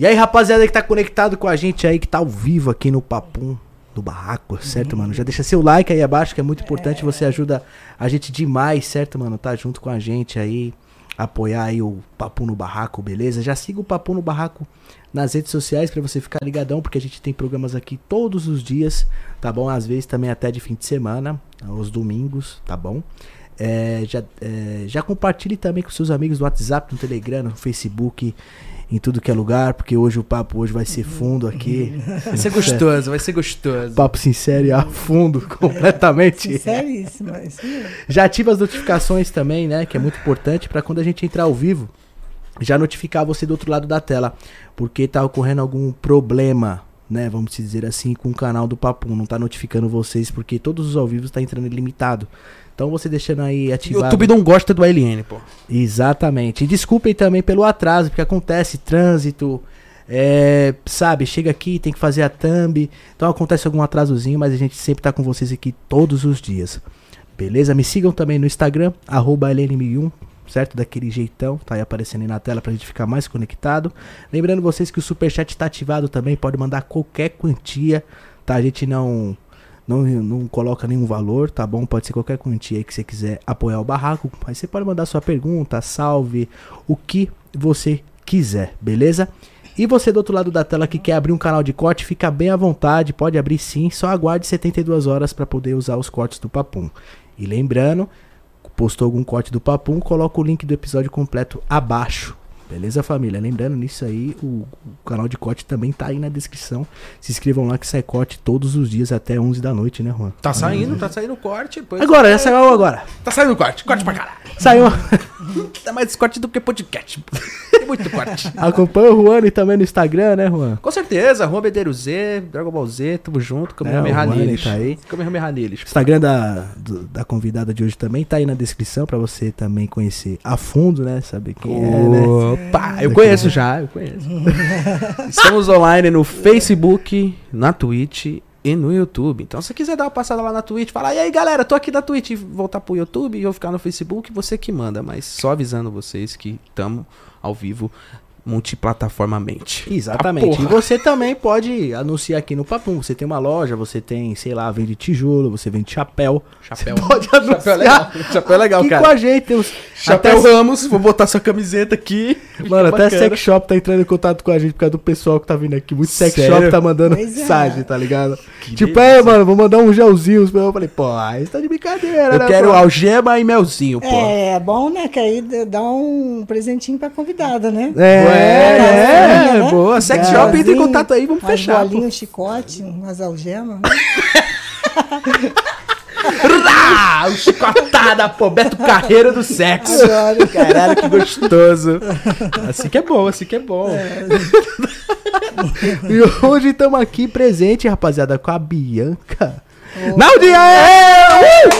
E aí, rapaziada que tá conectado com a gente aí, que tá ao vivo aqui no Papum do Barraco, certo, mano? Já deixa seu like aí abaixo, que é muito importante, você ajuda a gente demais, certo, mano? Tá junto com a gente aí, apoiar aí o Papo no Barraco, beleza? Já siga o Papo no Barraco nas redes sociais pra você ficar ligadão, porque a gente tem programas aqui todos os dias, tá bom? Às vezes também até de fim de semana, aos domingos, tá bom? É, já, é, já compartilhe também com seus amigos no WhatsApp, no Telegram, no Facebook, em tudo que é lugar, porque hoje o papo hoje vai ser fundo aqui. Vai ser gostoso, vai ser gostoso. Papo sincero e a fundo, completamente. Sinceríssimo, é isso. Já ativa as notificações também, né? Que é muito importante para quando a gente entrar ao vivo, já notificar você do outro lado da tela. Porque tá ocorrendo algum problema, né? Vamos dizer assim, com o canal do Papum. Não tá notificando vocês, porque todos os ao vivos tá entrando ilimitado. Então você deixando aí O ativado. YouTube não gosta do ALN, pô. Exatamente. E desculpem também pelo atraso, porque acontece trânsito, é, sabe, chega aqui, tem que fazer a thumb. Então acontece algum atrasozinho, mas a gente sempre tá com vocês aqui todos os dias. Beleza? Me sigam também no Instagram, arroba LN1001, certo? Daquele jeitão, tá aí aparecendo aí na tela pra gente ficar mais conectado. Lembrando vocês que o Superchat tá ativado também, pode mandar qualquer quantia, tá? A gente não não, não coloca nenhum valor, tá bom? Pode ser qualquer quantia que você quiser apoiar o barraco. Mas você pode mandar sua pergunta, salve, o que você quiser, beleza? E você do outro lado da tela que quer abrir um canal de corte, fica bem à vontade, pode abrir sim, só aguarde 72 horas para poder usar os cortes do Papum. E lembrando, postou algum corte do Papum, coloca o link do episódio completo abaixo. Beleza, família? Lembrando nisso aí, o, o canal de corte também tá aí na descrição. Se inscrevam lá que sai corte todos os dias até 11 da noite, né, Juan? Tá saindo, tá saindo corte. Agora, já saiu agora. Tá saindo corte, corte pra caralho. Saiu. Tá mais corte do que podcast. Tem muito corte. Acompanha o Juan e também no Instagram, né, Juan? Com certeza, Juan Bedeiro Z, Dragon Ball Z, tamo junto, É, Kamehameha o Juan, neles. ele tá aí. Instagram da, do- da convidada de hoje também tá aí na descrição pra você também conhecer a fundo, né? Saber quem é, né? Opa, eu conheço já, eu conheço. Estamos online no Facebook, na Twitch e no YouTube. Então, se você quiser dar uma passada lá na Twitch, falar, e aí galera, tô aqui na Twitch, e voltar pro YouTube e eu ficar no Facebook, você que manda. Mas só avisando vocês que estamos ao vivo multiplataformamente. Exatamente. Ah, e você também pode anunciar aqui no Papum. Você tem uma loja, você tem, sei lá, vende tijolo, você vende chapéu. Chapéu. Você pode anunciar Chapéu é legal. Chapéu é legal, aqui cara. com a gente. Tem uns, Chapéu até, Ramos, vou botar sua camiseta aqui. mano, até bacana. sex shop tá entrando em contato com a gente por causa do pessoal que tá vindo aqui. Muito sex Sério? shop tá mandando Pois é. mensagem, tá ligado? Que tipo, delícia. é, mano, vou mandar um gelzinho. Eu falei, pô, você tá de brincadeira, Eu né, quero pô? algema e melzinho, pô. É, é bom, né? Que aí dá um presentinho pra convidada, né? É, é, é, né? boa. Sex É. shop, entra em Bolinho, contato aí, vamos fechar. pô. bolinhas, um chicote, umas algemas. Ah, o chicotada, pô. Beto Carreiro do sexo. Caralho, que gostoso. Assim que é bom, assim que é bom. E hoje estamos aqui presente, rapaziada, com a Bianca. Oh. Naldia! É! Uh!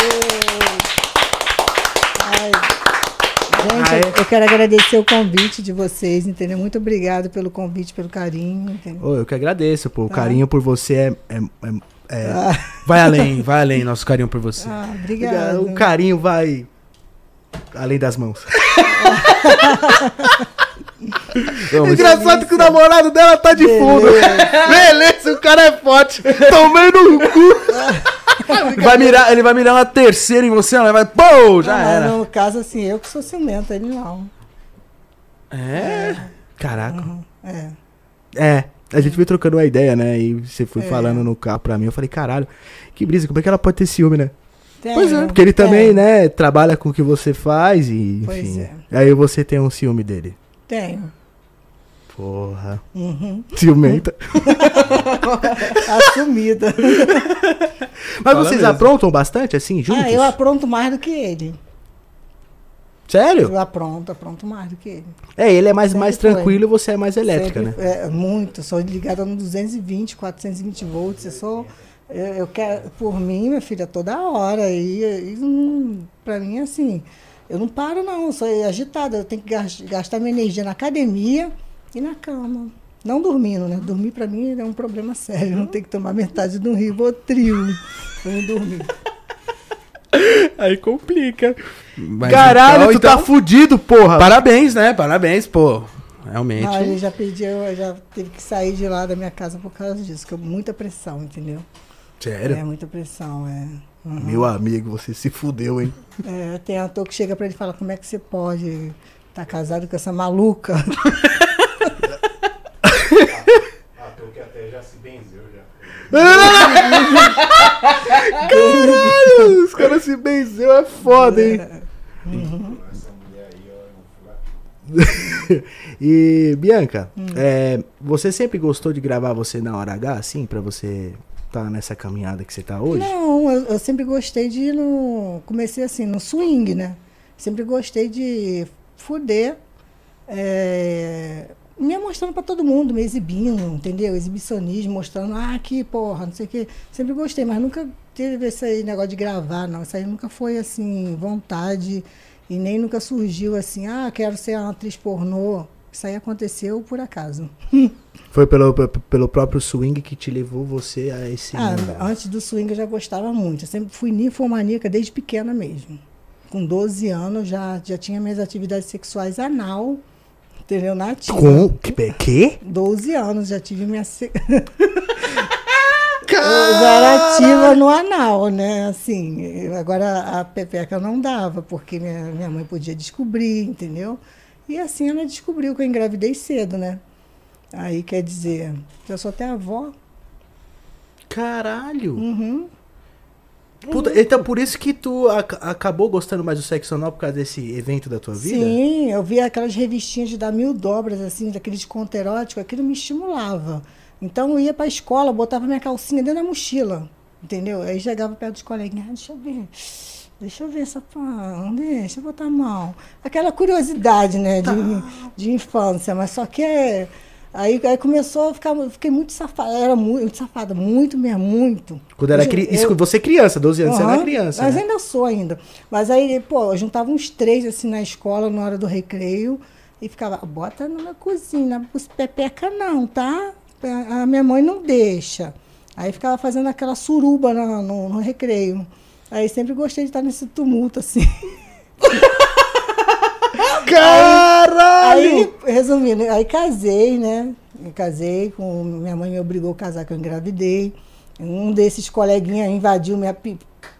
Gente, eu, eu quero agradecer o convite de vocês, entendeu? Muito obrigado pelo convite, pelo carinho, entendeu? Ô, eu que agradeço, pô. O Tá. carinho por você é. é- é- é- Ah, Vai além, vai além, nosso carinho por você. ah, obrigado. o carinho vai. Além das mãos. Vamos. Engraçado que o namorado dela tá de fundo. Beleza, o cara é forte. Tomei no cu. Vai mirar, ele vai mirar uma terceira em você, ela vai. Pô, já Ah, era. No caso, assim, eu que sou ciumenta, ele não. É. Caraca. É. É. A gente veio trocando uma ideia, né? E você foi É. falando no carro pra mim. Eu falei, caralho, que brisa, como é que ela pode ter ciúme, né? Pois é. Porque ele também, né, trabalha com o que você faz e. Pois Enfim. é. Aí você tem um ciúme dele. Tenho. Porra. Uhum. Ciumenta. Assumida. Mas Fala vocês mesmo. aprontam bastante, assim, juntos? ah, eu apronto mais do que ele. Sério? Eu apronto, apronto mais do que ele. É, ele é mais, Sempre mais tranquilo e você é mais elétrica, Sempre- né? É, muito. Sou ligada no 220, 420 volts. Eu sou. Eu, eu quero, por mim, minha filha, toda hora. E, e hum, pra mim, assim, eu não paro, não. Eu sou agitada. Eu tenho que gas- gastar minha energia na academia e na cama. Não dormindo, né? Dormir pra mim é um problema sério. Eu não tenho que tomar metade do Rivotril pra não dormir. Aí complica. Mas Caralho, então- tu então- tá fudido, porra. Parabéns, né? Parabéns, pô. realmente. Não, ele já pediu, eu já teve que sair de lá da minha casa por causa disso, que eu, muita pressão, entendeu? Sério? É muita pressão, é. Uhum. Meu amigo, você se fudeu, hein? É, tem ator que chega pra ele e fala, como é que você pode estar tá casado com essa maluca? Ator que até já se benzeu já. Caralho, os caras se benzeu, é foda, hein? É um fula- e, Bianca, Hum. é, você sempre gostou de gravar você na hora H, assim, pra você tá nessa caminhada que você tá hoje? Não, eu, eu sempre gostei de ir no. Comecei assim, no swing, né? Sempre gostei de fuder. é, me mostrando pra todo mundo, me exibindo, entendeu? Exibicionismo, mostrando, ah, aqui, porra, não sei o quê. Sempre gostei, mas nunca teve esse negócio de gravar, não. Isso aí nunca foi assim, vontade. E nem nunca surgiu assim, ah, quero ser uma atriz pornô. Isso aí aconteceu por acaso. Foi pelo, pelo próprio swing que te levou você a esse. Ah, mundo. antes do swing eu já gostava muito. Eu sempre fui ninfomaníaca desde pequena mesmo. Com 12 anos já, já tinha minhas atividades sexuais anal, entendeu? Na ativa. Com. Que? que? 12 anos já tive minha. Se... Eu já era ativa no anal, né? Assim, agora a pepeca não dava, porque minha, minha mãe podia descobrir, entendeu? E assim ela descobriu que eu engravidei cedo, né? Aí quer dizer, eu sou até avó. Caralho! Uhum. Puta, então por isso que tu ac- acabou gostando mais do sexo anal por causa desse evento da tua vida? Sim, eu via aquelas revistinhas de dar mil dobras, assim, daqueles conto erótico, aquilo me estimulava. Então eu ia pra escola, botava minha calcinha dentro da mochila, entendeu? Aí chegava perto dos coleguinhas, ah, deixa eu ver, deixa eu ver essa pã, deixa eu botar a mão. Aquela curiosidade, né, de, de infância, mas só que é... Aí, aí começou a ficar, fiquei muito safada, era muito, safada, muito mesmo, muito. Quando era Eu- cri... eu- Isso, você é criança, 12 anos, você Aham, era criança. Mas né? ainda sou ainda. Mas aí, pô, eu juntava uns três assim na escola na hora do recreio e ficava, bota na cozinha, pepeca não, tá? A minha mãe não deixa. Aí ficava fazendo aquela suruba no, no, no recreio. Aí sempre gostei de estar nesse tumulto, assim. Caralho! Aí, resumindo, aí casei, né? Eu casei, com, minha mãe me obrigou a casar que eu engravidei. Um desses coleguinhas invadiu minha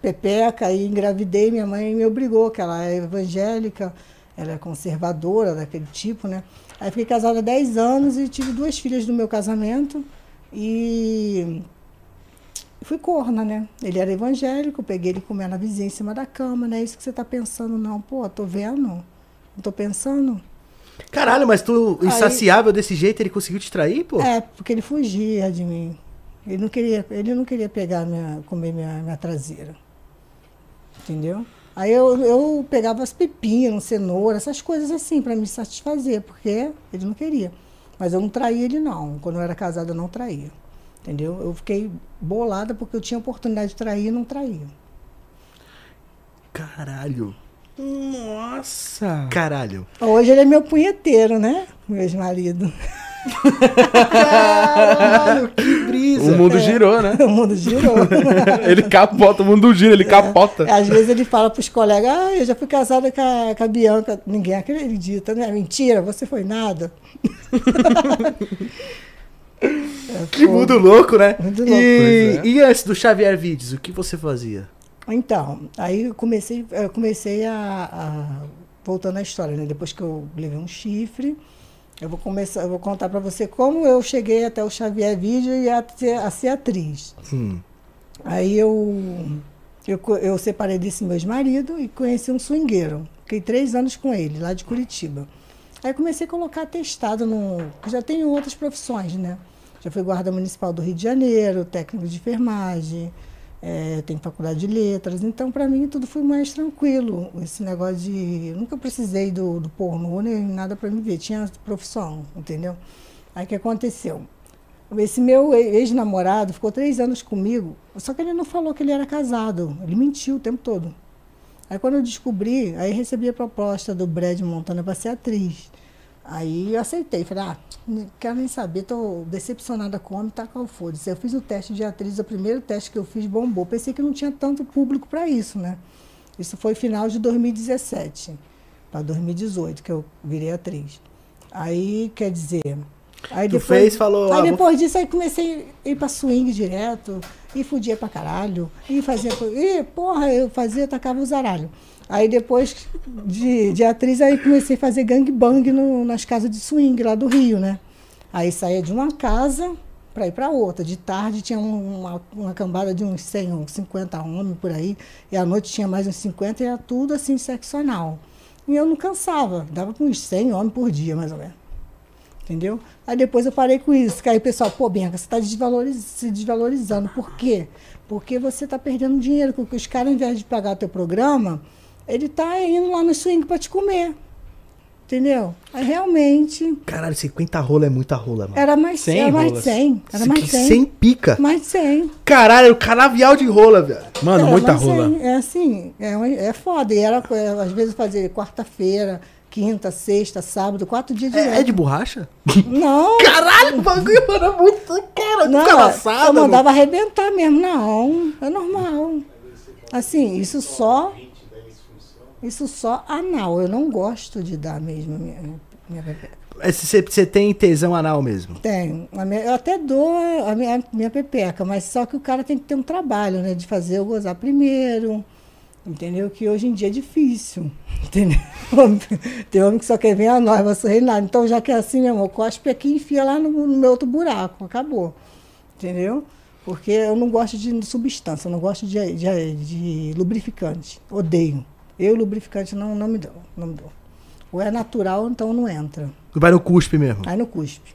pepeca e engravidei. Minha mãe me obrigou, que ela é evangélica, ela é conservadora, daquele tipo, né? Aí fiquei casada há 10 anos e tive duas filhas do meu casamento. E fui corna, né? Ele era evangélico, peguei ele comer na vizinha em cima da cama, não é isso que você tá pensando, não. Pô, tô vendo, não tô pensando. Caralho, mas tu, Aí- insaciável desse jeito, ele conseguiu te trair, pô? É, porque ele fugia de mim. Ele não queria, ele não queria pegar minha, comer minha, minha traseira. Entendeu? Aí eu, eu pegava as pepinas, cenoura, essas coisas assim, para me satisfazer, porque ele não queria. Mas eu não traía ele, não. Quando eu era casada, eu não traía. Entendeu? Eu fiquei bolada porque eu tinha oportunidade de trair e não traía. Caralho. Nossa! Caralho. Hoje ele é meu punheteiro, né? Meu ex-marido. Caralho, que brisa. O mundo girou, né? O mundo girou. Ele capota, o mundo gira, ele capota. Às vezes ele fala para os colegas, ah, eu já fui casada com a, com a Bianca. Ninguém acredita, né? Mentira, você foi nada. É, Que pô. mundo louco, né? Muito louco. E, é. e antes do Xavier Vídeos, o que você fazia? Então, aí eu comecei, eu comecei a, a- Voltando à história, né? Depois que eu levei um chifre, eu vou começar, eu vou contar para você como eu cheguei até o Xavier Vídeo e a, ser- a ser atriz. Hum. Aí eu, eu, eu separei desse meu ex-marido e conheci um swingueiro. Fiquei três anos com ele, lá de Curitiba. Aí comecei a colocar atestado no. Já tenho outras profissões, né? Já fui guarda municipal do Rio de Janeiro, técnico de enfermagem, eh, tenho faculdade de letras. Então, para mim, tudo foi mais tranquilo. Esse negócio de. nunca precisei do, do pornô nem nada para me ver. Tinha profissão, entendeu? Aí o que aconteceu? Esse meu ex-namorado ficou três anos comigo, só que ele não falou que ele era casado. Ele mentiu o tempo todo. Aí quando eu descobri, aí recebi a proposta do Brad Montana para ser atriz. Aí eu aceitei, falei, ah, não quero nem saber, tô decepcionada com o homem, tá com foda-se. Eu fiz o teste de atriz, o primeiro teste que eu fiz bombou. Pensei que não tinha tanto público para isso, né? Isso foi final de 2017 para 2018 que eu virei atriz. Aí, quer dizer. Aí Tu fez, falou, Aí ah, vou- depois disso, aí comecei a ir pra swing direto. E fudia pra caralho. E fazia. E, porra, eu fazia, tacava os zaralhos. Aí depois de, de atriz, aí comecei a fazer gangbang nas casas de swing lá do Rio, né? Aí saía de uma casa para ir para outra. De tarde tinha um- uma, uma cambada de uns 100, uns 50 homens por aí. E à noite tinha mais uns 50 e era tudo assim, seccional. E eu não cansava. Dava com uns 100 homens por dia, mais ou menos. Entendeu? Aí depois eu parei com isso. Aí o pessoal, pô, Bianca, você está se desvalorizando. Por quê? Porque você está perdendo dinheiro. Porque os caras, ao invés de pagar teu programa, ele tá indo lá no swing para te comer. Entendeu? Aí realmente Caralho, 50 rola é muita rola, mano. era mais, 100 era mais rolas. 100. Era mais 100. 100 pica. Mais 100. Caralho, o canavial de rola, velho. Mano, Era muita rola. 100. É assim, é, é foda. E era, é, às vezes, fazer quarta-feira, quinta, sexta, sábado, quatro dias direto. É, é de borracha? Não, Caralho, o bagulho era muito cara, não, muito calaçada. eu mandava arrebentar mesmo. Não, é normal. Assim, isso só... Isso só anal. Eu não gosto de dar mesmo a minha, minha pepeca. Você, você tem tesão anal mesmo? Tenho. A minha- eu até dou a minha, minha pepeca, mas só que o cara tem que ter um trabalho, né? De fazer eu gozar primeiro. Entendeu? Que hoje em dia é difícil. Entendeu? Tem homem que só quer ver a noiva sorrir nada. Então, já que é assim, meu amor, cospe aqui e enfia lá no, no meu outro buraco. Acabou. Entendeu? Porque eu não gosto de substância, eu não gosto de, de, de lubrificante. Odeio. Eu, lubrificante, não, não me dou. Não me dou. Ou é natural, então não entra. Vai no cuspe mesmo. Aí no cuspe.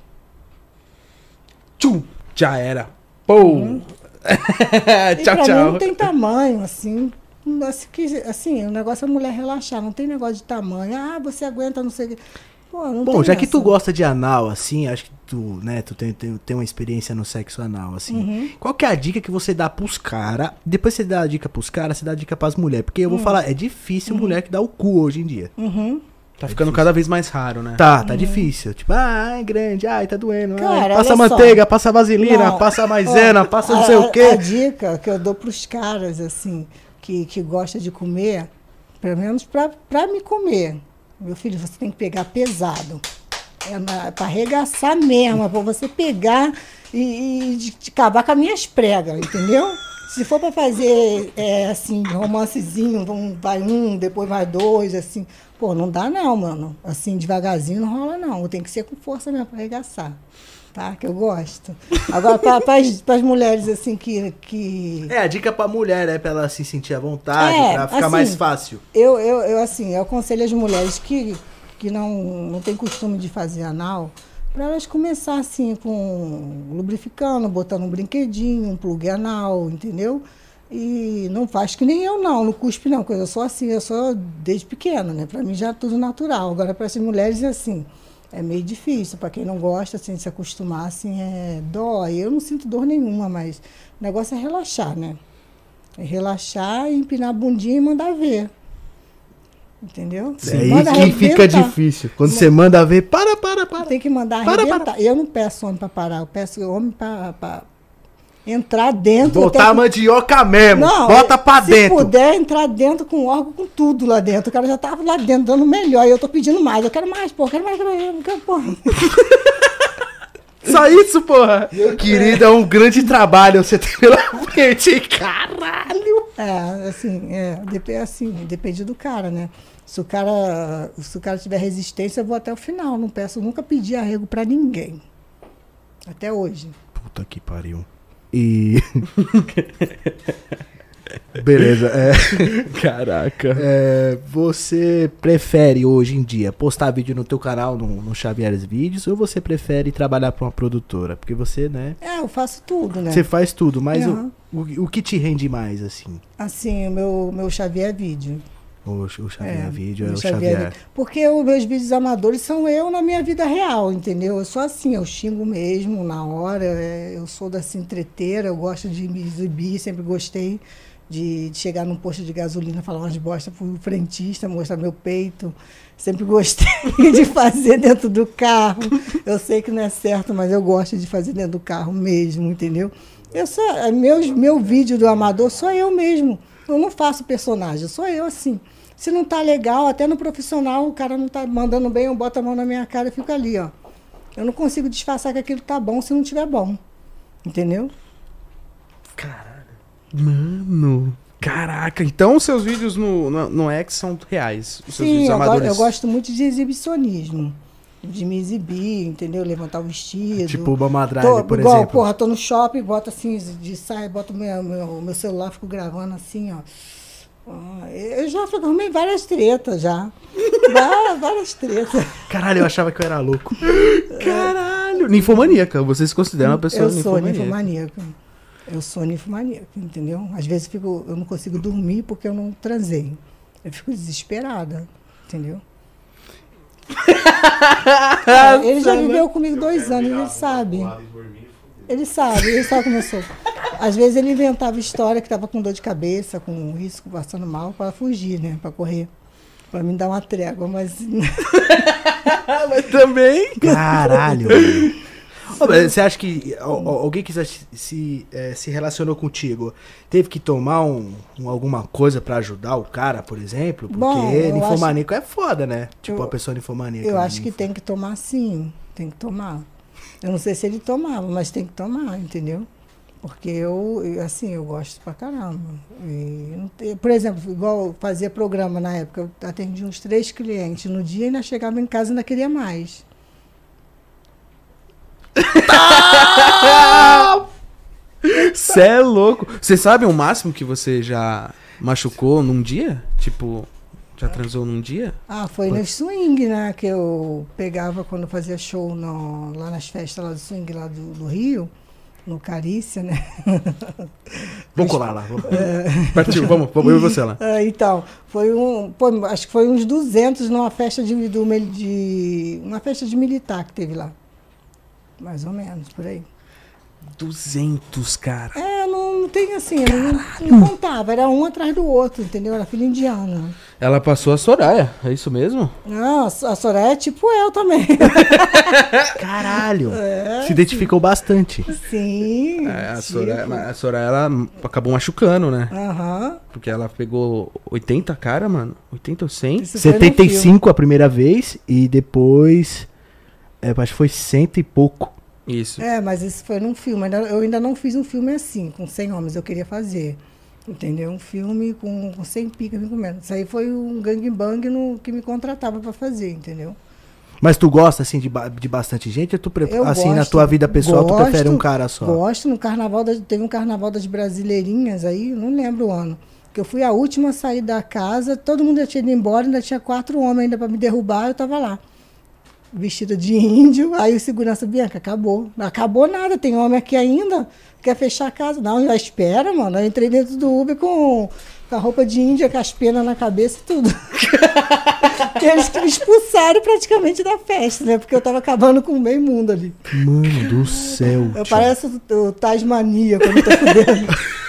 Tchum, já era. Pô. E tchau, tchau. não tem tamanho, assim. Assim, assim, o negócio é a mulher relaxar, não tem negócio de tamanho. Ah, você aguenta, não sei o quê. Pô, não Bom, tem já que tu essa. gosta de anal, assim, acho que tu, né, tu tem, tem, tem uma experiência no sexo anal, assim. Uhum. Qual que é a dica que você dá pros caras? Depois você dá a dica pros caras, você dá a dica pras mulheres. Porque eu vou falar, é difícil mulher que dá o cu hoje em dia. Uhum. Tá ficando cada vez mais raro, né? Tá, tá difícil. Tipo, é grande, ai, tá doendo. ai, Cara, passa olha só. manteiga, passa vaselina, Não, passa maisena, ó, passa não a- sei a- o A quê. dica que eu dou pros caras, assim, que, que gosta de comer, pelo menos pra, pra me comer. Meu filho, você tem que pegar pesado. É na, pra arregaçar mesmo, é pra você pegar e, e de, de acabar com as minhas pregas, entendeu? Se for pra fazer, é, assim, romancezinho, vamos, vai um, depois vai dois, assim, pô, não dá não, mano. Assim, devagarzinho não rola não. Tem que ser com força mesmo pra arregaçar. Tá? Que eu gosto. Agora, para as mulheres, assim, que, que É, a dica pra mulher, né? Pra ela se sentir à vontade, É, pra ficar assim, mais fácil. Eu, eu, eu, assim, eu aconselho as mulheres que, que não, não têm costume de fazer anal, para elas começar assim, com lubrificando, botando um brinquedinho, um plug anal, entendeu? E não faz que nem eu não, não cuspe não, porque eu sou assim, eu sou desde pequena, né? Para mim já é tudo natural. Agora, para essas mulheres é assim, é meio difícil. Para quem não gosta, assim, se acostumar, assim, é dói. Eu não sinto dor nenhuma, mas o negócio é relaxar, né? É relaxar, empinar a bundinha e mandar ver. Entendeu? É aí Manda que fica arrebentar. difícil. Quando você manda ver, para, para, para. Tem que mandar Para, arrebentar. Eu não peço homem para parar, eu peço homem para entrar dentro. Botar a mandioca mesmo. Não, Bota pra se dentro. puder entrar dentro com órgão, com tudo lá dentro. O cara já tava lá dentro dando melhor. E eu tô pedindo mais. Eu quero mais, pô. Eu quero mais, quero mais. Quero, porra. Só isso, porra. Querida, é um grande trabalho você tem pela frente. Caralho. É, assim, é, dep assim, depende do cara, né? Se o cara, se o cara tiver resistência, eu vou até o final. Não peço, nunca pedi arrego pra ninguém. Até hoje. Puta que pariu. E. Beleza, é, Caraca. é, Você prefere hoje em dia postar vídeo no teu canal, no, no Xavier's Vídeos, ou você prefere trabalhar pra uma produtora? Porque você, né? É, eu faço tudo, né? Você faz tudo, mas o- Aham. o, o que te rende mais, assim? Assim, o meu, meu Xavier é vídeo. O, o Xavier Vídeo é o Xavier. Porque os meus vídeos amadores são eu na minha vida real, entendeu? Eu sou assim, eu xingo mesmo na hora, é, eu sou dessa entreteira, eu gosto de me exibir, sempre gostei de, de chegar num posto de gasolina, falar umas bosta pro frentista, mostrar meu peito. Sempre gostei de fazer dentro do carro. Eu sei que não é certo, mas eu gosto de fazer dentro do carro mesmo, entendeu? Eu sou, é, meus, meu vídeo do amador sou eu mesmo. Eu não faço personagem, sou eu assim. Se não tá legal, até no profissional, o cara não tá mandando bem, eu boto a mão na minha cara e fico ali, ó. Eu não consigo disfarçar que aquilo tá bom se não tiver bom. Entendeu? Mano. Caraca, então seus vídeos no, no, no X são reais. Os seus Sim, vídeos eu, go- eu gosto muito de exibicionismo. De me exibir, entendeu? Levantar o vestido. Tipo o Bama Drive, Tô, por igual, exemplo. porra, tô no shopping, boto assim, de saia, boto meu, meu, meu celular, fico gravando assim, ó. Ah, Eu já arrumei várias tretas já. várias, várias tretas. Caralho, eu achava que eu era louco. Caralho. Ninfomaníaca. Você se considera uma pessoa Eu sou ninfomaníaca. ninfomaníaca. Eu sou ninfomaníaca, entendeu? Às vezes fico, eu não consigo dormir porque eu não transei. Eu fico desesperada, entendeu? É, ele já viveu comigo dois anos, ele sabe. Ele sabe, ele sabe como eu sou. Às vezes ele inventava história que estava com dor de cabeça, com risco, passando mal, para fugir, né? Para correr. Para me dar uma trégua, mas Mas também. Caralho. mas Você acha que al- al- alguém que se, eh, se relacionou contigo teve que tomar um, um- alguma coisa pra ajudar o cara, por exemplo? Porque Bom, ninfomaníaco é foda, né? Tipo, Eu- a pessoa ninfomaníaca. eu né? acho que tem que tomar sim. Tem que tomar. Eu não sei se ele tomava, mas tem que tomar, entendeu? Porque eu, assim, eu gosto pra caramba. E por exemplo, igual eu fazia programa na época, eu atendia uns três clientes no dia e ainda chegava em casa e ainda queria mais. Você é louco. Você sabe o máximo que você já machucou num dia? Tipo, já transou num dia? Ah, foi no swing, né? Que eu pegava quando fazia show no- lá nas festas lá do swing lá do, do Rio, no Carícia, né? Vamos colar lá. Vamos. Partiu, vamos, vamos eu e você lá. Ah, então, foi um. pô, acho que foi uns 200 numa festa de, do, de. Uma festa de militar que teve lá. Mais ou menos, por aí. 200, cara. É, não, não tem assim, eu não, não contava, era um atrás do outro, entendeu? Era filho indiano. Ela passou a Soraya, é isso mesmo? Não, a Soraya é tipo eu também. Caralho. É, se identificou bastante. Sim. É, a. Soraya, mas a Soraya, ela acabou machucando, né? Aham. Porque ela pegou 80 cara, mano. 80 ou 100? Isso foi no filme. 75 a primeira vez e depois. É, acho que foi cento e pouco. Isso. É, mas isso foi num filme. ainda- Eu ainda não fiz um filme assim, com 100 homens. Eu queria fazer. Entendeu? Um filme com, com 100 picas me comendo. Isso aí foi um gangbang no, que me contratava pra fazer, entendeu? Mas tu gosta, assim, de, ba- de bastante gente? Ou tu, Eu assim, na gosto, tua vida pessoal, tu gosto, prefere um cara só? Gosto. No carnaval, das- teve um carnaval das brasileirinhas aí, não lembro o ano. Que eu fui a última a sair da casa, todo mundo já tinha ido embora, ainda tinha quatro homens ainda pra me derrubar, eu tava lá. Vestida de índio, aí o segurança, Bianca, acabou. Não acabou nada, tem homem aqui ainda, quer fechar a casa. Não, já espera, mano. Eu entrei dentro do Uber com, com a roupa de índia, com as penas na cabeça e tudo. eles que me expulsaram praticamente da festa, né? Porque eu tava acabando com o meio mundo ali. Mano do céu. Eu pareço o, Tasmania quando tá fudendo.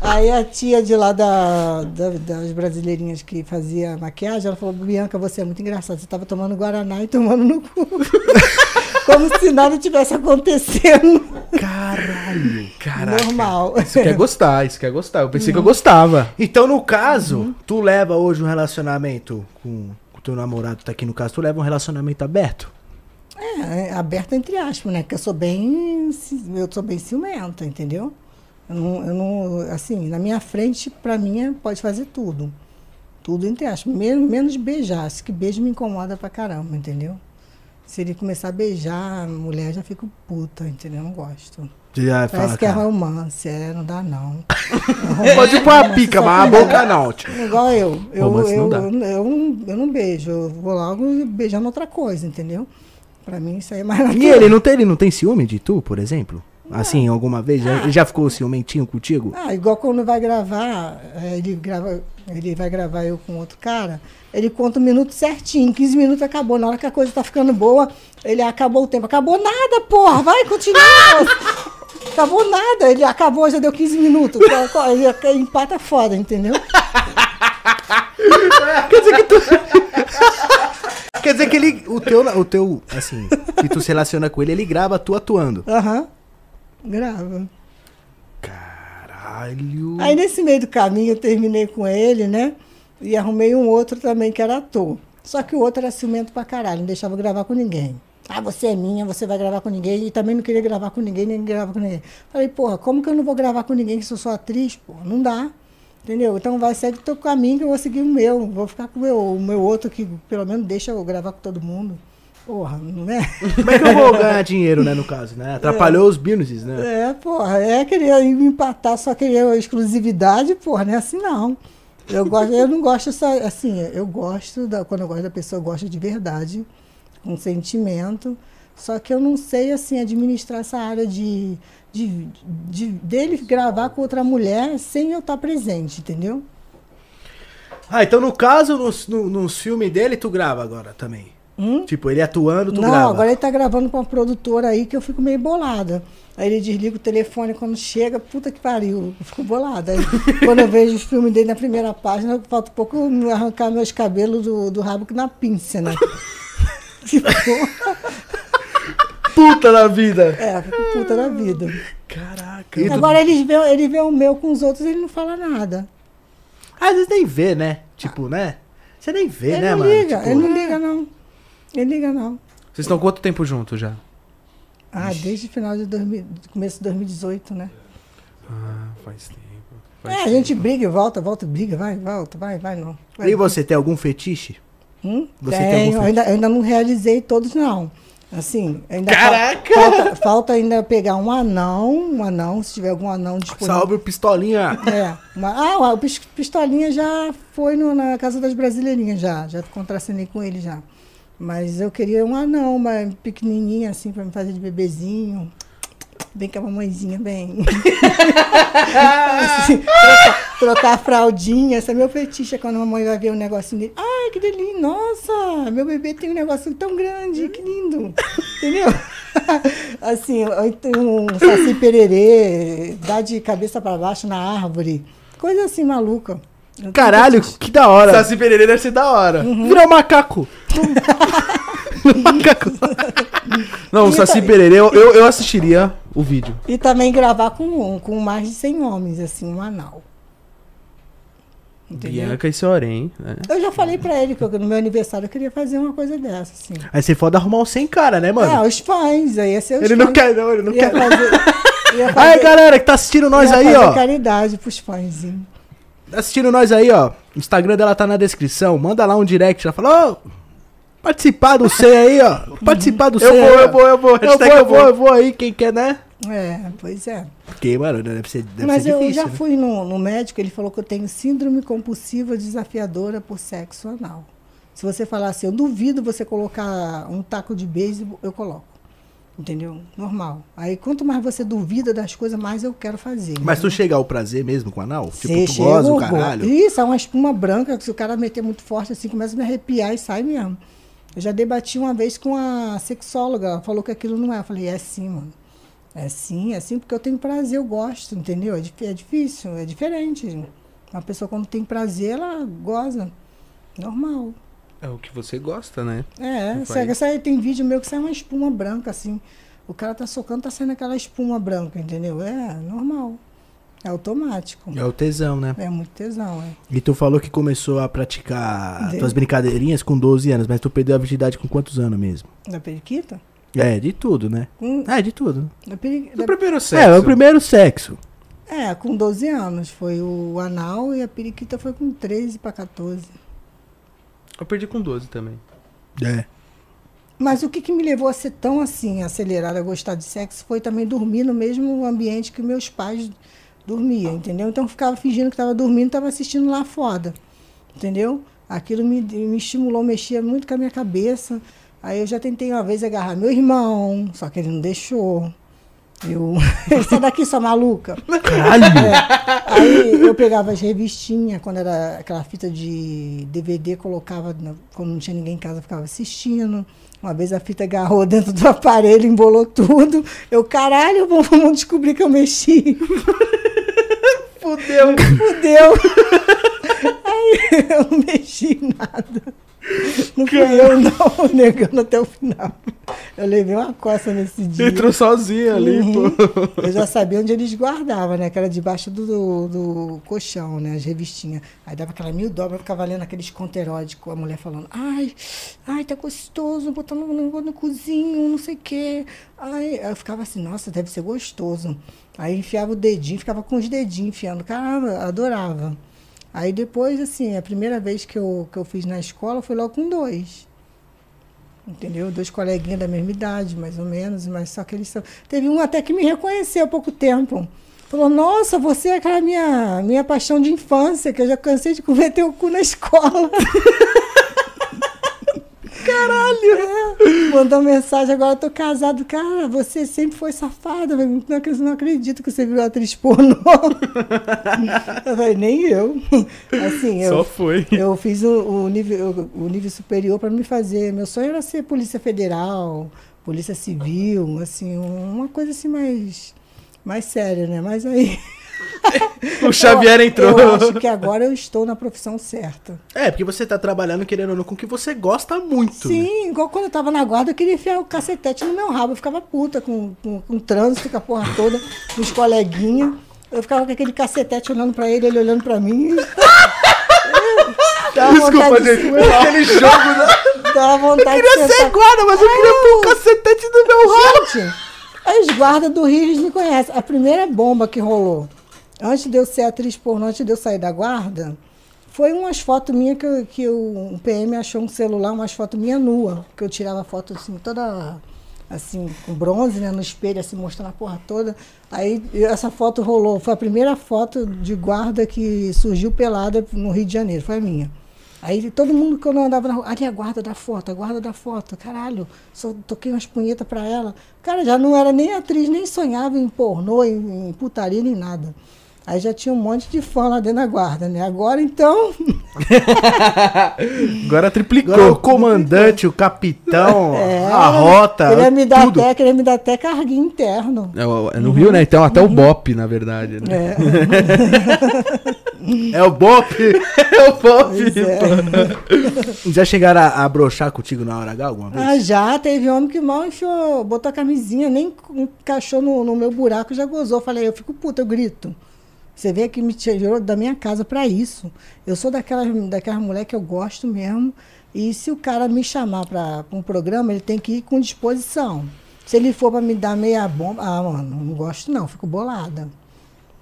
Aí a tia de lá da, da- das brasileirinhas que fazia maquiagem, ela falou, Bianca, você é muito engraçada. Você tava tomando Guaraná e tomando no cu. Como se nada tivesse acontecendo. Caralho. Caraca. Normal. Isso quer gostar, isso quer gostar. Eu pensei que eu gostava. Então, no caso, tu leva hoje um relacionamento com o teu namorado, tá aqui no caso, tu leva um relacionamento aberto? É, é aberto entre aspas, né? Porque eu sou bem. Eu sou bem ciumenta, entendeu? Eu não, eu não. Assim, na minha frente, pra mim, é- pode fazer tudo. Tudo entre aspas. Menos, menos beijar. Acho que beijo me incomoda pra caramba, entendeu? Se ele começar a beijar, a mulher já fica puta, entendeu? Eu não gosto. Já Parece fala, que é cara, romance, é, não dá não. Pode pôr a pica, mas a boca não. tio. Igual eu. Eu, Romance não eu, dá. eu, eu não, eu não beijo. Eu vou logo beijando outra coisa, entendeu? Pra mim isso aí é mais natural. E ele não tem, ele não tem ciúme de tu, por exemplo? Assim, alguma vez? Já- Ele já ficou ciumentinho contigo? Ah, igual quando vai gravar, eh, ele grava, ele vai gravar eu com outro cara, ele conta um minuto certinho, 15 minutos acabou. Na hora que a coisa tá ficando boa, ele acabou o tempo. Acabou nada, porra! Vai, continua! acabou nada, ele acabou, já deu 15 minutos. Ele empata foda, entendeu? Quer dizer que tu. Quer dizer que ele. O teu, o teu. Assim, que tu se relaciona com ele, ele grava tu atuando. Aham. Grava. Caralho. Aí nesse meio do caminho eu terminei com ele, né? E arrumei um outro também que era ator. Só que o outro era ciumento pra caralho, não deixava gravar com ninguém. Ah, você é minha, você vai gravar com ninguém. E também não queria gravar com ninguém, nem gravar com ninguém. Falei, porra, como que eu não vou gravar com ninguém que eu sou atriz? Porra, não dá. Entendeu? Então vai segue o teu caminho que eu vou seguir o meu. Vou ficar com o meu, o meu outro que pelo menos deixa eu gravar com todo mundo. Porra, não é? Como é que eu vou ganhar dinheiro, né, no caso, né? Atrapalhou os businesses, né? É, porra, é querer me empatar, só querer exclusividade, porra, não é assim não. Eu, gosto, eu não gosto só, assim, eu gosto, da, quando eu gosto da pessoa, eu gosto de verdade, com sentimento, só que eu não sei, assim, administrar essa área de, de, de dele gravar com outra mulher sem eu estar presente, entendeu? Ah, então no caso, nos, no, nos filmes dele, tu grava agora também. Hum? Tipo, ele atuando, tu não, grava. agora ele tá gravando com uma produtora aí que eu fico meio bolada. Aí ele desliga o telefone quando chega, puta que pariu, eu fico bolada. Aí, quando eu vejo os filmes dele na primeira página, falta um pouco eu arrancar meus cabelos do, do rabo que na pinça, né? Tipo, Puta da vida! é, puta da vida. Caraca. E tu- Agora ele vê, ele vê o meu com os outros, ele não fala nada. Às vezes nem vê, né? Tipo, né? Você nem vê, ele né, não mano? liga, Tipo, ele não liga, não. Ele liga, não. Vocês estão quanto tempo juntos já? Ah, desde o final de 2000, começo de 2018, né? Ah, faz tempo. É, Faz a gente briga e volta, volta, briga, vai, volta, vai, vai, não. Vai, E você tem algum fetiche? Hum? Você tem Tenho, algum eu ainda, eu ainda não realizei todos, não. Assim, ainda fa- Caraca! Falta, falta ainda pegar um anão, um anão, se tiver algum anão disponível. Salve o pistolinha! É, uma- ah, o pis- Pistolinha já foi no- na Casa das Brasileirinhas, já. Já contracenei com ele já. Mas eu queria um anão, uma pequenininha assim, pra me fazer de bebezinho. Bem com a mamãezinha, bem. Assim, trocar, trocar a fraldinha. Esse é meu fetiche, quando a mamãe vai ver um negocinho dele. Ai, que delícia! Nossa, meu bebê tem um negocinho tão grande, que lindo! Entendeu? Assim, um saci pererê, dá de cabeça pra baixo na árvore. Coisa assim maluca. Caralho, que da hora! Saci Pereira deve ser da hora. Virar um macaco! macaco! Não, o Saci Pereira, eu, eu, eu assistiria o vídeo. E também gravar com, com mais de 100 homens, assim, um anal. Entendeu? Bianca e Sorém, né? Eu já falei pra ele que eu- no meu aniversário eu queria fazer uma coisa dessa, assim. Aí você foda arrumar um sem cara, né, mano? Ah, os fãs, aí ia ser os ele não fãs. quer, não, ele não Ia quer. fazer, ia Aí, fazer, galera que tá assistindo nós ia aí, fazer ó. caridade pros fãs. hein? Tá assistindo nós aí, ó. O Instagram dela tá na descrição. Manda lá um direct. Ela fala, ô, participar do C aí, ó. Participar do C Eu aí, vou, ó. eu vou, eu vou. Eu vou, eu vou, eu vou aí, quem quer, né? É, pois é. Porque, mano, deve ser, deve Mas ser eu difícil. já né? fui no, no médico, ele falou que eu tenho síndrome compulsiva desafiadora por sexo anal. Se você falar assim, eu duvido você colocar um taco de beisebol, eu coloco. Entendeu? Normal. Aí quanto mais você duvida das coisas, mais eu quero fazer. Mas tu chega ao prazer mesmo com o anal? Tipo, Cê tu chega, goza o caralho? Isso, é uma espuma branca que se o cara meter muito forte assim, começa a me arrepiar e sai mesmo. Eu já debati uma vez com a sexóloga, ela falou que aquilo não é. Eu falei, é sim, mano. É sim, é sim, porque eu tenho prazer, eu gosto, entendeu? É, é difícil, é diferente. Uma pessoa quando tem prazer, ela goza. Normal. É o que você gosta, né? É, Vai. sai, sai- tem vídeo meu que sai uma espuma branca, assim. O cara tá socando, tá saindo aquela espuma branca, entendeu? É normal. É automático. É o tesão, né? É muito tesão, é. E tu falou que começou a praticar De- tuas brincadeirinhas com 12 anos, mas tu perdeu a virgindade com quantos anos mesmo? Da periquita? É, de tudo, né? Com, É, de tudo. da peri, No da- primeiro sexo. É, o primeiro sexo. é, com 12 anos. Foi o anal e a periquita foi com 13 para 14. Eu perdi com 12 também. É. Mas o que, que me levou a ser tão assim, acelerada a gostar de sexo, foi também dormir no mesmo ambiente que meus pais dormiam, entendeu? Então eu ficava fingindo que estava dormindo, estava assistindo lá fora, entendeu? Aquilo me, me estimulou, mexia muito com a minha cabeça. Aí eu já tentei uma vez agarrar meu irmão, só que ele não deixou. Eu, sai daqui, sua maluca. Caralho! É. Aí eu pegava as revistinhas, quando era aquela fita de DVD, colocava, na- quando não tinha ninguém em casa, ficava assistindo. Uma vez a fita agarrou dentro do aparelho, embolou tudo. Eu, caralho, vamos descobrir que eu mexi. Fudeu. Fudeu. Aí eu não mexi em nada. Não fui eu, não, negando até o final. Eu levei uma coça nesse dia. Entrou sozinho ali, Uhum. pô. Eu já sabia onde eles guardavam, né? Que era debaixo do, do, do colchão, né? As revistinhas. Aí dava aquela mil dobra, ficava lendo aqueles contos eróticos, a mulher falando, ai, ai, tá gostoso, botando no, no cozinho, não sei o quê. Ai, aí eu ficava assim, nossa, deve ser gostoso. Aí enfiava o dedinho, ficava com os dedinhos enfiando. Caramba, adorava. Aí depois, assim, a primeira vez que eu, que eu fiz na escola foi logo com dois. Entendeu? Dois coleguinhas da mesma idade, mais ou menos, mas só que eles são. Teve um até que me reconheceu há pouco tempo. Falou, nossa, você é aquela minha, minha paixão de infância, que eu já cansei de comer teu cu na escola. Caralho! É, mandou mensagem, agora eu tô casado. Cara, você sempre foi safada. Eu Não, acredito- não acredito que você virou atriz pornô. eu falei, nem eu. Assim, eu, Só foi. eu fiz o, o nível, o nível superior para me fazer. Meu sonho era ser Polícia Federal, Polícia Civil, assim, uma coisa assim mais, mais séria, né? Mas aí. O Xavier entrou. Eu acho que agora eu estou na profissão certa. É, porque você tá trabalhando, querendo ou não, com o que você gosta muito. Sim, igual quando eu tava na guarda, eu queria enfiar o cacetete no meu rabo. Eu ficava puta com, com, com o trânsito, com a porra toda, com os coleguinhas. Eu ficava com aquele cacetete olhando pra ele, ele olhando pra mim. Dava Desculpa, vontade de- gente. Aquele jogo da... Dava vontade Eu queria de ser guarda, mas eu queria pôr o cacetete no meu rabo. Gente, os guardas do Rio, eles me conhecem. A primeira bomba que rolou, antes de eu ser atriz pornô, antes de eu sair da guarda, foi umas fotos minhas que, que o um PM achou um celular, umas fotos minha nua, que eu tirava foto assim, toda assim, com bronze, né, no espelho, assim, mostrando a porra toda. Aí essa foto rolou, foi a primeira foto de guarda que surgiu pelada no Rio de Janeiro, foi a minha. Aí todo mundo que eu não andava na rua, ali a guarda da foto, a guarda da foto, caralho, só toquei umas punhetas pra ela. Cara, já não era nem atriz, nem sonhava em pornô, em, em putaria, nem nada. Aí já tinha um monte de fã lá dentro da guarda, né? Agora então, Agora triplicou. Agora o comandante, o capitão, é, a rota, queria me dar tudo. até, queria me dar até carguinho interno. É, é no Rio, né? Então até o Bop, na verdade. Né? É, É o Bop. É o Bop. é. Já chegaram a, a broxar contigo na hora H alguma vez? Ah, já teve homem que mal enfiou, botou a camisinha, nem encaixou no, no meu buraco, já gozou. Falei, eu fico puta, eu grito. Você vê que me tirou da minha casa pra isso. Eu sou daquelas, daquelas mulher que eu gosto mesmo. E se o cara me chamar pra um programa, ele tem que ir com disposição. Se ele for pra me dar meia bomba, ah, mano, não gosto não, fico bolada.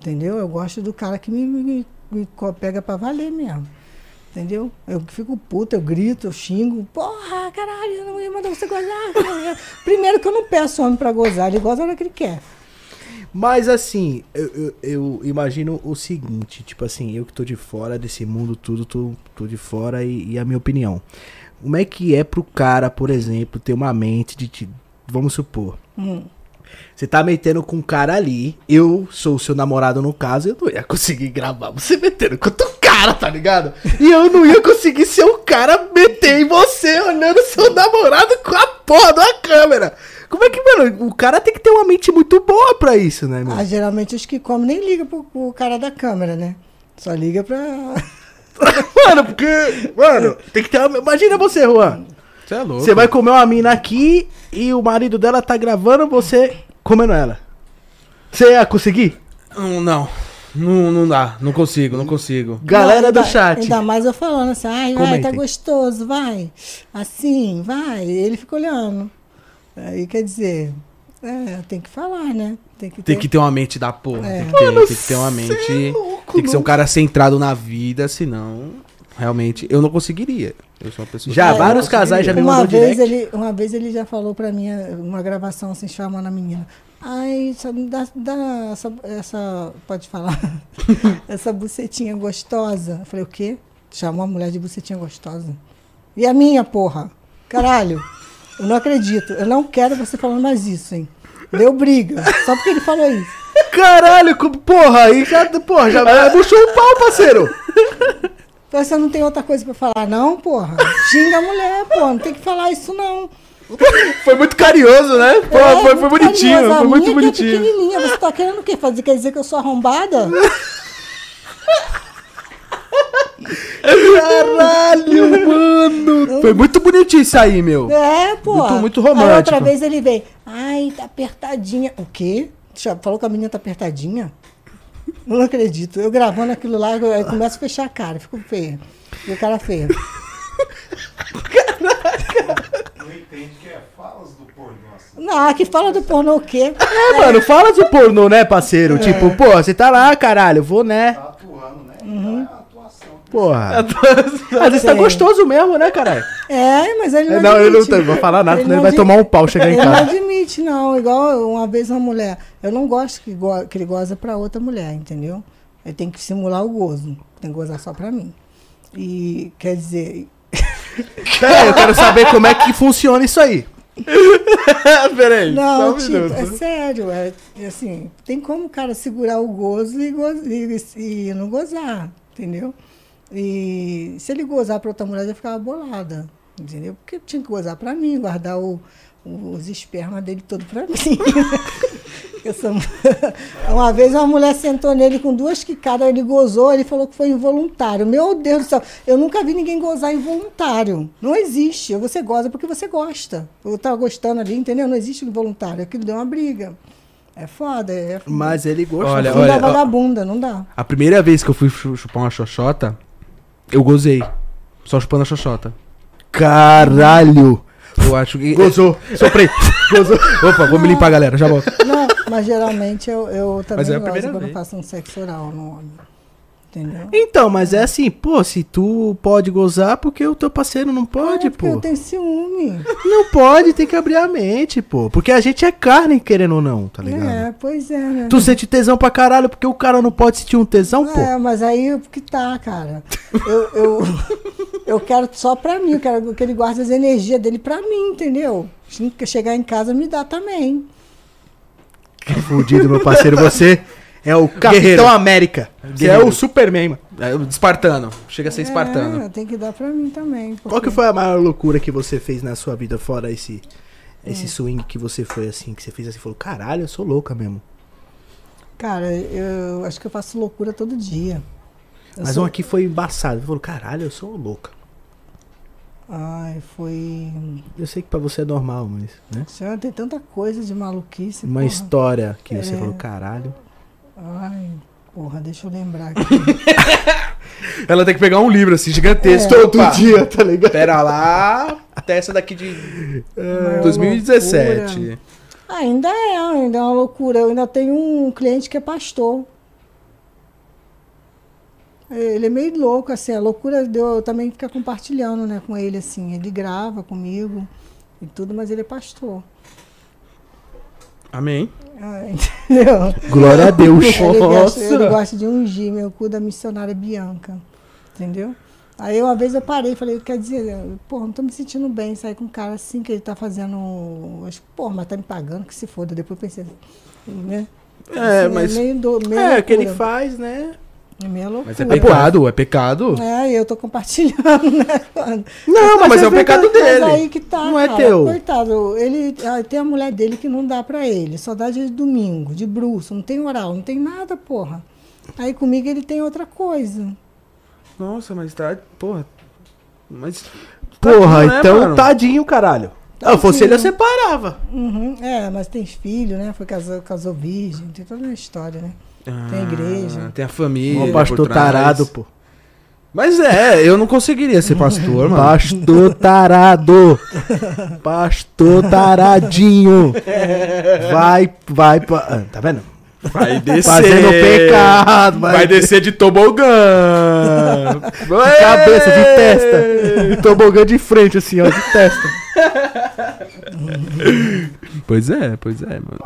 Entendeu? Eu gosto do cara que me, me- me pega pra valer mesmo. Entendeu? Eu fico puta, eu grito, eu xingo. Porra, caralho, não ia mandar você gozar. Primeiro que eu não peço homem pra gozar, ele goza na hora que ele quer. Mas assim, eu, eu- eu imagino o seguinte, tipo assim, eu que tô de fora desse mundo tudo, tô, tô de fora e, e a minha opinião. Como é que é pro cara, por exemplo, ter uma mente de, te- vamos supor, Hum. você tá metendo com um cara ali, eu sou o seu namorado no caso, eu não ia conseguir gravar você metendo com outro cara, tá ligado? E eu não ia conseguir ser o cara meter em você olhando seu namorado com a porra da câmera. Como é que, mano, o cara tem que ter uma mente muito boa pra isso, né, meu? Ah, geralmente os que comem nem ligam pro, pro cara da câmera, né? Só liga pra. Mano, porque. Mano, tem que ter uma. Imagina você, Juan. Você é louco. Você vai comer uma mina aqui e o marido dela tá gravando você comendo ela. Você ia conseguir? Não, não. Não, não dá. Não consigo, não consigo. Galera Não, do ainda- chat. Ainda mais eu falando assim, ai, vai, tá Comentem. gostoso, vai. Assim, vai. Ele fica olhando. Aí quer dizer, é, tem que falar, né? Tem que, Tem ter- que ter uma mente da porra. É. Tem, que ter, Mano, tem que ter uma cê mente. é louco, tem que ser um cara centrado na vida, senão. Realmente, eu não conseguiria. Eu sou uma pessoa. Já, É, vários casais já me uma mandou vez direct. ele Uma vez ele já falou pra mim, uma gravação assim, chamando a menina. Ai, só me dá, dá essa, essa. Pode falar? essa bucetinha gostosa. Eu falei, o quê? Chamou a mulher de bucetinha gostosa. E a minha, porra? Caralho. Eu não acredito. Eu não quero você falando mais isso, hein? Deu briga. Só porque ele falou isso. Caralho, porra, aí já. Porra, já puxou o pau, parceiro. Então, Você não tem outra coisa pra falar, não, porra? Xinga a mulher, porra. Não tem que falar isso, não. Foi muito carinhoso, né? Pô, É, foi, foi bonitinho, foi muito que é bonitinho. pequenininha. Você tá querendo o quê? Fazer, quer dizer que eu sou arrombada? Caralho, mano! Foi muito bonitinho isso aí, meu. É, pô. Muito- muito Aí outra romântico. vez ele veio. Ai, tá apertadinha. O quê? Já falou que a menina tá apertadinha? Eu não acredito. Eu gravando aquilo lá, eu, eu começo a fechar a cara, fico feia. E o cara feio. Não entende que é falas do pornô assim. Não, que fala do pornô o quê? É, mano, fala de pornô, né, parceiro? Tipo, pô, você tá lá, caralho, eu vou, né? Tá atuando, né? Uhum. É atuação. Porra. Às vezes tá gostoso mesmo, né, caralho? É, mas ele não É, Não, ele não admite. tá, não vai falar nada, Ele senão ele vai tomar um pau chegar em Ele não casa. admite, não. Igual uma vez uma mulher. Eu não gosto que, go que ele goza pra outra mulher, entendeu? Ele tem que simular o gozo. Tem que gozar só pra mim. E quer dizer. É, eu quero saber como é que funciona isso aí. Peraí. Não, tipo, é sério. É, é assim, tem como o cara segurar o gozo e, go e, e não gozar, entendeu? E se ele gozar pra outra mulher, já ficava bolada, entendeu? Porque tinha que gozar pra mim, guardar o, o- os espermas dele todo pra mim. Eu sou- Uma vez uma mulher sentou nele com duas quicadas, ele gozou, ele falou que foi involuntário. Meu Deus do céu, eu nunca vi ninguém gozar involuntário. Não existe. Você goza porque você gosta. Eu tava gostando ali, entendeu? Não existe involuntário. Aquilo deu uma briga. É foda, é foda. Mas ele gosta. Olha, não dá ó, vagabunda, não dá. A primeira vez que eu fui chu- chupar uma xoxota, eu gozei. Só chupando a xoxota. Caralho. Eu acho que. Gozou. Soprei. Gozou. Opa, vou me limpar, galera. Já volto. Não, mas geralmente eu, eu também Mas é a gosto quando faço um sexo oral no homem. Entendeu? Então, mas é assim, pô, se tu pode gozar, porque o teu parceiro não pode, é porque pô. eu tenho ciúme. Não pode, tem que abrir a mente, pô. Porque a gente é carne, querendo ou não, tá ligado? É, pois é, né? Tu sente tesão pra caralho, porque o cara não pode sentir um tesão, pô. É, mas aí que tá, cara. Eu, eu, eu quero só pra mim, eu quero que ele guarde as energias dele pra mim, entendeu? Se chegar em casa, me dá também. Fudido, meu parceiro, você é o Capitão Guerreiro. América. Você é o Superman, mano. É, o espartano. Chega a ser espartano. É, tem que dar pra mim também. Qual que porque- foi a maior loucura que você fez na sua vida, fora esse, esse swing que você foi assim, que você fez assim, falou, caralho, eu sou louca mesmo. Cara, eu acho que eu faço loucura todo dia. Eu Mas sou- um aqui foi embaçado. Você falou, caralho, eu sou louca. Ai, foi. Eu sei que pra você é normal, mas, né? Já tem tanta coisa de maluquice. Uma porra. história que você É. falou, caralho. Ai, porra, deixa eu lembrar aqui. Ela tem que pegar um livro assim, gigantesco. É. Opa, dia, tá ligado? Pera lá. Até essa daqui de Maior 2017. loucura. Ainda é, ainda é uma loucura. Eu ainda tenho um cliente que é pastor. Ele é meio louco, assim, a loucura de eu também ficar compartilhando né, com ele, assim. Ele grava comigo e tudo, mas ele é pastor. Amém. Ah, Entendeu? Glória a Deus. Ele gosta, ele gosta de ungir meu cu da missionária Bianca. Entendeu? Aí uma vez eu parei e falei, quer dizer, pô, não tô me sentindo bem sair com um cara assim que ele tá fazendo. Acho que, pô, mas tá me pagando, que se foda. Depois eu pensei, né? É, Assim, mas. meio do, meio É, o que ele loucura. faz, né? É meio loucura. Mas é pecado, é pecado. É, eu tô compartilhando, né? Não, mas é o pecado Mas dele. aí que tá, Não é cara, teu. Coitado, ele ah, tem a mulher dele que não dá pra ele, só dá de domingo, de bruxo, não tem oral, não tem nada, porra. Aí comigo ele tem outra coisa. Nossa, mas tá. Porra. Mas. Porra, Tadinho, né, então mano? tadinho, caralho. Ah, eu fosse ele, eu separava. Uhum, é, mas tem filho, né? Foi casou, casou virgem, tem toda uma história, né? Tem a igreja. Ah, Tem a família. Um pastor tarado, pô. Mas é, eu não conseguiria ser pastor, mano. Pastor tarado. Pastor taradinho. Vai, vai. pa- ah, Tá vendo? Vai descer. Fazendo pecado. Vai, Vai descer de tobogã. de cabeça, de testa. Tobogã de frente, assim, ó, de testa. Pois é, pois é, mano.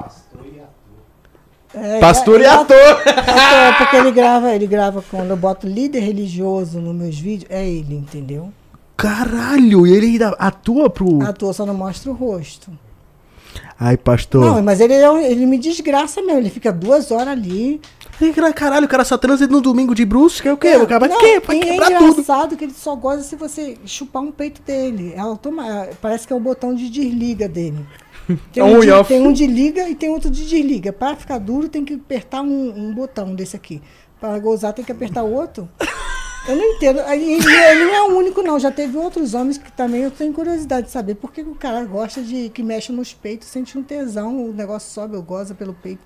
É, Pastor é, e é, ator. É porque ele grava, ele grava quando eu boto líder religioso nos meus vídeos, é ele, entendeu? Caralho, e ele ainda atua pro. Atua só não mostra o rosto. Ai, pastor. Não, mas ele, é ele me desgraça mesmo, ele fica duas horas ali. Caralho, o cara só transa no domingo de que é o quê? É, o cara vai não, quê? E é tudo. engraçado que ele só goza se você chupar um peito dele. É automa- parece que é o botão de desliga dele. Tem um, de, tem um de liga e tem outro de desliga. Para ficar duro tem que apertar um, um botão desse aqui. Para gozar tem que apertar o outro. Eu não entendo. Ele, ele não é o único, não. Já teve outros homens que também eu tenho curiosidade de saber por que o cara gosta de que mexe nos peitos, sente um tesão, o negócio sobe, eu goza pelo peito.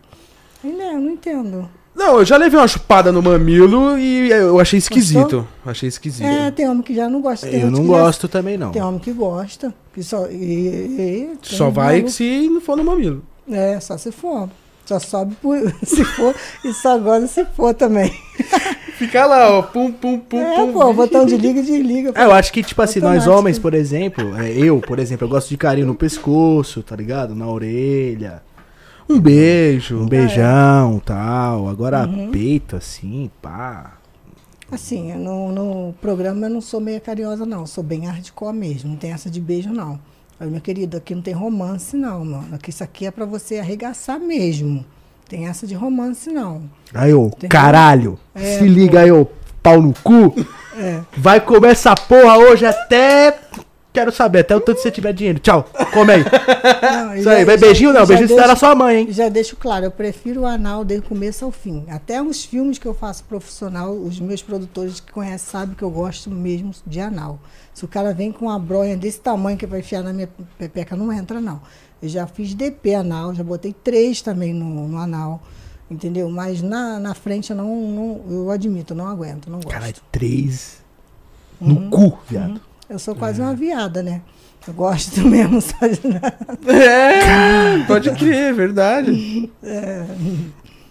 Ele é, eu não entendo. Não, eu já levei uma chupada no mamilo e eu achei esquisito. Achei esquisito. É, tem homem que já não gosta. tem Eu não que já- gosto também, não. Tem homem que gosta. Que só, e, e- Só vai se não for no mamilo. É, só se for. Só sobe por, se for e só goza se for também. Fica lá, ó. Pum, pum, pum, é, pum. pô, botão de liga e desliga. É, eu acho que, tipo assim, nós homens, por exemplo, é, eu, por exemplo, eu gosto de carinho no pescoço, tá ligado? Na orelha. Um beijo. Um beijão tal. Agora, Uhum. peito, assim, pá. Assim, no, no programa eu não sou meio carinhosa, não. Sou bem hardcore mesmo. Não tem essa de beijo, não. Aí, meu querido, aqui não tem romance, não, mano. Aqui isso aqui é pra você arregaçar mesmo. Tem essa de romance, não. Aí, ô, caralho. É, se liga aí, ô, pau no cu. É. Vai comer essa porra hoje até. Quero saber, até o tanto que você tiver dinheiro. Tchau, come aí. Não, Isso aí, já- beijinho não, beijinho você deixo- era sua mãe, hein? Já deixo claro, eu prefiro o anal desde o começo ao fim. Até os filmes que eu faço profissional, os meus produtores que conhecem sabem que eu gosto mesmo de anal. Se o cara vem com uma bronha desse tamanho que vai enfiar na minha pepeca, não entra, não. Eu já fiz DP anal, já botei três também no, no anal, entendeu? Mas na, na frente eu não, não- eu admito, eu não aguento, não gosto. Caralho, três Uhum. no cu, viado. Eu sou quase uma viada, né? Eu gosto mesmo só de É, pode crer, é verdade.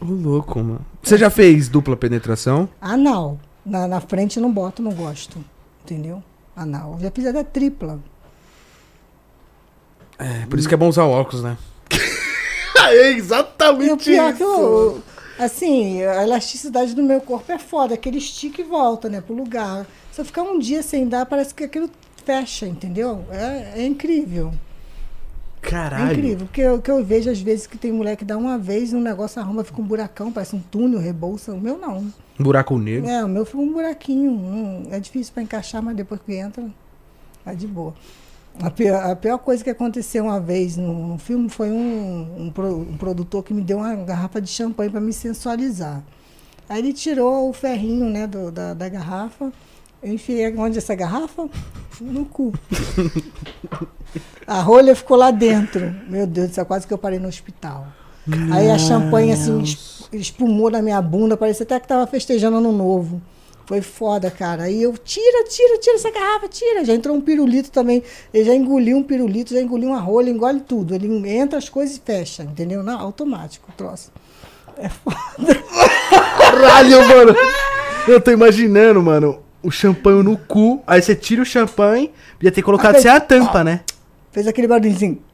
Ô, louco, mano. Você já fez dupla penetração? Anal. Na, na frente eu não boto, não gosto. Entendeu? Anal. Já fiz até tripla. É, por isso que é bom usar óculos, né? É o exatamente pior que eu, assim, a elasticidade do meu corpo é foda, aquele estica e volta, né, pro lugar. Se eu ficar um dia sem dar, parece que aquilo fecha, entendeu? É, é incrível. É Caralho. incrível. Porque o que eu vejo às vezes que tem mulher que dá uma vez, um negócio arruma, fica um buracão, parece um túnel, rebolsa. O meu não. Um buraco negro. É, o meu fica um buraquinho. hum, é difícil para encaixar, mas depois que entra, tá de boa. A pior, a pior coisa que aconteceu uma vez no, no filme foi um, um, pro- um produtor que me deu uma garrafa de champanhe para me sensualizar. Aí ele tirou o ferrinho né, do- da, da garrafa. Eu enfiei onde essa garrafa? No cu. A rolha ficou lá dentro. Meu Deus do céu, quase que eu parei no hospital. Aí a champanhe assim es- espumou na minha bunda, parecia até que tava festejando ano novo. Foi foda, cara. Aí eu, tira, tira, tira essa garrafa, tira. Já entrou um pirulito também. Ele já engoliu um pirulito, já engoliu uma rolha, engole tudo. Ele entra as coisas e fecha, entendeu? Não, automático o troço. Caralho, mano. Eu tô imaginando, mano, o champanhe no cu. Aí você tira o champanhe, podia ter colocado Ah, sem a tampa, né? Fez aquele barulhinho.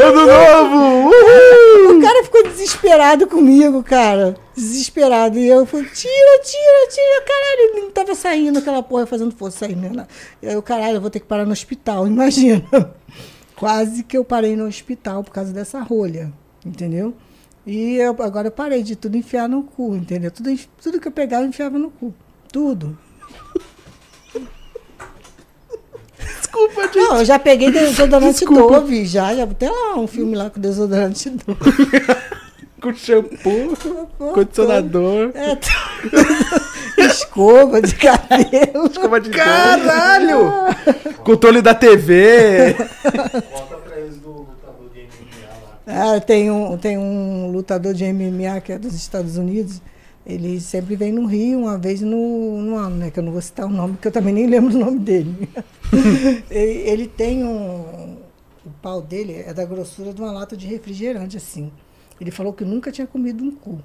Ano novo! Uhul! O cara ficou desesperado comigo, cara. Desesperado. E eu fui, tira, tira, tira. Caralho, ele não tava saindo aquela porra fazendo força saindo. Né? E aí eu, caralho, eu vou ter que parar no hospital, imagina. Quase que eu parei no hospital por causa dessa rolha, entendeu? E eu, agora eu parei de tudo enfiar no cu, entendeu? Tudo, tudo que eu pegava eu enfiava no cu. Tudo. Desculpa, gente. Não, eu já peguei desodorante Desculpa. Dove, já. Já tem lá um filme lá com desodorante Dove. Com shampoo, condicionador. É, t- escova de cabelo. Escova de Caralho! Controle da TV. Volta atrás do lutador de MMA lá. Ah, tem, um, tem um lutador de MMA que é dos Estados Unidos. Ele sempre vem no Rio, uma vez no, no ano, né? Que eu não vou citar o nome, porque eu também nem lembro o nome dele. ele, ele tem um. O pau dele é da grossura de uma lata de refrigerante, assim. Ele falou que nunca tinha comido um cu.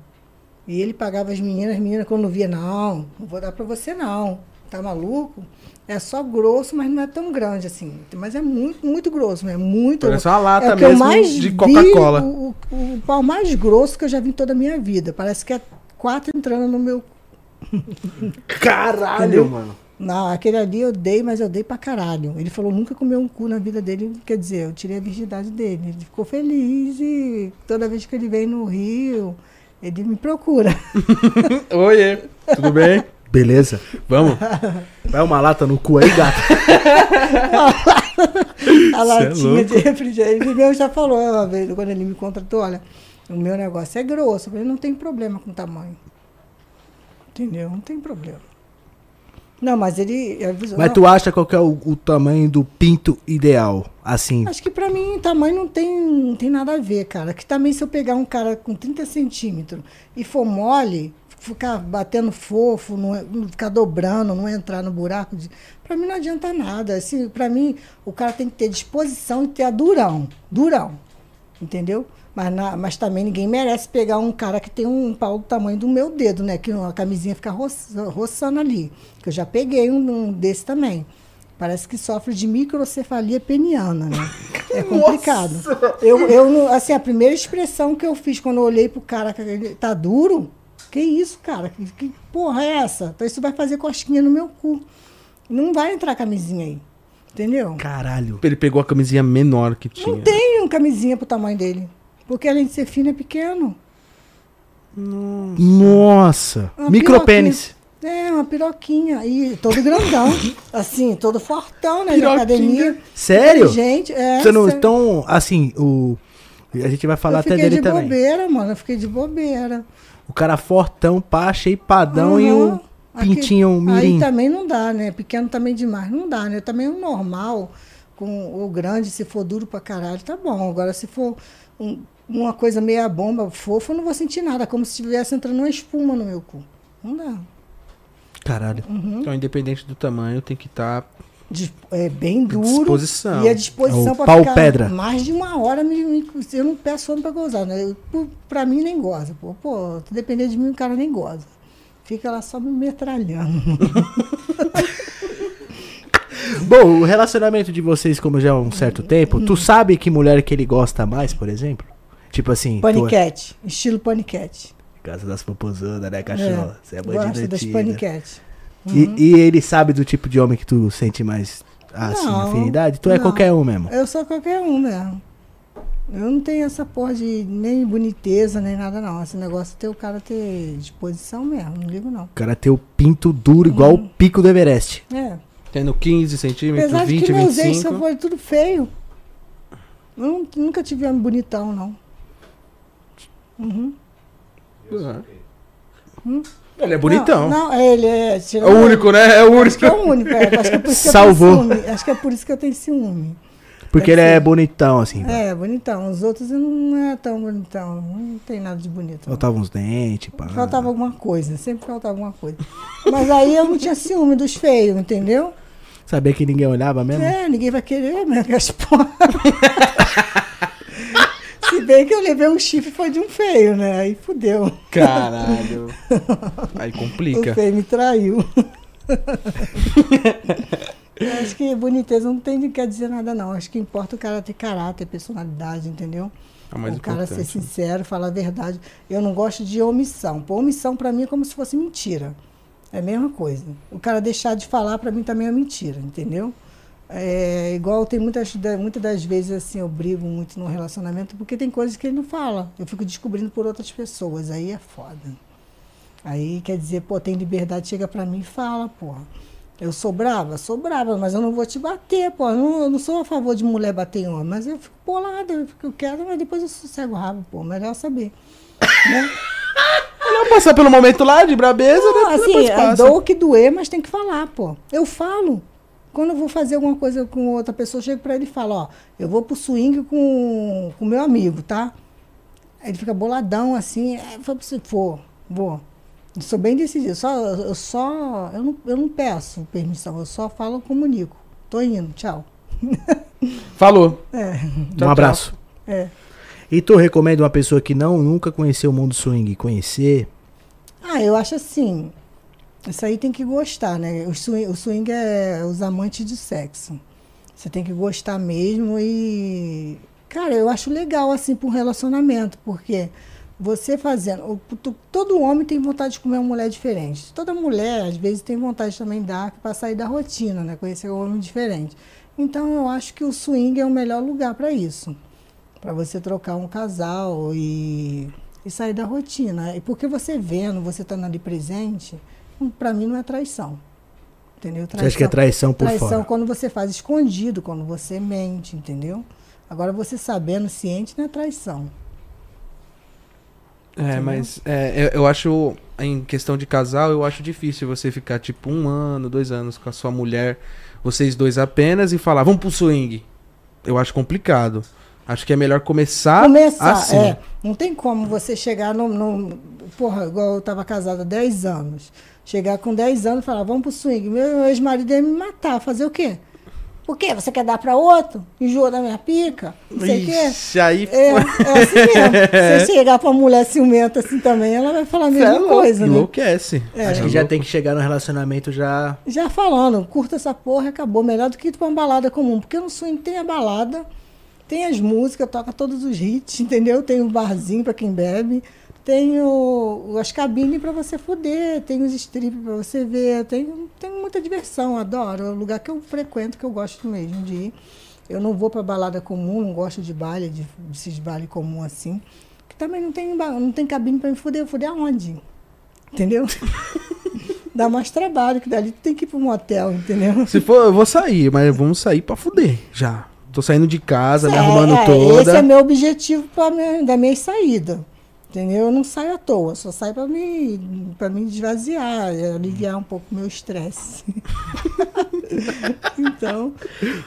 E ele pagava as meninas, as meninas quando via, não, não vou dar pra você não. Tá maluco? É só grosso, mas não é tão grande assim. Mas é muito, muito grosso, é muito Parece uma lata é mesmo mais de Coca-Cola. O, o, o pau mais grosso que eu já vi em toda a minha vida. Parece que é quatro entrando no meu. Caralho, Entendeu? mano. Não, aquele ali eu dei, mas eu dei pra caralho. Ele falou nunca comeu um cu na vida dele. Quer dizer, eu tirei a virgindade dele. Ele ficou feliz e toda vez que ele vem no Rio, ele me procura. Oiê, tudo bem? Beleza. Vamos? Vai uma lata no cu aí, gato. A é latinha louco. de refrigerante. Ele mesmo já falou uma vez, quando ele me contratou, olha, o meu negócio é grosso. Eu falei, não tem problema com tamanho. Entendeu? Não tem problema. Não, mas ele avisou. Mas tu acha qual é o, o tamanho do pinto ideal? Assim, Acho que pra mim tamanho não tem, não tem nada a ver, cara. Que também se eu pegar um cara com 30 centímetros e for mole, ficar batendo fofo, não, não ficar dobrando, não entrar no buraco, de, pra mim não adianta nada. Assim, pra mim, o cara tem que ter disposição e ter a durão. Durão. Entendeu? Mas, na- mas também ninguém merece pegar um cara que tem um pau do tamanho do meu dedo, né? Que a camisinha fica roça- roçando ali. Que eu já peguei um, um desse também. Parece que sofre de microcefalia peniana, né? É complicado. Eu, eu, não- assim, a primeira expressão que eu fiz quando eu olhei pro cara, tá duro, que isso, cara? Que, que porra é essa? Então isso vai fazer cosquinha no meu cu. Não vai entrar camisinha aí. Entendeu? caralho. Ele pegou a camisinha menor que tinha. Não tem uma camisinha pro tamanho dele. Porque além de ser fino, é pequeno. Nossa. Uma Micropênis. É, uma piroquinha. E todo grandão. assim, todo fortão, né? De Piroquinha. academia. Sério? Gente, é. Você não, sério. então, assim, o. A gente vai falar eu até fiquei dele de também. bobeira, mano. Eu fiquei de bobeira. O cara fortão, pá, shapeadão e o Uhum. Aqui- pintinho mirim. Aí também não dá, né? Pequeno também demais. Não dá, né? Também o normal, com o grande, se for duro pra caralho, tá bom. Agora, se for um- uma coisa meia bomba, fofa, eu não vou sentir nada. Como se estivesse entrando uma espuma no meu cu. Não dá. Caralho. Então, independente do tamanho, tem que tá é bem duro. Disposição. E a disposição É pau ficar pedra. mais de uma hora, me, me- eu não peço homem pra gozar. Né? Pra mim, nem goza. Pô, pô depender de mim, o cara nem goza. Fica lá só me metralhando. Bom, o relacionamento de vocês, como já há um certo tempo, tu sabe que mulher que ele gosta mais, por exemplo? Tipo assim. tu- Paniquete. Estilo paniquete. Casa das popozudas, né, cachorro? Você é, Gosto das bandido paniquete. e, e ele sabe do tipo de homem que tu sente mais, assim, Não, afinidade? Tu é não. qualquer um mesmo. Eu sou qualquer um mesmo. Eu não tenho essa porra de nem boniteza, nem nada, não. Esse negócio de ter o cara ter disposição mesmo. Não ligo, não. O cara tem o pinto duro igual o pico do Everest. É. Tendo 15 centímetros, Apesar de 20, que meus ex 25. só foi tudo feio. Eu nunca tive homem bonitão, não. Uhum. Ele é bonitão. Não, não, ele é. É o único, né? É o único. Acho que é o único. é. Acho que é por isso que Salvou. eu tenho ciúme. Acho que é por isso que eu tenho ciúme. Porque Deve ele é bonitão, assim. É, bonitão. Os outros não é tão bonitão. Não tem nada de bonito. não. Faltava uns dentes, pá. Faltava alguma coisa, sempre faltava alguma coisa. Mas aí eu não tinha ciúme dos feios, entendeu? Sabia que ninguém olhava mesmo? É, ninguém vai querer mesmo porra. Se bem que eu levei um chifre foi de um feio, né? Aí fudeu. Caralho. Aí O complica. feio me traiu. Eu acho que boniteza não tem quer dizer nada, não. Acho que importa o cara ter caráter, personalidade, entendeu? É o o cara ser importante. sincero, falar a verdade. Eu não gosto de omissão. Pô, omissão pra mim é como se fosse mentira. É a mesma coisa. O cara deixar de falar pra mim também é mentira, entendeu? É igual tem muitas, muitas das vezes assim, eu brigo muito no relacionamento porque tem coisas que ele não fala. Eu fico descobrindo por outras pessoas. Aí é foda. Aí quer dizer, pô, tem liberdade, chega pra mim e fala, porra. Eu sou brava? Sou brava, mas eu não vou te bater, pô. Eu não, eu não sou a favor de mulher bater em homem, mas eu fico bolada, eu fico quieto, mas depois eu sossego o rabo, pô. Melhor saber. né? Não passar pelo momento lá de brabeza, Não, né? assim, dou o que doer, mas tem que falar, pô. Eu falo. Quando eu vou fazer alguma coisa com outra pessoa, eu chego pra ele e falo, ó, eu vou pro swing com o meu amigo, tá? Ele fica boladão assim, é, foi você for, vou. Eu sou bem decidido. Só, eu só. Eu não, eu não peço permissão, eu só falo, comunico. Tô indo, tchau. Falou. É, Um Tchau, abraço. é. E tu recomenda uma pessoa que não nunca conheceu o mundo swing conhecer? Ah, eu acho assim. Isso aí tem que gostar, né? O swing, o swing é os amantes de sexo. Você tem que gostar mesmo e. Cara, eu acho legal, assim, para um relacionamento, porque você fazendo. Todo homem tem vontade de comer uma mulher diferente. Toda mulher, às vezes, tem vontade também dar para sair da rotina, né? Conhecer um homem diferente. Então, eu acho que o swing é o melhor lugar para isso para você trocar um casal e, e sair da rotina. E porque você vendo, você estando ali presente, para mim não é traição. Entendeu? Você acha que é traição por traição fora? quando você faz escondido, quando você mente, entendeu? Agora você sabendo, ciente, não é traição. É, mas é, eu, eu acho, em questão de casal, eu acho difícil você ficar tipo um ano, dois anos com a sua mulher, vocês dois apenas, e falar, vamos pro swing. Eu acho complicado. Acho que é melhor começar, Começar, assim. é. Não tem como você chegar no, no- Porra, igual eu tava casada há 10 anos. Chegar com 10 anos e falar, vamos pro swing. Meu ex-marido ia me matar. Fazer o quê? O quê? Você quer dar pra outro? Enjoa da minha pica? Não sei o quê. Aí É, é assim mesmo. Se chegar pra uma mulher ciumenta assim também, ela vai falar a é mesma louco, coisa, né? enlouquece. É. Acho que já tem que chegar no relacionamento já. Já falando, curta essa porra e acabou. Melhor do que ir pra uma balada comum. Porque no swing tem a balada, tem as músicas, toca todos os hits, entendeu? Tem o barzinho pra quem bebe, tem o, as cabines pra você fuder, tem os strips pra você ver, tem, tem muita diversão, adoro. É o lugar que eu frequento, que eu gosto mesmo de ir. Eu não vou pra balada comum, não gosto de baile, de, desses baile comum assim. Que também não tem, não tem cabine pra me fuder. Eu fuder aonde? Entendeu? Dá mais trabalho, que dali tu tem que ir para um motel, entendeu? Se for, eu vou sair, mas vamos sair pra fuder, já. Tô saindo de casa, me É, arrumando é, toda. Esse é meu objetivo pra minha, da minha saída. Entendeu? Eu não saio à toa, só saio para me, pra me esvaziar, é, aliviar um pouco o meu estresse. então,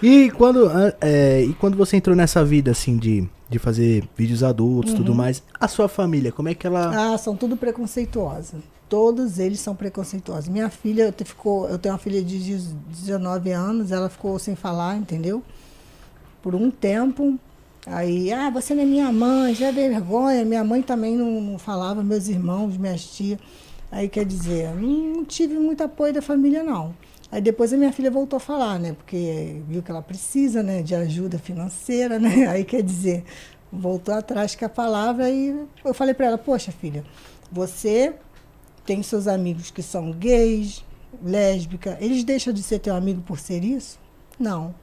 E quando, é, e quando você entrou nessa vida, assim, de, de fazer vídeos adultos e Uhum. tudo mais, a sua família, como é que ela. ah, são tudo preconceituosos. Todos eles são preconceituosos. Minha filha te- ficou, eu tenho uma filha de 19 anos, ela ficou sem falar, entendeu? Por um tempo. Aí, ah, você não é minha mãe, já é vergonha. Minha mãe também não, não falava, meus irmãos, minhas tias. Aí, quer dizer, não, tive muito apoio da família, não. Aí depois a minha filha voltou a falar, né? Porque viu que ela precisa, né? De ajuda financeira, né? Aí, quer dizer, voltou atrás com a palavra e eu falei para ela, poxa, filha, você tem seus amigos que são gays, lésbica, eles deixam de ser teu amigo por ser isso? Não.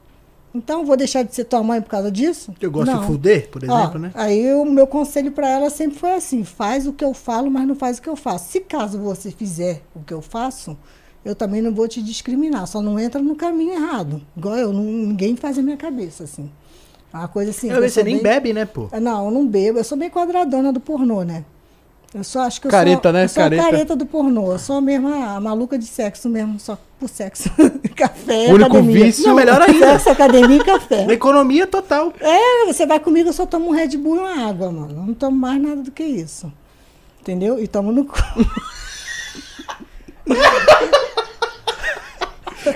Então, vou deixar de ser tua mãe por causa disso? Eu gosto Não. de fuder, por Ó, exemplo, né? Aí o meu conselho para ela sempre foi assim: faz o que eu falo, mas não faz o que eu faço. Se caso você fizer o que eu faço, eu também não vou te discriminar. Só não entra no caminho errado. Igual eu, não- ninguém faz a minha cabeça assim. É Uma coisa assim. Eu sou você nem bem- bebe, né, pô? Não, eu não bebo. Eu sou bem quadradona do pornô, né? Eu só acho que eu Careta, sou, né? eu sou a Careta. careta do pornô. Eu sou mesmo a, a maluca de sexo mesmo, só por sexo. café, Único academia. vício- Não, melhor ainda. Sexo, academia e café. Na economia total. É, você vai comigo, eu só tomo um Red Bull e uma água, mano. Eu não tomo mais nada do que isso. Entendeu? E tomo no cu.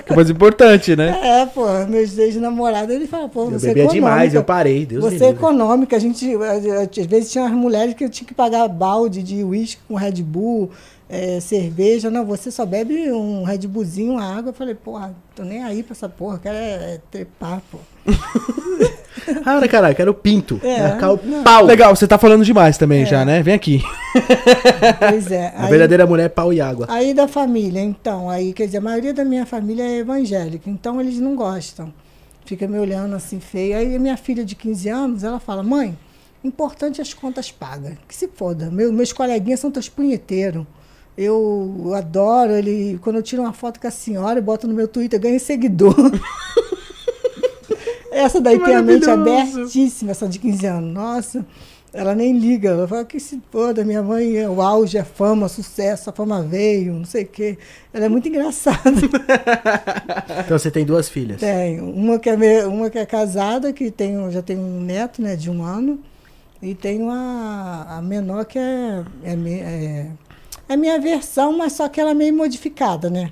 Que é mais importante, né? É, pô, meus ex-namorados, ele fala, pô, Eu você é bebia econômica. demais, eu parei, Deus me Você é econômica, a gente, às vezes tinha umas mulheres que eu tinha que pagar balde de uísque com Red Bull, é, cerveja. Não, você só bebe um Red Bullzinho, uma água. Eu falei, porra, tô nem aí pra essa porra, quero é, é trepar, pô. Ah, caralho, quero pinto. É, Marcar o não. pau. Legal, você tá falando demais também já, né? Vem aqui. Pois é. A aí- verdadeira mulher é pau e água. Aí da família, então, aí quer dizer, a maioria da minha família é evangélica, então eles não gostam. Fica me olhando assim feio. Aí a minha filha de 15 anos, ela fala: "Mãe, importante as contas pagas. Que se foda. Meu, meus coleguinhas são teus punheteiros. Eu adoro ele. Quando eu tiro uma foto com a senhora e boto no meu Twitter, eu ganho seguidor. essa daí tem a mente abertíssima, essa de 15 anos. Nossa, ela nem liga. Ela fala que se foda, minha mãe é o auge, é fama, sucesso, a fama veio, não sei o quê. Ela é muito engraçada. Então você tem duas filhas. Tenho. Uma que é, uma que é casada, que tem, já tem um neto né, de um ano. E tenho a, a menor que é, é, é, é minha versão, mas só que ela é meio modificada, né?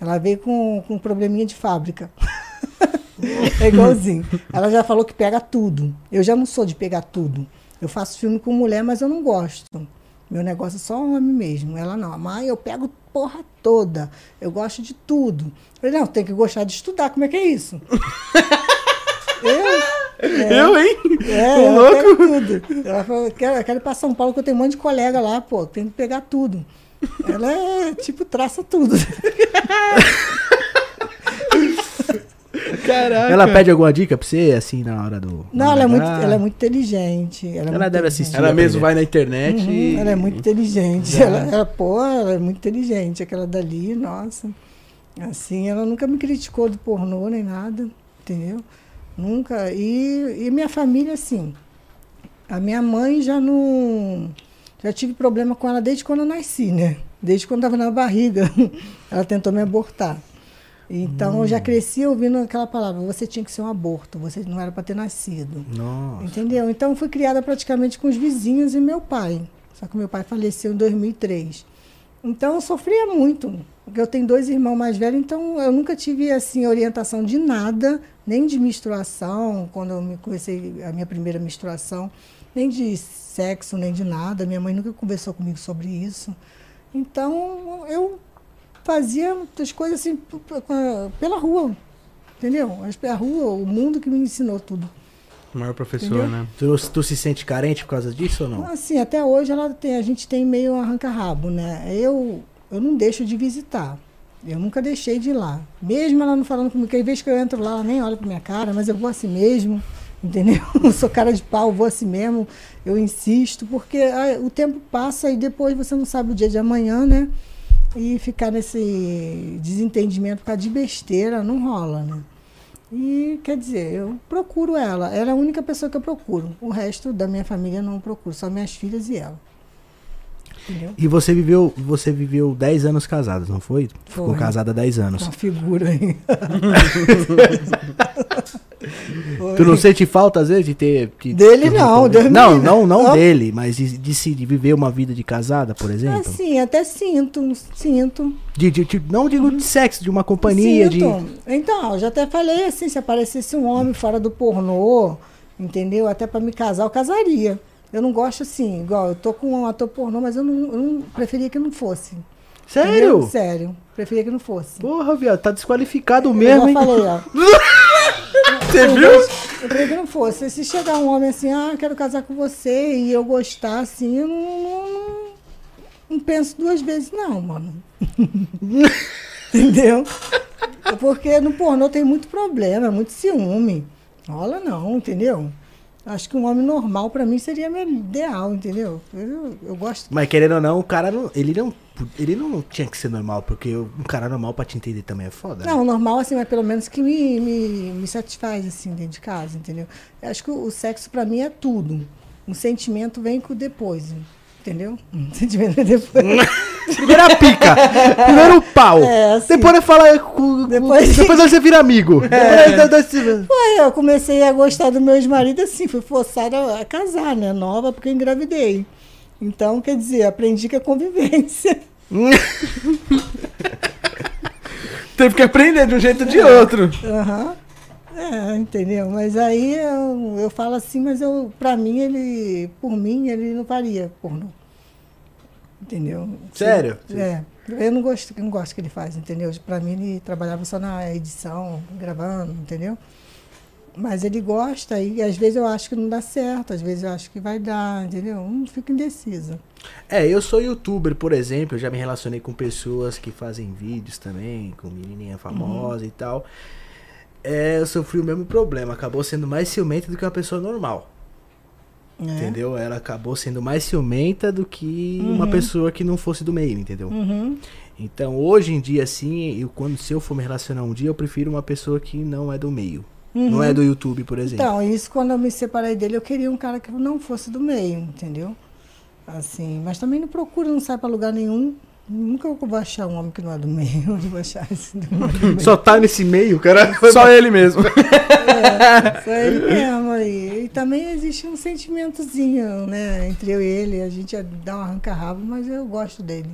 Ela veio com, com um probleminha de fábrica. é igualzinho. Ela já falou que pega tudo. Eu já não sou de pegar tudo. Eu faço filme com mulher, mas eu não gosto. Meu negócio é só homem mesmo. Ela não. Mãe, eu pego porra toda. Eu gosto de tudo. Eu falei, não, tem que gostar de estudar. Como é que é isso? eu? É. Eu, hein? É, ela louco. tudo. Ela falou, quero, eu quero ir pra São Paulo, que eu tenho um monte de colega lá, pô, tem que pegar tudo. Ela é, tipo, traça tudo. Caraca. Ela pede alguma dica pra você, assim, na hora do. Não, ela é muito, ela é muito inteligente. Ela, é Ela muito deve inteligente. assistir. Ela mesmo vai na internet Uhum, e... Ela é muito inteligente. Ela, ela, pô, ela é muito inteligente. Aquela dali, nossa. Assim, ela nunca me criticou do pornô nem nada, entendeu? Nunca. E, e minha família, assim. A minha mãe já não. Já tive problema com ela desde quando eu nasci, né? Desde quando estava na barriga. ela tentou me abortar. Então eu já cresci ouvindo aquela palavra: você tinha que ser um aborto, você não era para ter nascido. Nossa. Entendeu? Então fui criada praticamente com os vizinhos e meu pai. Só que meu pai faleceu em 2003. Então eu sofria muito, porque eu tenho dois irmãos mais velhos, então eu nunca tive assim orientação de nada, nem de menstruação, quando eu me comecei a minha primeira menstruação, nem de sexo, nem de nada. Minha mãe nunca conversou comigo sobre isso. Então eu fazia as coisas assim pela rua, entendeu? As- A rua, o mundo que me ensinou tudo. O maior professor, Entendeu? né? Tu, tu se sente carente por causa disso ou não? Assim, até hoje ela tem, a gente tem meio arranca-rabo, né? Eu, eu não deixo de visitar. Eu nunca deixei de ir lá. Mesmo ela não falando comigo, que às vezes que eu entro lá, ela nem olha pra minha cara, mas eu vou assim mesmo, entendeu? Eu sou cara de pau, vou assim mesmo, eu insisto, porque ah, o tempo passa e depois você não sabe o dia de amanhã, né? E ficar nesse desentendimento por causa de besteira não rola, né? E quer dizer, eu procuro ela. Ela é a única pessoa que eu procuro. O resto da minha família eu não procuro, só minhas filhas e ela. Entendeu? E você viveu, você viveu 10 anos casada, não foi? Ficou Foi. casada há 10 anos. Uma figura aí. Tu não sente falta, às vezes, de ter. de- Dele de- não, me Não, não, não Não. dele, mas de, de de viver uma vida de casada, por exemplo. Assim, até sinto, sinto. De, de- de- não digo de sexo, de uma companhia, de. sinto. Então, eu já até falei assim, se aparecesse um homem fora do pornô, entendeu? Até pra me casar, eu casaria. Eu não gosto assim, igual, eu tô com um ator pornô, mas eu não, eu não preferia que não fosse. Sério? Entendeu? Sério. Preferia que não fosse. Porra, viado, tá desqualificado Eu mesmo, hein? falei, ó. Você viu? Eu queria que não fosse. Se chegar um homem assim, ah, eu quero casar com você e eu gostar assim, eu não, não, não- penso duas vezes, não, mano. Entendeu? É Porque no pornô tem muito problema, muito ciúme. Rola não, entendeu? Acho que um homem normal pra mim seria meu ideal, entendeu? Eu, eu gosto. Mas querendo ou não, o cara não. Ele não. Ele não tinha que ser normal, porque um cara normal pra te entender também é foda. né? Não, normal assim, mas pelo menos que me, me, me satisfaz assim dentro de casa, entendeu? Eu acho que o, o sexo pra mim é tudo. O sentimento vem com depois, entendeu? Sentimento vem depois. Primeiro a pica. Primeiro o pau. É, assim. Depois ele fala com. Depois- Depois, você vira amigo. Depois, depois- depois- Aí eu comecei a gostar do meu ex-marido assim, fui forçada a, casar, né? Nova, porque eu engravidei. Então, quer dizer, aprendi que é convivência. Teve que aprender de um jeito ou de outro. Aham. É, entendeu? Mas aí eu, eu falo assim, mas eu, pra mim, ele, por mim, ele não faria pornô. Entendeu? Sério? É. Eu não gosto, não gosto que ele faz, entendeu? Pra mim, ele trabalhava só na edição, gravando, entendeu? Mas ele gosta e às vezes eu acho que não dá certo, às vezes eu acho que vai dar, entendeu? Não fico indecisa. É, eu sou youtuber, por exemplo, eu já me relacionei com pessoas que fazem vídeos também, com menininha famosa e tal. É, eu sofri o mesmo problema, acabou sendo mais ciumenta do que uma pessoa normal. né? Entendeu? Ela acabou sendo mais ciumenta do que uma Uhum. pessoa que não fosse do meio, entendeu? Uhum. Então, hoje em dia, assim, eu, quando se eu for me relacionar um dia, eu prefiro uma pessoa que não é do meio. Não é do YouTube, por exemplo. Então, isso quando eu me separei dele, eu queria um cara que não fosse do meio, entendeu? Assim, mas também não procuro, não sai pra lugar nenhum. Nunca vou achar um homem que não é do meio. Vou achar esse do meio. Só tá nesse meio, cara. Só ele mesmo. É, só ele mesmo aí. E também existe um sentimentozinho, né, entre eu e ele. A gente dá um arranca-rabo, mas eu gosto dele.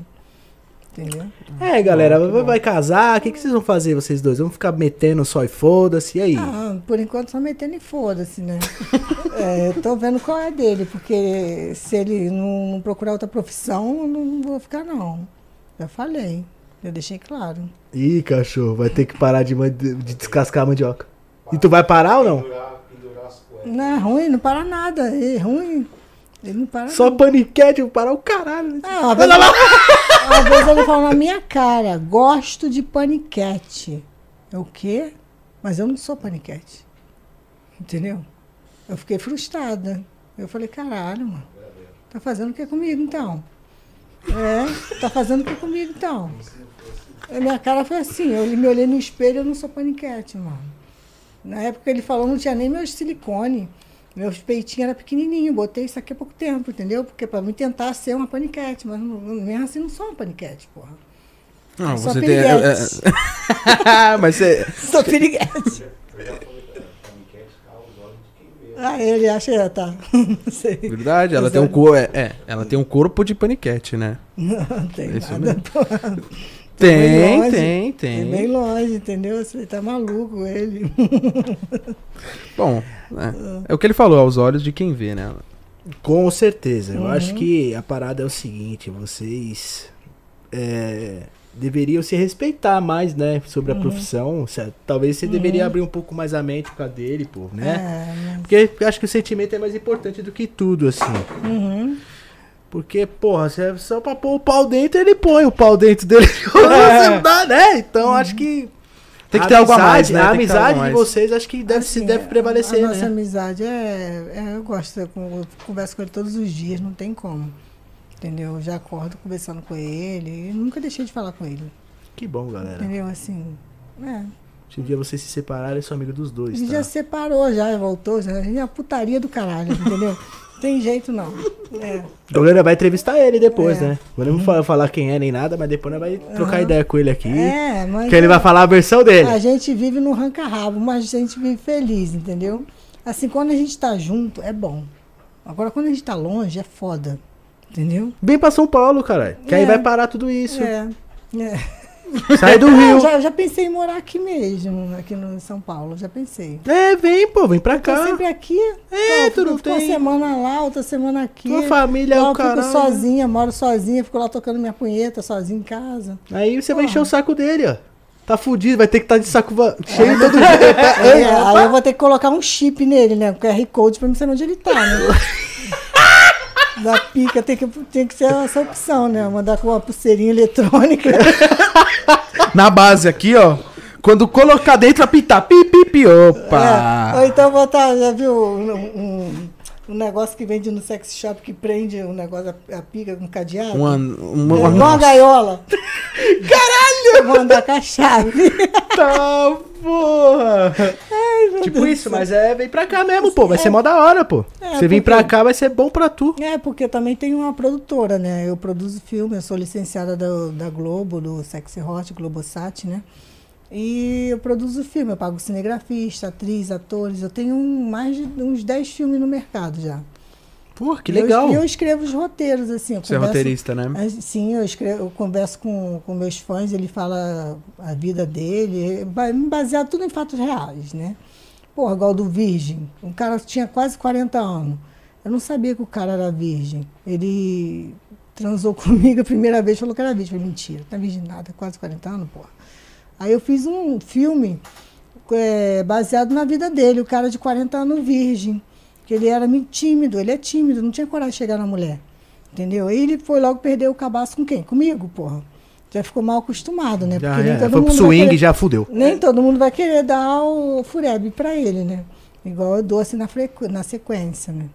Entendeu? É, galera, vai, vai casar, o que, que vocês vão fazer, vocês dois? Vão ficar metendo só e foda-se, e aí? Ah, por enquanto só metendo e foda-se, né? É, eu tô vendo qual é dele, porque se ele não, não procurar outra profissão, eu não vou ficar, não. Já falei. Eu deixei claro. Ih, cachorro, vai ter que parar de, de descascar a mandioca. E tu vai parar ou não? Não é ruim, não para nada. É ruim. Ele não para Só nada. paniquete, vou parar o caralho. Ah, uma, vez, uma vez ele falou na minha cara, gosto de paniquete. Eu o quê? Mas eu não sou paniquete. Entendeu? Eu fiquei frustrada. Eu falei, caralho, mano. Tá fazendo o que comigo então? É, tá fazendo o que comigo então? A minha cara foi assim, eu me olhei no espelho, eu não sou paniquete, mano. Na época ele falou, não tinha nem meus silicone. Meus peitinhos eram pequenininhos, botei isso aqui há pouco tempo, entendeu? Porque para mim tentar ser uma paniquete, mas não, mesmo assim não sou uma paniquete, porra. Não, Sou você tem. é, piriguete. é- Mas você. Sou piriguete. Eu já falei pra ela, paniquete tá aos olhos de quem vê. Ah, ele acha que tá. Não sei. Verdade, ela tem um é- corpo. É, é, ela tem um corpo de paniquete, né? Não tem Isso nada. Tem, bem longe. tem, É tem. bem longe, entendeu? Você tá maluco, ele. Bom, é, é o que ele falou, aos olhos de quem vê, né? Com certeza. Eu Uhum. acho que a parada é o seguinte, vocês é, deveriam se respeitar mais, né? Sobre a Uhum. profissão. Se- Talvez você deveria abrir um pouco mais a mente com a dele, pô, né? É, Porque eu acho que o sentimento é mais importante do que tudo, assim. uhum. Porque, porra, se é só pra pôr o pau dentro, ele põe o pau dentro dele. É. Você não dá, né? Então acho que. Tem que ter algo a mais, né? A amizade de vocês acho que deve, se Assim, deve prevalecer, A nossa né? amizade é, é- Eu gosto, eu converso com ele todos os dias, não tem como. Entendeu? Eu já acordo conversando com ele, e nunca deixei de falar com ele. Que bom, galera. Entendeu? Assim. É. Se um dia vocês se separarem, eu sou amigo dos dois, gente tá? já separou, já voltou, já. É a putaria do caralho, entendeu? tem jeito não. É. O Galera vai entrevistar ele depois, É. né? Não vamos fa- falar quem é nem nada, mas depois nós vai trocar Aham. ideia com ele aqui. É, mas. que ele vai falar a versão dele. A gente vive no ranca-rabo, mas a gente vive feliz, entendeu? Assim, quando a gente tá junto, é bom. Agora, quando a gente tá longe, é foda. Entendeu? Vem pra São Paulo, caralho. Que aí É. vai parar tudo isso. É. é. Sai do Ah, Rio. já, já pensei em morar aqui mesmo, aqui no São Paulo, já pensei. É, vem, pô, vem pra Tô cá. sempre aqui. É, Pô, tu não fico Uma tem- semana lá, outra semana aqui. Tua família é o eu fico sozinha, moro sozinha, fico lá tocando minha punheta sozinha em casa. Aí você vai Porra. encher o saco dele, ó. Tá fudido, vai ter que estar de saco va- cheio todo dia. É, aí eu vou ter que colocar um chip nele, né? Um QR Code pra mim saber onde ele tá, né? Da pica tem que, tem que ser essa opção, né? Mandar com uma pulseirinha eletrônica. Na base aqui, ó. Quando colocar dentro, apitar. Pi, pi, pi, É, ou opa. então botar, já viu um, um, um negócio que vende no sex shop que prende o negócio, a, a pica com cadeado? Uma, É, uma, uma nossa. gaiola. Caralho! Vou andar com a chave. Tá, porra. tipo isso, mas é, vem pra cá mesmo, pô. Vai ser mó da hora, pô. É, você vir pra cá, vai ser bom pra tu. É, porque também tenho uma produtora, né? Eu produzo filme, eu sou licenciada do- da Globo, do Sexy Hot, Globosat, né? E eu produzo filme, eu pago cinegrafista, atriz, atores. Eu tenho mais de uns 10 filmes no mercado já. Pô, que eu- legal. E eu, escrevo os roteiros, assim. Eu Você é converso- roteirista, né? Sim, eu, escrevo, eu converso com, com meus fãs, ele fala a vida dele, ba- baseado tudo em fatos reais, né? Porra, igual do Virgem. Um cara tinha quase 40 anos. Eu não sabia que o cara era virgem. Ele transou comigo a primeira vez, falou que era virgem. Eu falei, mentira, não é virgem nada, quase 40 anos, porra. Aí eu fiz um filme é, baseado na vida dele, o cara de 40 anos virgem. Que ele era muito tímido, ele é tímido, não tinha coragem de chegar na mulher. Entendeu? Aí ele foi logo perder o cabaço com quem? Comigo, porra. Já ficou mal acostumado, né? Já, Porque nem é, todo foi pro mundo vai swing, querer- já fudeu. nem todo mundo vai querer dar o fureb pra ele, né? Igual eu dou assim na, na sequência, né?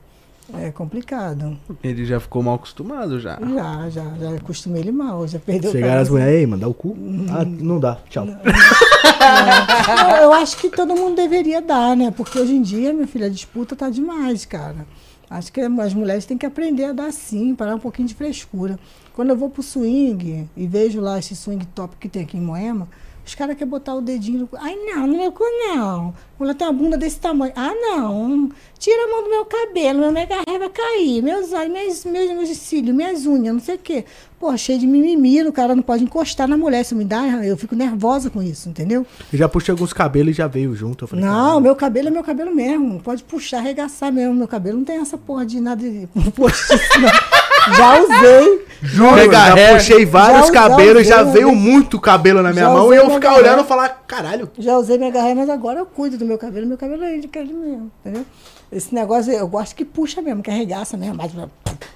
É complicado. Ele já ficou mal acostumado já. Já, já, já acostumei ele mal, já perdeu Chegaram as mulheres aí, mano, dá o cu. Ah, não dá, tchau. Eu, eu acho que todo mundo deveria dar, né? Porque hoje em dia, minha filha, a disputa tá demais, cara. Acho que as mulheres têm que aprender a dar sim, parar um pouquinho de frescura. Quando eu vou pro swing e vejo lá esse swing top que tem aqui em Moema, os caras querem botar o dedinho no cu. Ai, não, no meu cu não. A mulher tem uma bunda desse tamanho. Ah, não. Tira a mão do meu cabelo, meu mega vai cair. Meus olhos, meus, meus, meus cílios, minhas unhas, não sei o quê. Pô, cheio de mimimi, o cara não pode encostar na mulher. Isso me dá, eu fico nervosa com isso, entendeu? Eu já puxei alguns cabelos e já veio junto. Falei, Não, meu cabelo é meu cabelo mesmo. Pode puxar, arregaçar mesmo. Meu cabelo não tem essa porra de nada de postiço, não. Já usei. Juro, Mega já hair. puxei vários Já- cabelos, já já, usei, veio né? muito cabelo na minha Já mão usei e eu ficar olhando e falar, caralho. Já usei minha garrafa, mas agora eu cuido do meu cabelo. Meu cabelo é de cabelo mesmo, entendeu? Esse negócio eu gosto que puxa mesmo, que arregaça mesmo. Bate,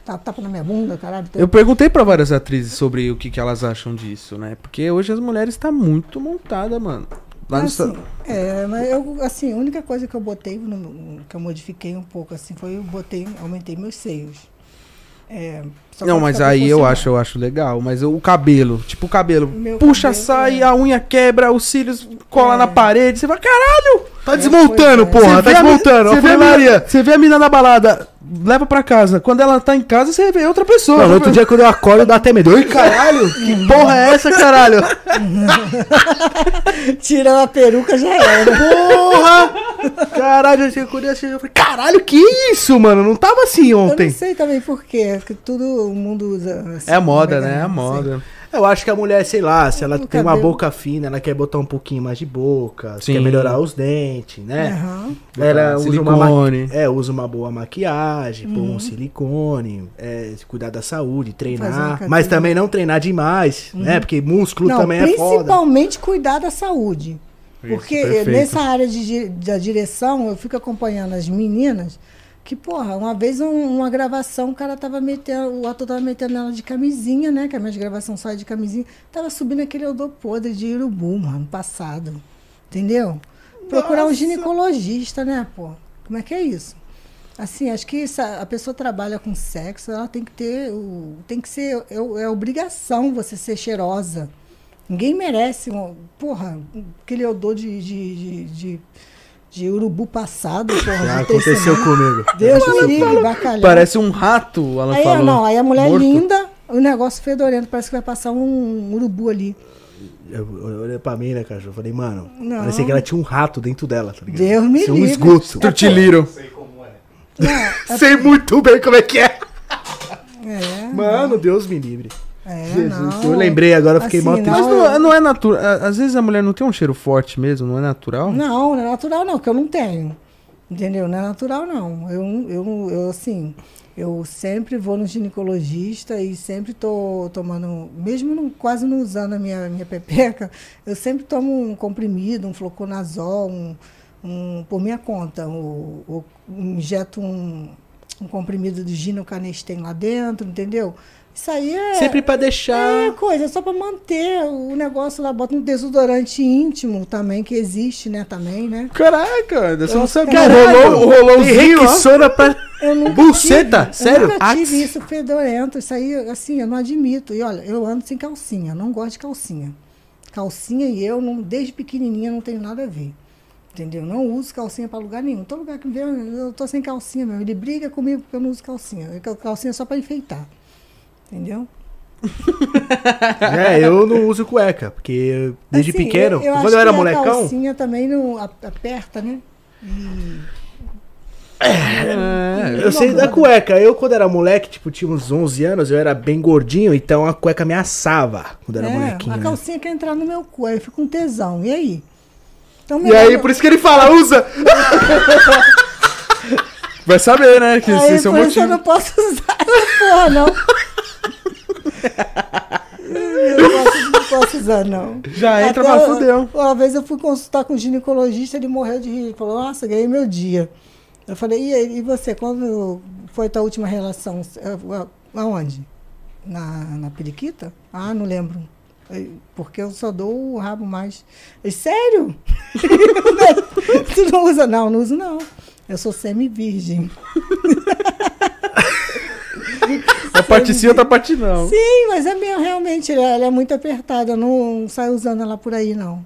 tá, tapa na minha bunda, caralho. Eu perguntei pra várias atrizes sobre o que, que elas acham disso, né? Porque hoje as mulheres tá muito montada, mano. Lá no assim, Esta- é, mas eu, assim, a única coisa que eu botei, no- que eu modifiquei um pouco, assim, foi eu botei, aumentei meus seios. É, só Não, mas aí eu acho, eu acho legal. Mas o cabelo, tipo o cabelo, Meu puxa, cabelo, sai, é. a unha quebra, os cílios cola É. na parede. Você fala, caralho! Tá desmontando, pois é. porra, Você tá vê a mi- desmontando. Você Ó, vê, a Maria. mina, você vê a mina na balada, leva pra casa. Quando ela tá em casa, você vê outra pessoa. Não, outro dia quando eu acordo dá até medo. Oi, caralho, que porra é essa, caralho? Tirando a peruca já era. Porra! Caralho, eu quando eu achei, eu falei, caralho, que isso, mano? Não tava assim Eu ontem. não sei também por quê, porque tudo o mundo usa. assim, É a moda, não né? É sei. moda. Eu acho que a mulher, sei lá, se ela O tem uma boca fina, ela quer botar um pouquinho mais de boca, Sim. quer melhorar os dentes, né? Aham. Ela usa uma, Silicone. é, usa uma boa maquiagem, pôr um silicone, é, cuidar da saúde, uma treinar. Mas também não treinar demais, né? Porque músculo Não, também é foda. principalmente cuidar da saúde. Isso, Porque perfeito. nessa área de, da direção, eu fico acompanhando as meninas, que, porra, uma vez um- uma gravação, o cara tava metendo, o ator tava metendo ela de camisinha, né? Que a minha gravação sai de camisinha. Tava subindo aquele odor podre de urubu, mano, passado. Entendeu? Procurar um Nossa. ginecologista, né, pô? Como é que é isso? Assim, acho que essa- a pessoa trabalha com sexo, ela tem que ter. O, tem que ser. É, é obrigação você ser cheirosa. Ninguém merece. Um, porra, aquele odor de, de, de, de, de urubu passado, porra. Já aconteceu comigo. Deus me livre, bacalhau. Parece um rato, ela aí, falou. não, aí a mulher Morto. linda, o negócio fedorento, parece que vai passar um urubu ali. Eu, eu olhei pra mim, né, cachorro? Falei, mano, Não. parecia que ela tinha um rato dentro dela, tá ligado? Deus me Parecia um livre. esgoto. Trutiliro. Sei como é. Não, Sei muito bem como é que é. é, Mano, Deus me livre. É, Jesus, não. eu lembrei agora, eu fiquei Assim, não- triste. Mas não, é- não é natural. Às vezes a mulher não tem um cheiro forte mesmo, não é natural? Não, não é natural não, que eu não tenho. Entendeu? Não é natural não. Eu, eu, eu assim, eu sempre vou no ginecologista e sempre tô tomando, mesmo não- quase não usando a minha, minha pepeca, eu sempre tomo um comprimido, um fluconazol, um, um, por minha conta. O, o- injeto um, um comprimido de ginocanestem lá dentro, entendeu? Isso aí é... Sempre pra deixar. É coisa, só para manter o negócio lá, bota um desodorante íntimo também, que existe, né, também, né? Caraca, você não sabe. Caralho, rolou, rolou. Rexona pra. Eu nunca Buceta? tive, Sério? Eu nunca tive isso fedorento, isso aí, assim, eu não admito. E olha, eu ando sem calcinha, não gosto de calcinha. Calcinha e eu, não, desde pequenininha, não tenho nada a ver. Entendeu? Não uso calcinha para lugar nenhum. Todo lugar que vem, eu tô sem calcinha mesmo. Ele briga comigo porque eu não uso calcinha. Eu- Calcinha é só para enfeitar. Entendeu? É, eu não uso cueca, porque desde Assim, pequeno, eu, eu quando eu era molecão, A calcinha também não aperta, né? É, eu sei da cueca. Eu, quando era moleque, tipo, tinha uns 11 anos, eu era bem gordinho, então a cueca me assava quando era É, molequinho. a né? calcinha quer entrar no meu cu, aí eu fico com tesão. E aí? Então, E aí, não- por isso que ele fala, usa! Vai saber, né? Que Aí, esse é o isso eu motivo. não posso usar essa porra, não. Eu não posso, não posso usar, não. Já entra, Até mas eu- fudeu. Uma vez eu fui consultar com o ginecologista, ele morreu de rir. Ele falou, nossa, ganhei meu dia. Eu falei, e, e você, quando foi a tua última relação? Eh, Aonde? Na, na periquita? Ah, não lembro. Porque eu só dou o rabo mais. Sério? tu não usa? Não, não uso não. Eu sou semi-virgem. Uma parte sim, outra parte não. Sim, mas é mesmo, realmente, ela, é muito apertada. Eu não saio usando ela por aí, não.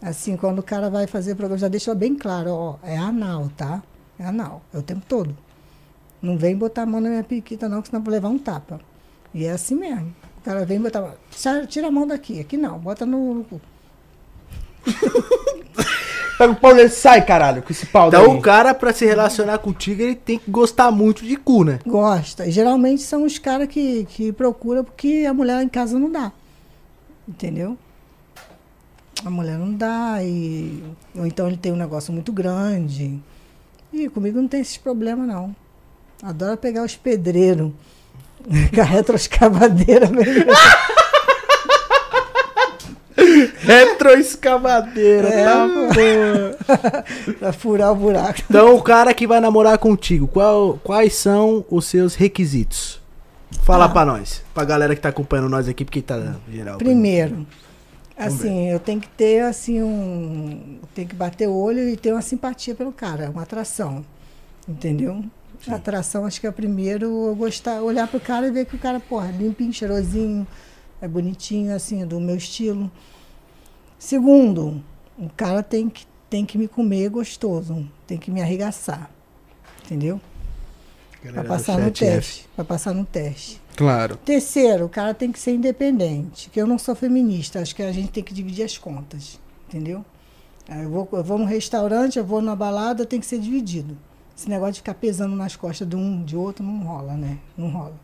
Assim, quando o cara vai fazer programa, já deixa bem claro, ó, é anal, tá? É anal, é o tempo todo. Não vem botar a mão na minha periquita, não, que senão eu vou levar um tapa. E é assim mesmo. O cara vem botar. "Sai, Tira a mão daqui. Aqui não, bota no. no cu." Pega o pau dele, sai, caralho, com esse pau Então, daí. o cara, pra se relacionar contigo, ele tem que gostar muito de cu, né? Gosta. E geralmente são os caras que, que procuram porque a mulher em casa não dá. Entendeu? A mulher não dá, e, ou então ele tem um negócio muito grande. E comigo não tem esses problemas, não. Adoro pegar os pedreiros. Com a retroescavadeira. mesmo. Retroescavadeira, É, tá pô. pra furar o buraco. Então, o cara que vai namorar contigo, qual- quais são os seus requisitos? Fala Ah. pra nós. Pra galera que tá acompanhando nós aqui, porque tá geral. Primeiro, assim, eu tenho que ter assim um, tem que bater o olho e ter uma simpatia pelo cara, uma atração, entendeu? A atração, acho que é o primeiro, eu gostar, olhar pro cara e ver que o cara, porra, limpinho, cheirosinho, é bonitinho, assim, do meu estilo. Segundo, o cara tem que, tem que me comer gostoso, tem que me arregaçar. Entendeu? Do passar no teste. Pra passar no teste. Claro. Terceiro, o cara tem que ser independente, que eu não sou feminista, acho que a gente tem que dividir as contas, entendeu? Eu vou, eu vou num restaurante, eu vou numa balada, tem que ser dividido. Esse negócio de ficar pesando nas costas de um, de outro, não rola, né? Não rola.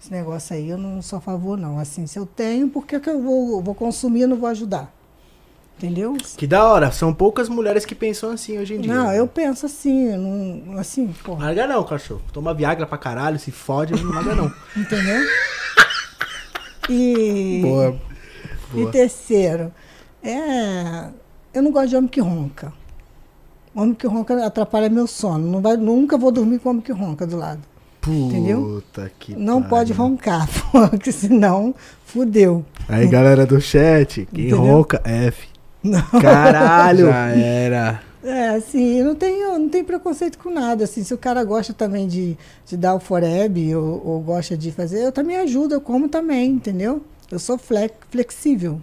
Esse negócio aí eu não sou a favor, não. Assim, se eu tenho, por que, que eu vou, eu vou consumir e não vou ajudar? Entendeu? Que da hora. São poucas mulheres que pensam assim hoje em dia. Não, eu penso assim, eu não, assim, porra, Larga não, cachorro. Toma Viagra pra caralho, se fode, não larga não. entendeu? E. Boa. E Boa. terceiro, é, eu não gosto de homem que ronca. Homem que ronca atrapalha meu sono. Não vai, nunca vou dormir com homem que ronca do lado. Entendeu? Puta que não pariu. pode roncar, porque senão fudeu. Aí, galera do chat, quem Entendeu? ronca, F. Não. Caralho. Já era. É, assim, eu não tenho, não tenho preconceito com nada. Assim, se o cara gosta também de, de dar o foreb ou, ou gosta de fazer, eu também ajudo, eu como também, entendeu? Eu sou flex, flexível.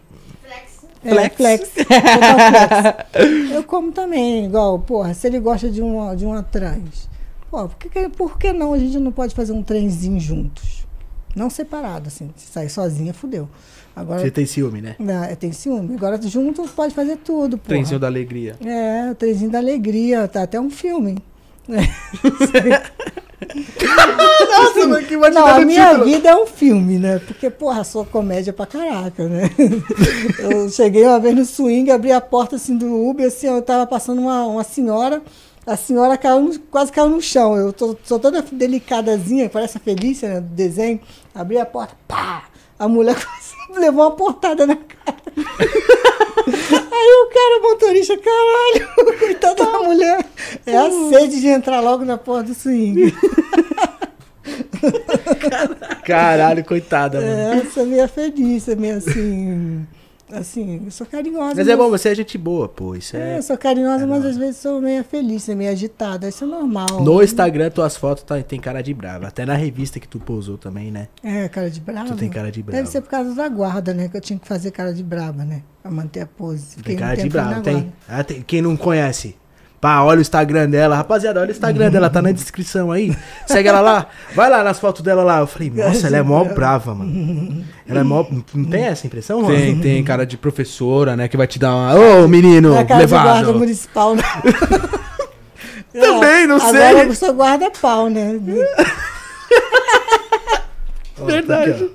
É, Flex. flex. Flex. Eu como também, igual, porra, se ele gosta de uma, de uma trans, pô, por que, que- por que não a gente não pode fazer um trenzinho juntos? Não separado, assim. Se sair sozinha, fudeu. Agora, Você tem ciúme, né? não, tem ciúme. Agora junto pode fazer tudo, porra. Trenzinho da alegria. É, o trenzinho da alegria, tá até um filme. Nossa, mas que Não, a minha vida é um filme, né? Porque, porra, sou comédia pra caraca, né? Eu cheguei uma vez no swing, abri a porta assim do Uber, assim, eu tava passando uma, uma senhora, a senhora caiu no- quase caiu no chão. Eu tô, sou toda delicadazinha, parece a Felícia, né, do desenho. Abri a porta, pá! A mulher quase levou uma portada na cara. Aí o cara, o motorista, caralho, coitada da mulher. É a sede de entrar logo na porta do swing. Caralho, coitada, mano. É, eu sou meio feliz, meio assim. Assim, eu sou carinhosa. Mas é bom, você é gente boa, pô. Isso É, é. eu sou carinhosa, é mas às vezes sou meio feliz, meio agitada. Isso é normal. No Instagram, tuas fotos tá- tem cara de brava. Até na revista que tu posou também, né? É, cara de brava. Tu tem cara de brava. Deve ser por causa da guarda, né? Que eu tinha que fazer cara de brava, né? Pra manter a pose. Fiquei Tem cara de brava, tem. Ah, tem- Quem não conhece? Pá, olha o Instagram dela. Rapaziada, olha o Instagram dela, tá na descrição aí. Segue ela lá. Vai lá nas fotos dela lá. Eu falei, nossa, ela é mó brava, mano. Ela é mó. Não tem essa impressão, mano? Tem, tem cara de professora, né? Que vai te dar uma. Ô, menino, É cara de guarda levado. municipal, né? Também, não Agora sei. eu sou guarda-pau, né? Verdade.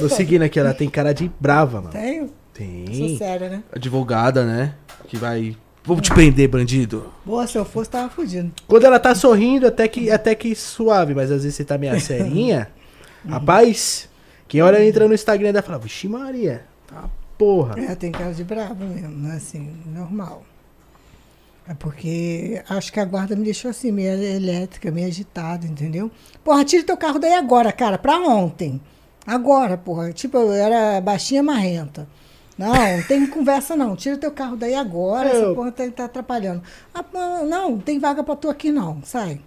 Tô seguindo aqui, ela tem cara de brava, mano. Tenho? Sou Tem. séria, né? Advogada, né? Que vai. Vou te prender, bandido. Boa, se eu fosse, tava fugindo. Quando ela tá sorrindo, até que, até que suave, mas às vezes você tá meio serinha. Rapaz, quem olha entra no Instagram dela fala, vixe Maria, tá porra. É, tem cara de brava mesmo, né? Assim, normal. É porque acho que a guarda me deixou assim, meio elétrica, meio agitada, entendeu? Porra, tira teu carro daí agora, cara, pra ontem. Agora, porra. Tipo, eu era baixinha marrenta. Não, não tem conversa não. Tira teu carro daí agora, Eu- essa porra tá, tá atrapalhando. Ah, não, não, tem vaga pra tu aqui não, sai.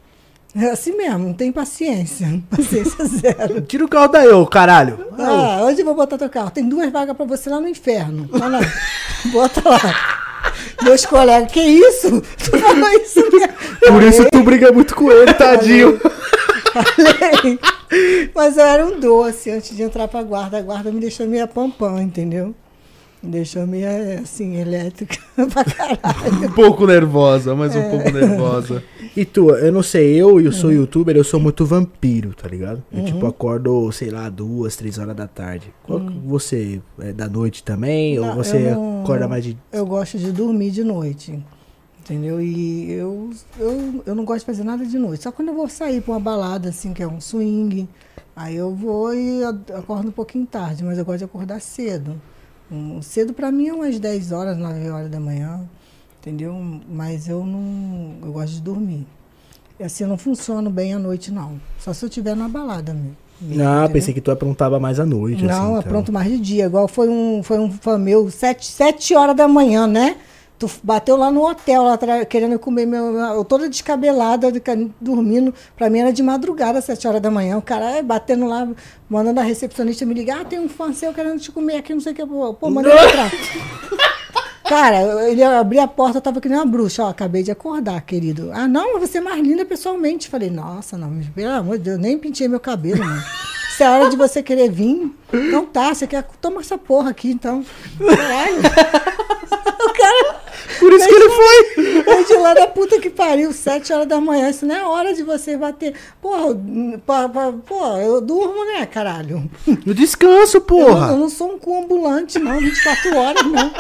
É assim mesmo, não tem paciência. Paciência zero. Tira o carro daí, ô caralho. Ah, onde eu vou botar teu carro? Tem duas vagas pra você lá no inferno. Lá. Bota lá. Meus colegas, que isso? Tu falou isso mesmo? Por isso tu briga muito com ele, tadinho. Falei. Mas eu era um doce antes de entrar pra guarda. A guarda me deixou meio pampão, entendeu? Me deixou meio assim, elétrica pra caralho. Um pouco nervosa, mas um pouco nervosa. E tu, eu não sei, eu, eu sou youtuber, eu sou muito vampiro, tá ligado? Eu tipo acordo, sei lá, duas, três horas da tarde. Qual que você é da noite também? ou Não, você eu não- acorda mais de. Eu gosto de dormir de noite. Entendeu? E eu, eu, eu não gosto de fazer nada de noite. Só quando eu vou sair pra uma balada, assim, que é um swing. Aí eu vou e eu acordo um pouquinho tarde, mas eu gosto de acordar cedo. Um, cedo pra mim é umas 10 horas, 9 horas da manhã. Entendeu? Mas eu não. Eu gosto de dormir. E assim, eu não funciono bem à noite, não. Só se eu estiver na balada mesmo. Ah, pensei que tu aprontava mais à noite. Não, assim, então. pronto mais de dia. Igual foi um, foi um fã meu, sete, sete horas da manhã, né? Tu bateu lá no hotel, lá atrás, querendo comer meu. Eu toda descabelada, de ca- dormindo. Pra mim era de madrugada, sete horas da manhã. O cara é, batendo lá, mandando a recepcionista me ligar, ah, tem um fã seu querendo te comer aqui, não sei o que. Pô, pô manda ele entrar. Cara, ele abriu a porta, eu tava que nem uma bruxa. Ó, acabei de acordar, querido. Ah, não, mas você é mais linda pessoalmente. Falei, nossa, não, pelo amor de Deus, nem pintei meu cabelo, mano. Se é hora de você querer vir, então tá, você quer. Toma essa porra aqui, então. Caralho. o cara. Por isso que ele foi. Veio de lá da puta que pariu, sete horas da manhã. Isso não é hora de você bater. Porra, porra, eu durmo, né, caralho? No descanso, Eu, não- eu porra. não sou um cu ambulante, não, 24 horas, não.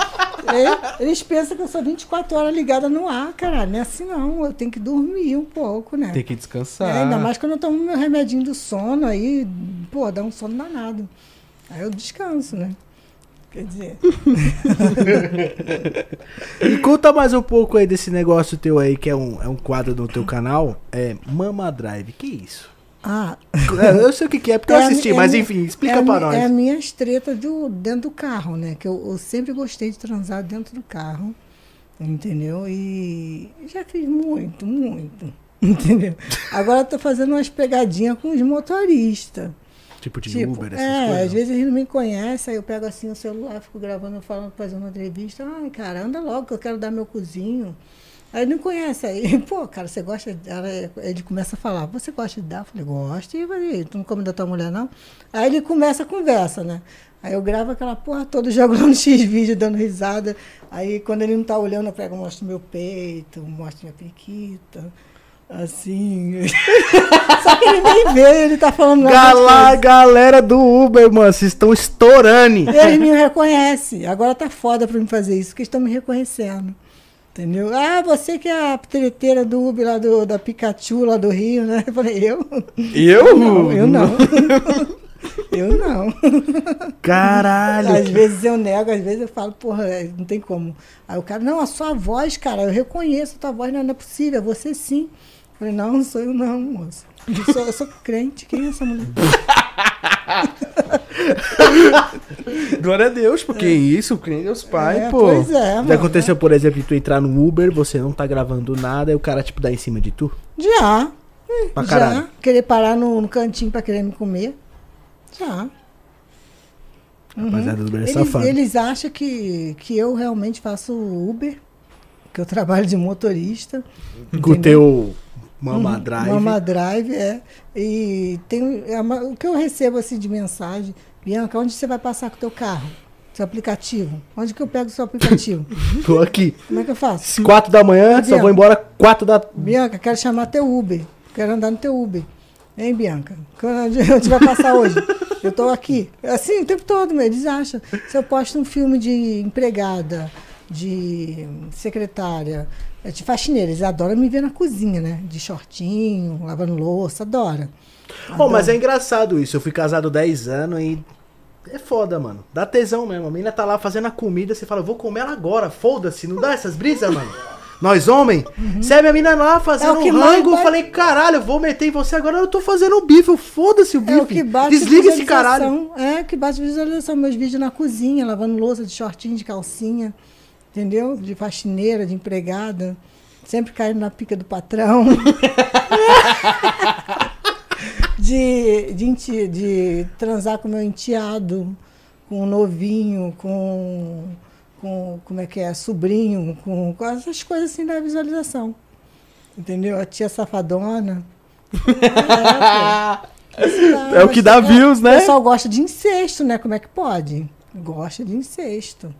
É, eles pensam que eu sou 24 horas ligada no ar, caralho. Não é assim, não. Eu tenho que dormir um pouco, né? Tem que descansar. É, ainda mais quando eu tomo meu remedinho do sono, aí, pô, dá um sono danado. Aí eu descanso, né? Quer dizer, E conta mais um pouco aí desse negócio teu aí, que é um, é um quadro do teu canal. É Mama Drive. Que isso? ah, É, eu sei o que, que é, porque eu É a assisti, mi- é mas a enfim, explica é a pra mi- nós. É a minha treta do, dentro do carro, né? Que eu, eu sempre gostei de transar dentro do carro, entendeu? E já fiz muito, muito, entendeu? Agora eu tô fazendo umas pegadinhas com os motoristas. Tipo de Tipo, Uber, essas é, coisas. às vezes eles não me conhecem, aí eu pego assim o celular, fico gravando, falando, fazendo uma entrevista. Ai, cara, anda logo que eu quero dar meu cozinho. Aí não conhece, aí, pô, cara, você gosta de? Aí Ele começa a falar, você gosta de dar? Eu falei, gosto, e falei, tu não come da tua mulher, não? Aí ele começa a conversa, né? Aí eu gravo aquela porra toda, jogo lá no X-Vídeo, dando risada. Aí quando ele não tá olhando, eu pego, mostro meu peito, mostro minha periquita. Assim. Só que ele nem vê, ele tá falando Galá, galera do Uber, mano, vocês estão estourando. Eles me reconhecem. Agora tá foda pra me fazer isso, porque estão me reconhecendo. Entendeu? Ah, você que é a treteira do Uber lá do, da Pikachu lá do Rio, né? Eu falei, eu? Eu? Não, eu não. eu não. Caralho. Às vezes eu nego, às vezes eu falo, porra, é, não tem como. Aí o cara, não, a sua voz, cara, eu reconheço a tua voz, não, não é possível, você sim. Falei, não, não sou eu não, moça. Eu sou, eu sou crente, quem é essa mulher? Glória a Deus, porque isso, crê em Deus Pai, É, pô. Pois é, mano. Já aconteceu, por exemplo, de tu entrar no Uber, você não tá gravando nada, e o cara, tipo, dá em cima de tu? Já. Pra já. caralho. Querer parar no, no cantinho pra querer me comer. Já. Rapaziada do Uber é Eles, safado. eles acham que, que eu realmente faço Uber, que eu trabalho de motorista. Com o teu Mama Uhum, Drive. Mama Drive, é. E tem, é uma- o que eu recebo assim de mensagem, Bianca, onde você vai passar com o teu carro? Seu aplicativo. Onde que eu pego o seu aplicativo? Tô aqui. Como é que eu faço? Quatro da manhã, só Bianca. vou embora quatro da... Bianca, quero chamar teu Uber. Quero andar no teu Uber. Hein, Bianca? Onde onde vai passar hoje? Eu tô aqui. Assim, o tempo todo, meu, eles acham. Se eu posto um filme de empregada, de secretária, é de faxineira, eles adoram me ver na cozinha, né? De shortinho, lavando louça, adora. Pô, mas é engraçado isso. Eu fui casado 10 anos e. É foda, mano. Dá tesão mesmo. A menina tá lá fazendo a comida, você fala, eu vou comer ela agora, foda-se. Não dá essas brisas, mano? Nós, homem, serve a menina lá fazendo É um rango. Eu falei, caralho, eu vou meter em você agora. Eu tô fazendo o bife. Foda-se o bife. É o que bate Desliga esse caralho. visualização. É, que bate visualização. Meus vídeos na cozinha, lavando louça de shortinho, de calcinha, entendeu? De faxineira, de empregada. Sempre caindo na pica do patrão. de, de, de transar com meu enteado, com o novinho, com, com. Como é que é? Sobrinho, com, com essas coisas assim da visualização. Entendeu? A tia safadona. É. É o que dá views, O né? pessoal gosta de incesto, né? Como é que pode? Gosta de incesto.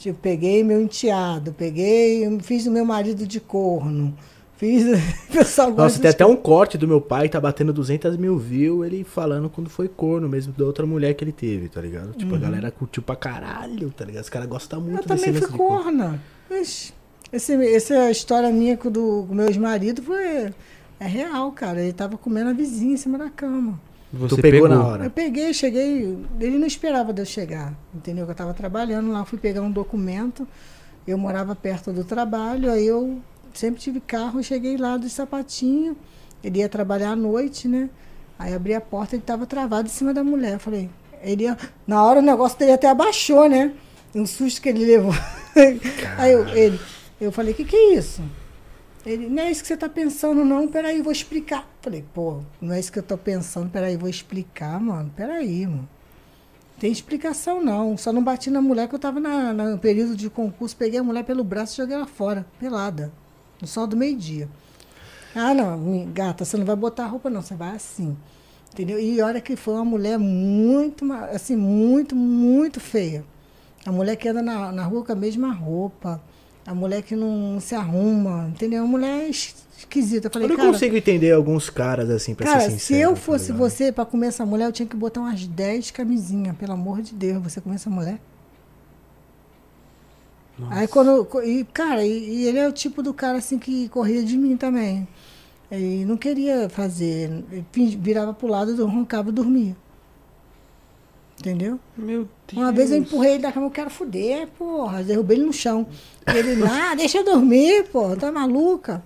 Tipo, peguei meu enteado, peguei, fiz o meu marido de corno. Fiz. O pessoal Nossa, tem até um corte do meu pai, tá batendo 200 mil views, ele falando quando foi corno mesmo da outra mulher que ele teve, tá ligado? Tipo, a galera curtiu pra caralho, tá ligado? Os caras gostam Uhum. Eu muito desse também fui corna. Ixi, esse, essa história minha com, do, com meu ex-marido foi. É real, cara. Ele tava comendo a vizinha em cima da cama. Você Tu pegou, na hora. Eu peguei, cheguei. Ele não esperava de eu chegar, entendeu? Eu estava trabalhando lá, fui pegar um documento. Eu morava perto do trabalho, aí eu sempre tive carro, cheguei lá de sapatinho. Ele ia trabalhar à noite, né? Aí abri a porta, ele estava travado em cima da mulher. Eu falei, ele ia, na hora o negócio dele até abaixou, né? Um susto que ele levou. Aí eu, ele, eu falei, o que, que é isso? Ele, não é isso que você está pensando, não, peraí, vou explicar. Falei, pô, não é isso que eu estou pensando, peraí, vou explicar, mano, peraí, mano. Tem explicação não, só não bati na mulher que eu estava na, no período de concurso, peguei a mulher pelo braço e joguei ela fora, pelada, no sol do meio-dia. Ah, não, gata, você não vai botar roupa não, você vai assim. Entendeu? E olha que foi uma mulher muito, assim, muito, muito feia. A mulher que anda na, na rua com a mesma roupa. A mulher que não se arruma, entendeu? Uma mulher es- esquisita. Eu falei, Eu não cara, consigo entender alguns caras assim, pra cara ser se sincero. eu tá fosse ligado? você pra comer essa mulher, eu tinha que botar umas 10 camisinhas, pelo amor de Deus, você comer essa mulher. Aí quando. E, cara, e, e ele é o tipo do cara assim que corria de mim também. E não queria fazer. Virava pro lado, roncava e dormia. Entendeu? Meu Deus. Uma vez eu empurrei ele da cama, eu quero fuder, porra. Derrubei ele no chão. E ele, ah, deixa eu dormir, porra, tá maluca?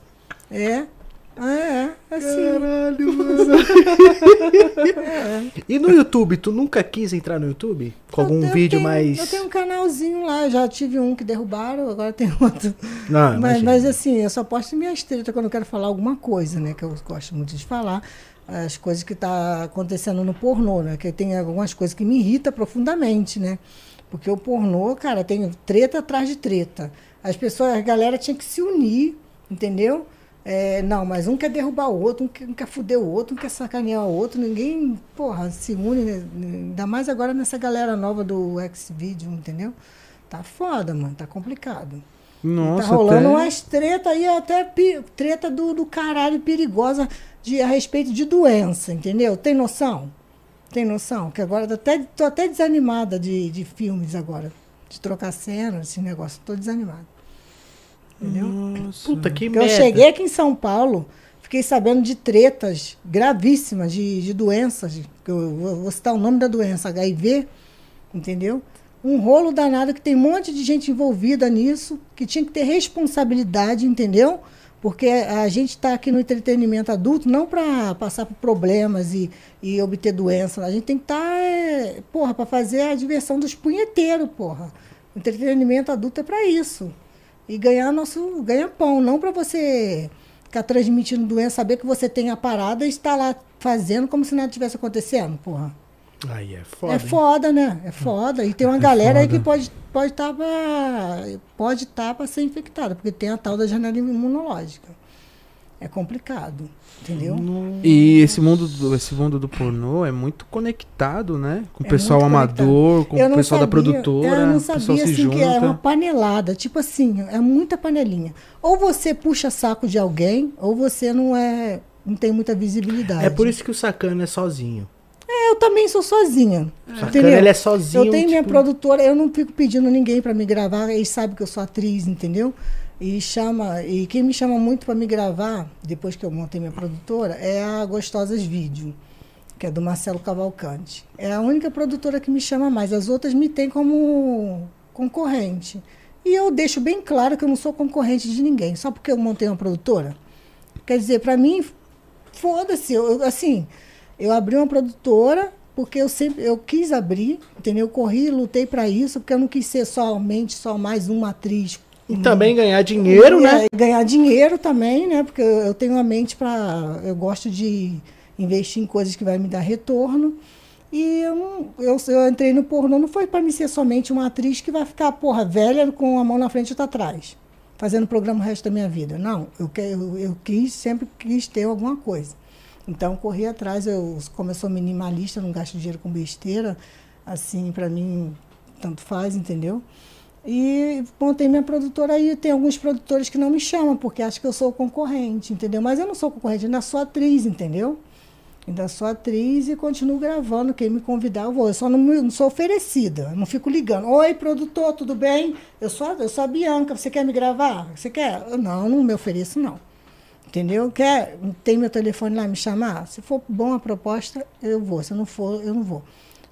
É. É, é, assim. Caralho, mano. E no YouTube, tu nunca quis entrar no YouTube? Com algum Eu- eu vídeo tenho- mais. Eu tenho um canalzinho lá, já tive um que derrubaram, agora tem outro. Não, mas, imagina. mas assim, eu só posto minhas tretas quando eu quero falar alguma coisa, né? Que eu gosto muito de falar. As coisas que tá acontecendo no pornô, né? Que tem algumas coisas que me irritam profundamente, né? Porque o pornô, cara, tem treta atrás de treta. As pessoas, a galera tinha que se unir, entendeu? É, não, mas um quer derrubar o outro, um quer, um quer fuder o outro, um quer sacanear o outro. Ninguém, porra, se une, né? ainda mais agora nessa galera nova do X-Video, entendeu? Tá foda, mano, tá complicado. Nossa, tá rolando até... umas treta aí, até treta do, do caralho perigosa de, a respeito de doença, entendeu? Tem noção? Tem noção? Que agora tô até, tô até desanimada de, de filmes agora. De trocar cena, esse negócio. Tô desanimada. Entendeu? Nossa. Puta que Porque eu merda. cheguei aqui em São Paulo, fiquei sabendo de tretas gravíssimas, de, de doenças. que Eu vou citar o nome da doença, HIV, entendeu? Um rolo danado que tem um monte de gente envolvida nisso, que tinha que ter responsabilidade, entendeu? Porque a gente está aqui no entretenimento adulto não para passar por problemas e, e obter doença. A gente tem que estar, tá, porra, para fazer a diversão dos punheteiros, porra. O entretenimento adulto é para isso e ganhar nosso ganha pão, não para você ficar transmitindo doença, saber que você tem a parada e estar lá fazendo como se nada tivesse acontecendo, porra. Aí é foda. é hein? foda, né? É foda. E tem uma É galera aí foda. que pode pode estar para pode tá para ser infectada, porque tem a tal da janela imunológica. É complicado, entendeu? E esse mundo, do, esse mundo do pornô é muito conectado, né? Com o É pessoal amador, com o pessoal da sabia- produtora. Eu não o pessoal sabia se assim, junta. que é uma panelada. Tipo assim, é muita panelinha. Ou você puxa saco de alguém, ou você não é. não tem muita visibilidade. É por isso que o Sacana é sozinho. É, eu também sou sozinha. O Sacana Entendeu? ele é sozinho. Eu tenho minha tipo, produtora, eu não fico pedindo ninguém para me gravar, eles sabem que eu sou atriz, entendeu? E chama, e quem me chama muito para me gravar, depois que eu montei minha produtora, é a Gostosas Vídeo, que é do Marcelo Cavalcante. É a única produtora que me chama mais, as outras me têm como concorrente. E eu deixo bem claro que eu não sou concorrente de ninguém, só porque eu montei uma produtora. Quer dizer, para mim, foda-se, assim, eu abri uma produtora porque eu sempre eu quis abrir, entendeu? Eu corri, lutei para isso, porque eu não quis ser somente só mais uma atriz. E também ganhar dinheiro, né? É, ganhar dinheiro também, né? Porque eu, eu tenho uma mente para eu gosto de investir em coisas que vai me dar retorno. E eu, não- eu, eu entrei no pornô, não foi para me ser somente uma atriz que vai ficar, porra, velha com a mão na frente e outra atrás, fazendo programa o resto da minha vida. Não, eu, eu, eu quis, sempre quis ter alguma coisa. Então, corri atrás, eu, como eu sou minimalista, não gasto dinheiro com besteira, assim, para mim, tanto faz, entendeu? E montei minha produtora aí. Tem alguns produtores que não me chamam, porque acham que eu sou concorrente, entendeu? Mas eu não sou concorrente, ainda sou atriz, entendeu? Ainda sou atriz e continuo gravando. Quem me convidar, eu vou. Eu só não, não sou oferecida, eu não fico ligando. Oi, produtor, tudo bem? Eu sou, eu sou a Bianca, você quer me gravar? Você quer? Eu, Não, não me ofereço, não. Entendeu? Quer, tem meu telefone lá me chamar? Se for bom a proposta, eu vou. Se não for, eu não vou.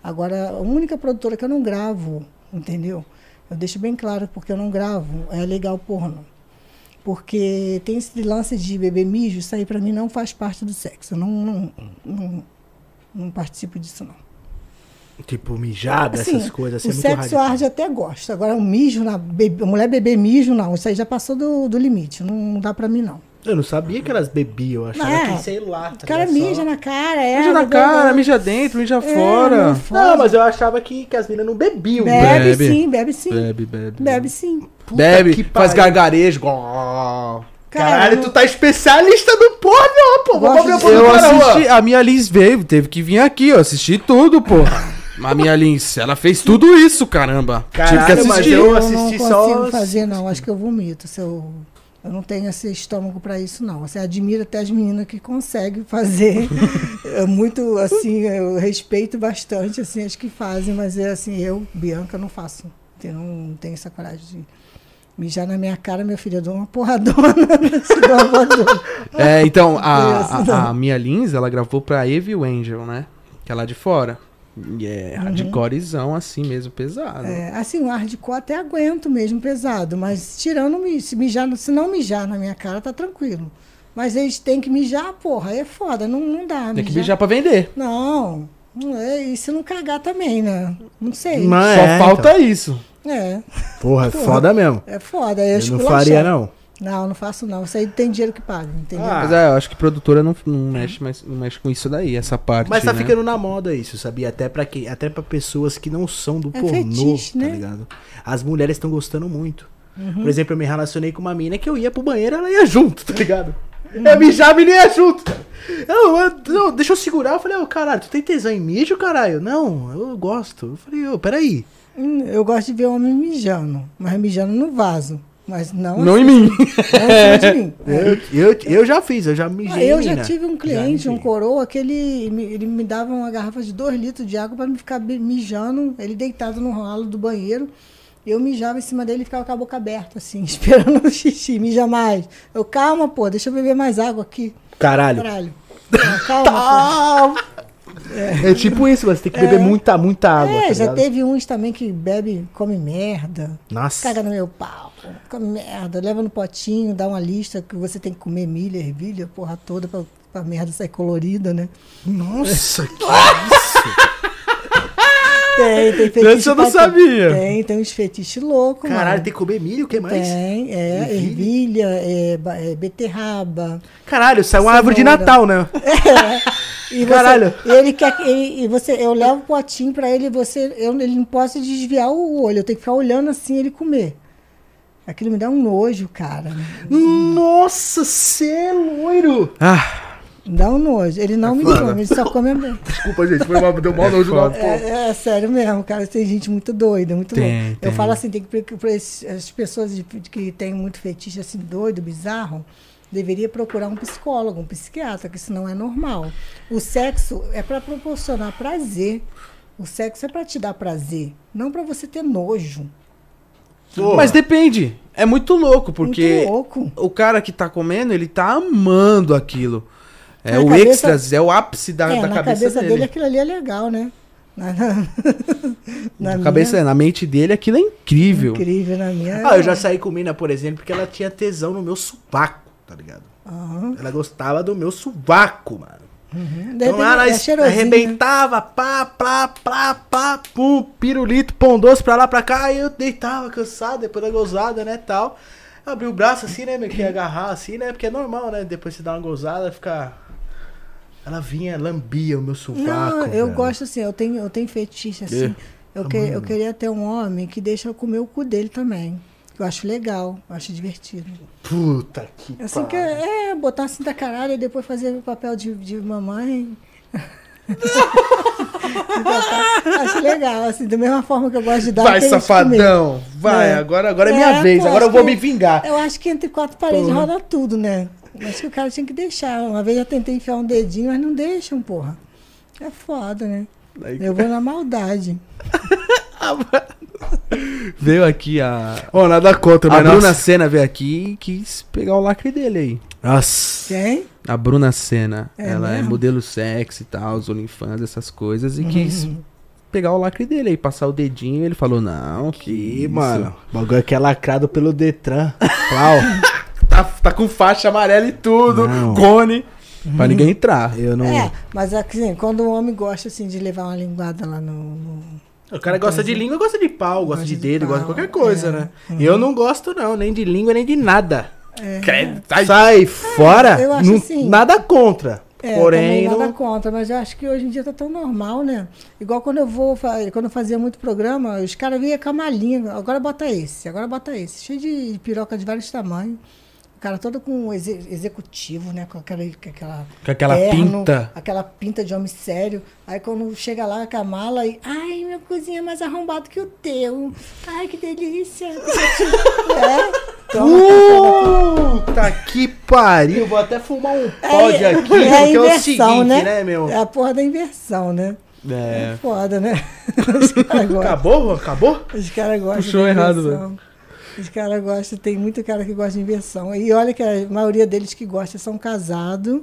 Agora, a única produtora que eu não gravo, entendeu? Eu deixo bem claro porque eu não gravo, é legal porno. Porque tem esse lance de beber mijo, isso aí pra mim não faz parte do sexo. Eu não, não, não, não participo disso, não. Tipo, mijada, Assim, essas coisas. o Assim, é muito sexo radical. hard até gosto. Agora, o mijo, na, a mulher beber mijo, não. Isso aí já passou do, do limite. Não, não dá pra mim, não. Eu não sabia que elas bebiam. Eu achava É. que, sei lá. tá O cara ligado? Só- mija na cara, é. Mija na cara, mija dentro, mija É, fora. não. Não, mas eu achava que, que as meninas não bebiam. Bebe, Bebe. sim, bebe sim. Bebe, bebe. Bebe sim. Puta Bebe, que faz gargarejo. Gol. Caralho, não- tu tá especialista no porno, pô. Gosto abrir a de- porra do Eu assisti, a minha Lins veio, teve que vir aqui, eu assisti tudo, pô. A minha Lins, ela fez tudo isso, caramba. Caralho, Tive que mas assistir. eu Eu assisti não só consigo os- fazer, não. Acho que eu vomito. Se eu, eu não tenho esse estômago pra isso, não. Você admira até as meninas que conseguem fazer. é muito, assim, eu respeito bastante, assim, as que fazem, mas é assim, eu, Bianca, não faço. Eu não tenho essa coragem de mijar na minha cara, meu filho, eu dou uma porradona. É, então, a, a, a minha Lins, ela gravou pra Evil Angel, né? Que é lá de fora. E é hardcorezão assim mesmo, pesado. É, assim, o hardcore até aguento mesmo pesado, mas tirando se mijar, se não mijar na minha cara, tá tranquilo. Mas eles têm que mijar, porra, aí é foda, não, não dá. Tem que mijar pra vender. Não, é, e se não cagar também, né? Não sei. Mas- Só é, falta isso. É, Porra, é Porra. foda mesmo. é foda. É Eu não faria, não. Não, não faço não. Isso aí tem dinheiro que paga, entendeu? Ah. Mas é, eu acho que produtora não, não, mexe, mais, não mexe com isso daí, essa parte. Mas tá né? ficando na moda isso, sabia? Até pra quem, até para pessoas que não são do É pornô, fetiche, tá né? ligado? As mulheres estão gostando muito. Uhum. Por exemplo, eu me relacionei com uma mina que eu ia pro banheiro, ela ia junto, tá ligado? Uhum. Eu mijava e nem ia junto. Eu, eu- não, deixa eu segurar. Eu falei, ô caralho, tu tem tesão em mijo, caralho? Não, eu gosto. Eu falei, ô, peraí. Hum, Eu gosto de ver homem mijando, mas mijando no vaso. Mas não, Não em assim, mim. não em cima de mim. Eu, eu, eu já fiz, eu já mijei. Ah, eu em já tive um cliente, um coroa, que ele, me- ele me dava uma garrafa de 2 litros de água para me ficar mijando, ele deitado no ralo do banheiro. Eu mijava em cima dele e ficava com a boca aberta, assim, esperando o xixi, mija mais. Eu, calma, pô, deixa eu beber mais água aqui. Caralho. Caralho. Calma, pô. É tipo isso, você tem que beber muita, muita água. É, tá já teve uns também que bebe, come merda, Nossa. caga no meu pau, come merda, leva no potinho, dá uma lista que você tem que comer milha, ervilha, porra toda pra, pra merda sair colorida, né? Nossa, que isso? Tem, tem fetiche. Esse eu não sabia. Tem, tem uns fetiches loucos, Caralho, mano. tem que comer milho, o que mais? Tem, é, Ervilha? ervilha, é, é, beterraba. Caralho, saiu uma árvore de. Natal, né? E você, Caralho. Ele quer que- ele, e você, eu levo o potinho pra ele, você, eu, ele não posso desviar o olho, eu tenho que ficar olhando assim ele comer. Aquilo me dá um nojo, cara. Nossa, cê é loiro. Ah, Me dá um nojo. Ele não me foda. come, ele só come a merda. Desculpa, gente, foi mal, deu mal nojo foda. É, é sério mesmo, cara. Tem gente muito doida, muito Tem, louca. tem. Eu falo assim, tem que esses- as pessoas de- que têm muito fetiche assim doido, bizarro, deveria procurar um psicólogo, um psiquiatra, que isso não é normal. O sexo é para proporcionar prazer. O sexo é para te dar prazer, não para você ter nojo. Mas depende. É muito louco, porque Muito louco. o cara que tá comendo, ele tá amando aquilo. É Na o cabeça- êxtase, é o ápice da, é, da na cabeça, cabeça dele. dele. aquilo ali é legal, né? Na, na, na cabeça, na mente dele, aquilo é incrível. Incrível, na minha. Ah, eu já saí com mina, por exemplo, porque ela tinha tesão no meu sovaco, tá ligado? Aham. Ela gostava do meu sovaco, mano. De Então ela é né? arrebentava, pá, pá, pá, pá, pum, pirulito, pão doce pra lá, pra cá, aí eu deitava cansado, depois da gozada, né, tal. Abri o braço assim, né, meio que agarrar assim, né, porque é normal, né, depois você dá uma gozada, fica... Ela vinha, lambia o meu sovaco, Não, eu velho. gosto assim, eu tenho, eu tenho fetiche assim. Eu, que, eu queria ter um homem que deixa eu comer o cu dele também. Eu acho legal, eu acho divertido. Puta que Assim que pariu. é, é, botar assim da caralho e depois fazer o papel de, de mamãe. acho legal, assim, da mesma forma que eu gosto de dar. Vai, safadão. Vai, É. agora, agora é É, minha vez. pô, Agora eu vou que- me vingar. Eu acho que entre quatro paredes Porra. roda tudo, né? Acho que o cara tinha que deixar. Uma vez eu tentei enfiar um dedinho, mas não deixam, porra. É foda, né? Eu vou na maldade. Veio aqui a. Ô, nada contra, A mas Bruna nossa. Senna veio aqui e quis pegar o lacre dele aí. Nossa. Quem? A Bruna Senna. É ela é mesmo? modelo sexy e tal, os OnlyFans, essas coisas. E quis pegar o lacre dele aí, passar o dedinho. Ele falou: Não, que, Ih, isso. mano. O bagulho aqui é lacrado pelo Detran. Plau. Tá, tá com faixa amarela e tudo. Não. Cone. Pra ninguém entrar. Eu não. É, mas assim, quando o homem gosta assim, de levar uma linguada lá no. no- O cara gosta de língua, gosta de pau, gosta de de dedo, gosta de pau, qualquer coisa, é. né? Eu não gosto, não, nem de língua, nem de nada. É. Credo, Sai, fora. eu acho não- assim. Nada contra. É, porém, também nada não... contra, mas eu acho que hoje em dia tá tão normal, né? Igual quando eu vou, quando eu fazia muito programa, os caras vinham com a malinha, agora bota esse, agora bota esse, cheio de piroca de vários tamanhos. O cara todo com exe- executivo, né? Com aquela, com aquela, Com aquela terno, pinta. Aquela pinta de homem sério. Aí quando chega lá com a mala e. Ai, meu cozinha é mais arrombado que o teu. Ai, que delícia. é. Toma, Puta que pariu. Vou até fumar um pod É, aqui, porque é a é o inversão, seguinte, né? né, meu? É a porra da inversão, né? É. Foda, né? Os caras gostam. Acabou? Acabou? Os caras gostam Puxou errado, inversão. Os caras gostam, tem muito cara que gosta de inversão. E olha que a maioria deles que gosta são casados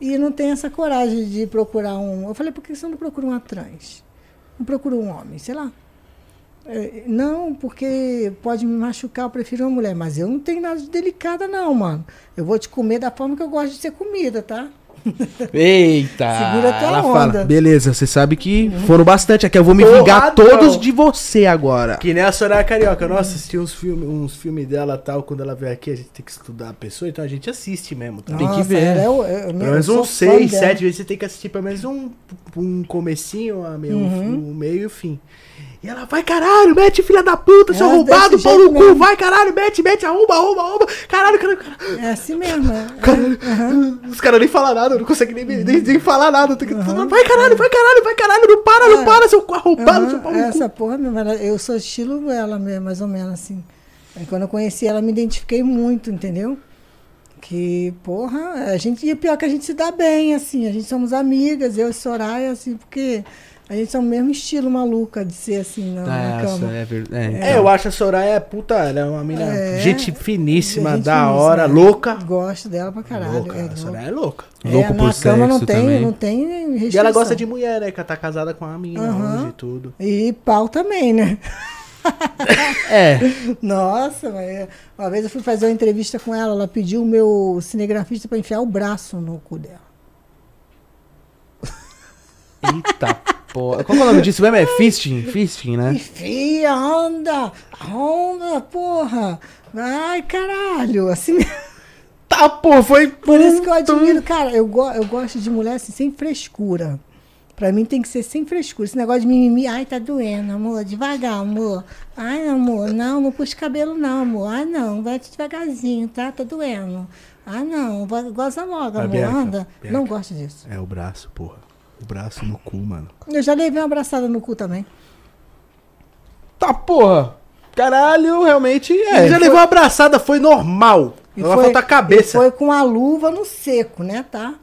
e não tem essa coragem de procurar um. Eu falei, por que você não procura uma trans? Não procura um homem, sei lá. É, não, porque pode me machucar, eu prefiro uma mulher. Mas eu não tenho nada de delicada, não, mano. Eu vou te comer da forma que eu gosto de ser comida, tá? Eita! Segura a tua ela onda. fala, beleza, você sabe que foram bastante aqui. Eu vou me Porradão. vingar todos de você agora. Que nem a Soraya Carioca. Nossa, assisti uns filmes uns filme dela tal. Quando ela veio aqui, a gente tem que estudar a pessoa, então a gente assiste mesmo, tá? Tem que ver. é eu- eu- Pelo menos uns fã seis, dela. sete vezes você tem que assistir pelo menos um, um comecinho, a meio, Uhum. um meio e o fim. E ela, vai caralho, mete filha da puta, seu É, desse pau no cu, vai caralho, mete, mete, arromba, arromba, arromba, caralho, caralho, caralho. É assim mesmo. é. Caralho, os caras nem falam nada, não conseguem nem, nem, nem falar nada. Tem que, Vai caralho, vai caralho, vai caralho, não para, não É. para, seu arrombado, Aham, seu pau no cu. essa porra mesmo, ela- eu sou estilo ela mesmo, mais ou menos assim. Aí quando eu conheci ela, me identifiquei muito, entendeu? Que, porra, a gente, e pior que a gente se dá bem, assim, a gente somos amigas, eu e Soraya, assim, porque a gente é o mesmo estilo maluca de ser assim na, na Nossa, cama. é verdade. É, eu acho a Soraya puta, ela é uma mina É. gente finíssima, Gente da finíssima, hora, é. louca. Gosto dela pra caralho. louca, é a. Soraya é louca. Louco é, por na cama não sexo tem, também. não tem restrição. E ela gosta de mulher, né? Que ela tá casada com uma mina hoje e tudo. E pau também, né? É. Nossa, mas uma vez eu fui fazer uma entrevista com ela, ela pediu o meu cinegrafista para enfiar o braço no cu dela. Eita porra. Qual é o nome disso mesmo? É fisting? Fisting, né? Enfia, anda, onda, porra. Ai, caralho, assim. Tá, porra, foi. Por isso que eu admiro, cara, eu, go eu gosto de mulher assim, sem frescura. Pra mim tem que ser sem frescura. Esse negócio de mimimi, ai, tá doendo, amor, devagar, amor. Ai, amor, não, não puxa cabelo, não, amor. Ai, não, vai devagarzinho, tá? Tá doendo. Ah, não, goza logo, amor, anda. Não gosto disso. É o braço, porra. O braço no cu, mano. Eu já levei uma abraçada no cu também. Tá, porra. Caralho, realmente é. já levou uma abraçada, foi normal. E Ela foi- falta a cabeça. e Foi com a luva no seco, né, tá?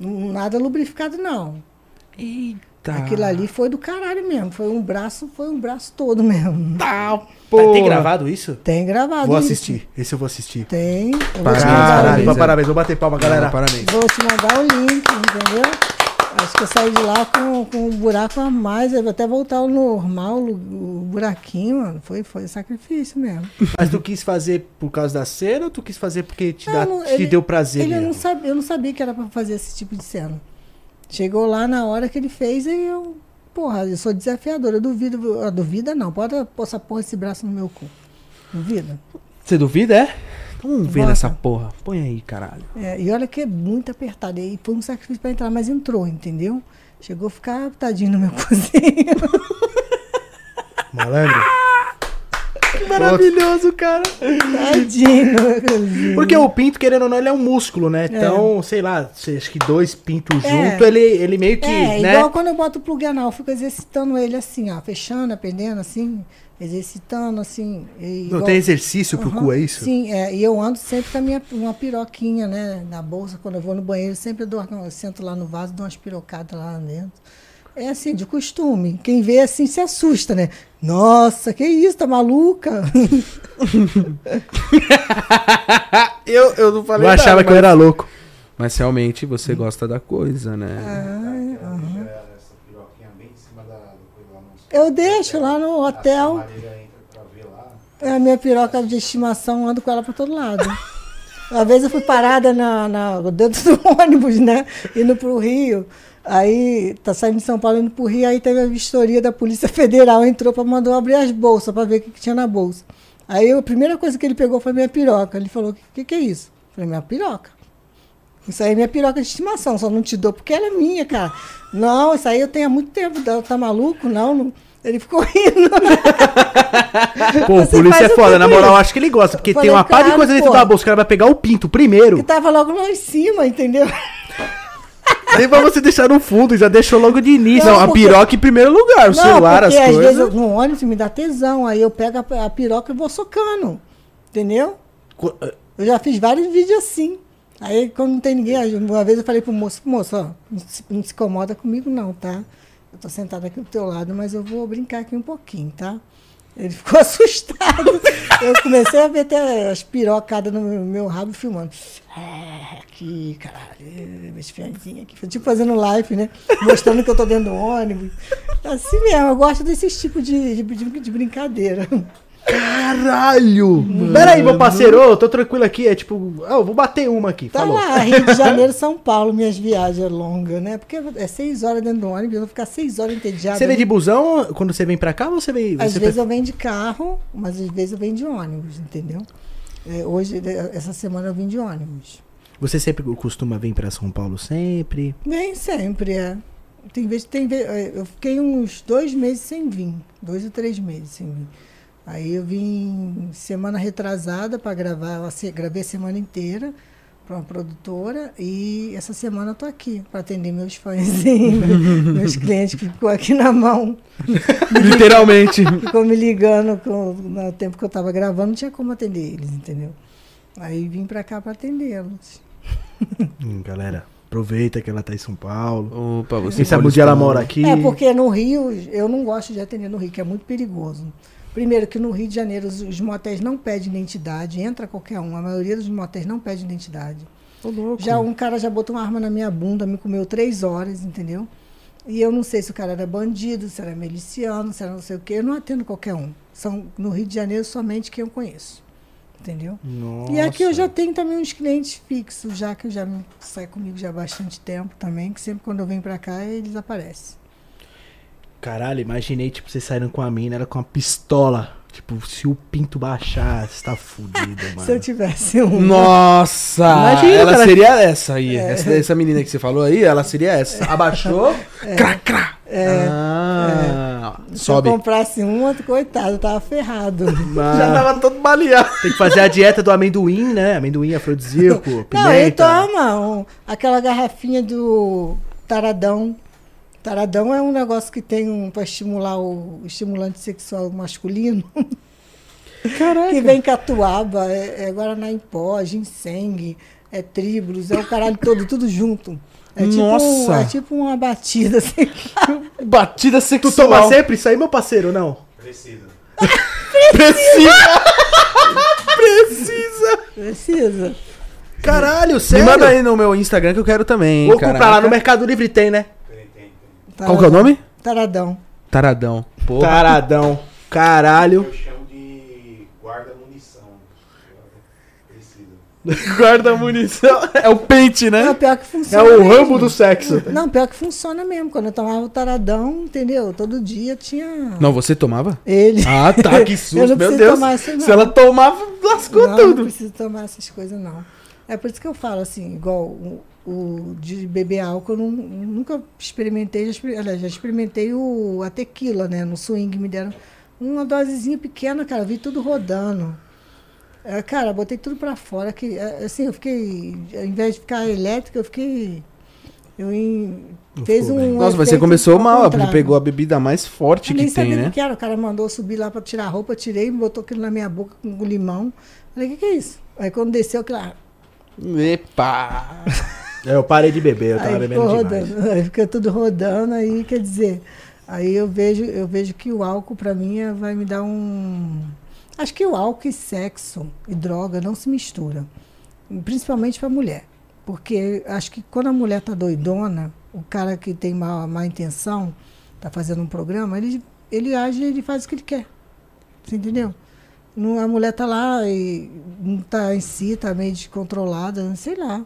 Não- Nada lubrificado, não. Eita. Aquilo ali foi do caralho mesmo. Foi um braço, foi um braço todo mesmo. Tá, Tá, porra. tem gravado isso? Tem gravado. Vou isso. assistir. Esse eu vou assistir. Tem. Eu vou te Parabéns, o link. é. parabéns. Vou bater palma, galera. Parabéns. Vou te mandar o link, entendeu? Acho que eu saí de lá com, com um buraco a mais. Eu vou até voltar ao normal, o, buraquinho, mano. Foi, foi sacrifício mesmo. Mas tu quis fazer por causa da cena ou tu quis fazer porque te, dá, Não, te ele- deu prazer Ele mesmo? não sabia, eu não sabia que era pra fazer esse tipo de cena. Chegou lá na hora que ele fez e eu. Porra, eu sou desafiadora. Eu duvido. Eu duvida não. Pode pôr essa porra esse braço no meu cu. Duvida? Você duvida, é? Vamos ver Bota. nessa porra. Põe aí, caralho. É, e olha que é muito apertado. E foi um sacrifício pra entrar, mas entrou, entendeu? Chegou a ficar tadinho no meu cozinho. Malandro. Maravilhoso, cara. Tadinho no meu cozinho. Porque o pinto, querendo ou não, ele é um músculo, né? Então, sei lá, acho que dois pintos É. junto, ele, ele meio que, É, né? igual quando eu boto o plug anal, eu fico exercitando ele assim, ó, fechando, aprendendo assim, exercitando assim. e Não igual- tem exercício pro Aham, cu, é isso? Sim, é, e eu ando sempre com a minha, uma piroquinha, né, na bolsa, quando eu vou no banheiro, sempre eu, dou, eu sento lá no vaso, dou umas pirocadas lá dentro. É assim, de costume. Quem vê assim se assusta, né? Nossa, que isso, tá maluca? eu, eu não falei Eu achava nada, que eu era louco. Mas realmente você gosta da coisa, né? Ai, aham. Essa piroquinha bem em cima da, do coisa lá no Eu deixo lá no hotel, é a minha piroca de estimação, ando com ela pra todo lado. Uma vez eu fui parada na, na- dentro do ônibus, né? Indo pro Rio. Aí, tá saindo de São Paulo indo pro Rio, aí teve a vistoria da Polícia Federal, entrou pra mandar eu abrir as bolsas pra ver o que, que tinha na bolsa. Aí a primeira coisa que ele pegou foi minha piroca. Ele falou, o que, que é isso? Eu falei, minha piroca. Isso aí é minha piroca de estimação, só não te dou porque ela é minha, cara. Não, isso aí eu tenho há muito tempo. Tá maluco? Não, não. Ele ficou rindo. Pô, Você polícia é o foda. Na moral, acho que ele gosta, porque Eu tem falei, uma par de coisa dentro pô. da bolsa. O cara vai pegar o pinto primeiro. Que tava logo lá em cima, entendeu? Nem pra você deixar no fundo, já deixou logo de início. Não, a porque- piroca em primeiro lugar, o celular, as porque às vezes coisas. eu- no ônibus me dá tesão, aí eu pego a, a piroca e vou socando. Entendeu? Co- Eu já fiz vários vídeos assim. Aí quando não tem ninguém, uma vez eu falei pro moço, moço, ó, não se, não se incomoda comigo não, tá? Eu tô sentada aqui do teu lado, mas eu vou brincar aqui um pouquinho, tá? Ele ficou assustado. Eu comecei a ver até as pirocadas no meu, rabo filmando. É, aqui, caralho, meus fianzinhos aqui. Tipo fazendo live, né? Mostrando que eu tô dentro do ônibus. Assim mesmo, eu gosto desses tipos de, de, de- de brincadeira. Caralho! Pera aí, meu parceiro, eu tô tranquilo aqui. É tipo, ah, eu vou bater uma aqui. Tá falou. lá, Rio de Janeiro, São Paulo, minhas viagens longas, né? Porque é seis horas dentro do ônibus, eu vou ficar seis horas entediada. Você vem de busão quando você vem pra cá ou você vem. Às você vezes eu venho de carro, mas às vezes eu venho de ônibus, entendeu? É, hoje, é, essa semana eu vim de ônibus. Você sempre costuma vir pra São Paulo sempre? Nem sempre, é. Tem vez, tem é, eu fiquei uns dois meses sem vir, dois ou três meses sem vir. Aí eu vim semana retrasada para gravar, eu gravei a semana inteira para uma produtora e essa semana eu tô aqui para atender meus fãs, meus clientes que ficou aqui na mão, Literalmente. ficou me ligando com, no tempo que eu estava gravando, não tinha como atender eles, entendeu? Aí vim para cá para atendê-los. Hum, galera, aproveita que ela tá em São Paulo. Opa, você Quem sabe dia ela mora aqui. É, porque no Rio, eu não gosto de atender no Rio, que é muito perigoso. Primeiro que no Rio de Janeiro os, os motéis não pedem identidade, entra qualquer um. A maioria dos motéis não pede identidade. Ô, louco. Já um cara já botou uma arma na minha bunda, me comeu três horas, entendeu? E eu não sei se o cara era bandido, se era miliciano, se era não sei o quê. Eu não atendo qualquer um. São no Rio de Janeiro somente quem eu conheço. Entendeu? Nossa. E aqui eu já tenho também uns clientes fixos, já que eu já sai comigo já há bastante tempo também, que sempre quando eu venho pra cá eles aparecem. Caralho, imaginei, tipo, vocês saíram com a mina, ela com uma pistola. Tipo, se o pinto baixar, você tá fudido, mano. Se eu tivesse um. Nossa! Imagina, ela cara. seria essa aí. Essa, essa menina que você falou aí, ela seria essa. Abaixou, crá, crá. É. Ah, Se sobe. eu comprasse uma, coitado, tava ferrado. Já tava todo baleado. Tem que fazer a dieta do amendoim, né? Amendoim afrodisíaco, Não, ele pimenta. toma um- aquela garrafinha do taradão. Taradão é um negócio que tem um para estimular o estimulante sexual masculino. Caraca. que vem catuaba, é, é guaraná em pó, ginseng, é tribulus, é o caralho todo, tudo junto. É tipo, Nossa. é tipo uma batida assim. Batida Tu sexual. toma sempre isso aí, meu parceiro, não? Precisa. Precisa. Precisa. Caralho, Me sério? manda aí no meu Instagram que eu quero também. Vou comprar lá caraca. no Mercado Livre tem, né? Tem. Qual que é o nome? Taradão. Taradão. Pô. Taradão. Caralho. Eu chamo de guarda-munição. Precisa. Guarda munição. É o pente, Não, né? pior que É funciona. o mesmo. rambo do sexo. Não, pior que funciona mesmo. Quando eu tomava o taradão, entendeu? Todo dia tinha. Não, você tomava? Ele. Ah, tá. Que susto. não Meu Deus. tomar isso, não. Se ela tomava, lascou não, tudo. não preciso tomar essas coisas, não. É por isso que eu falo assim, igual o, de beber álcool, eu não- nunca experimentei, já, já experimentei o, a tequila, né? No swing me deram uma dosezinha pequena, cara, vi tudo rodando. É, cara, botei tudo pra fora, que é, assim, eu fiquei, ao invés de ficar elétrica, eu fiquei. Eu em- fez um. Nossa, mas você começou mal, pegou a bebida mais forte Eu nem que tem, sabia né? que era. O cara mandou subir lá pra tirar a roupa, tirei, botou aquilo na minha boca com limão. Falei, o que, que é isso? Aí quando desceu, aquilo lá, Epa! É, eu parei de beber, eu tava aí bebendo ficou demais. rodando, aí fica tudo rodando, aí quer dizer, aí eu vejo, eu vejo que o álcool pra mim é- vai me dar um. Acho que o álcool e sexo e droga não se mistura. Principalmente pra mulher. Porque acho que quando a mulher tá doidona, o cara que tem má, má intenção, tá fazendo um programa, ele, ele age ele faz o que ele quer. Você entendeu? não, a mulher tá lá e não tá em si, tá meio descontrolada, sei lá.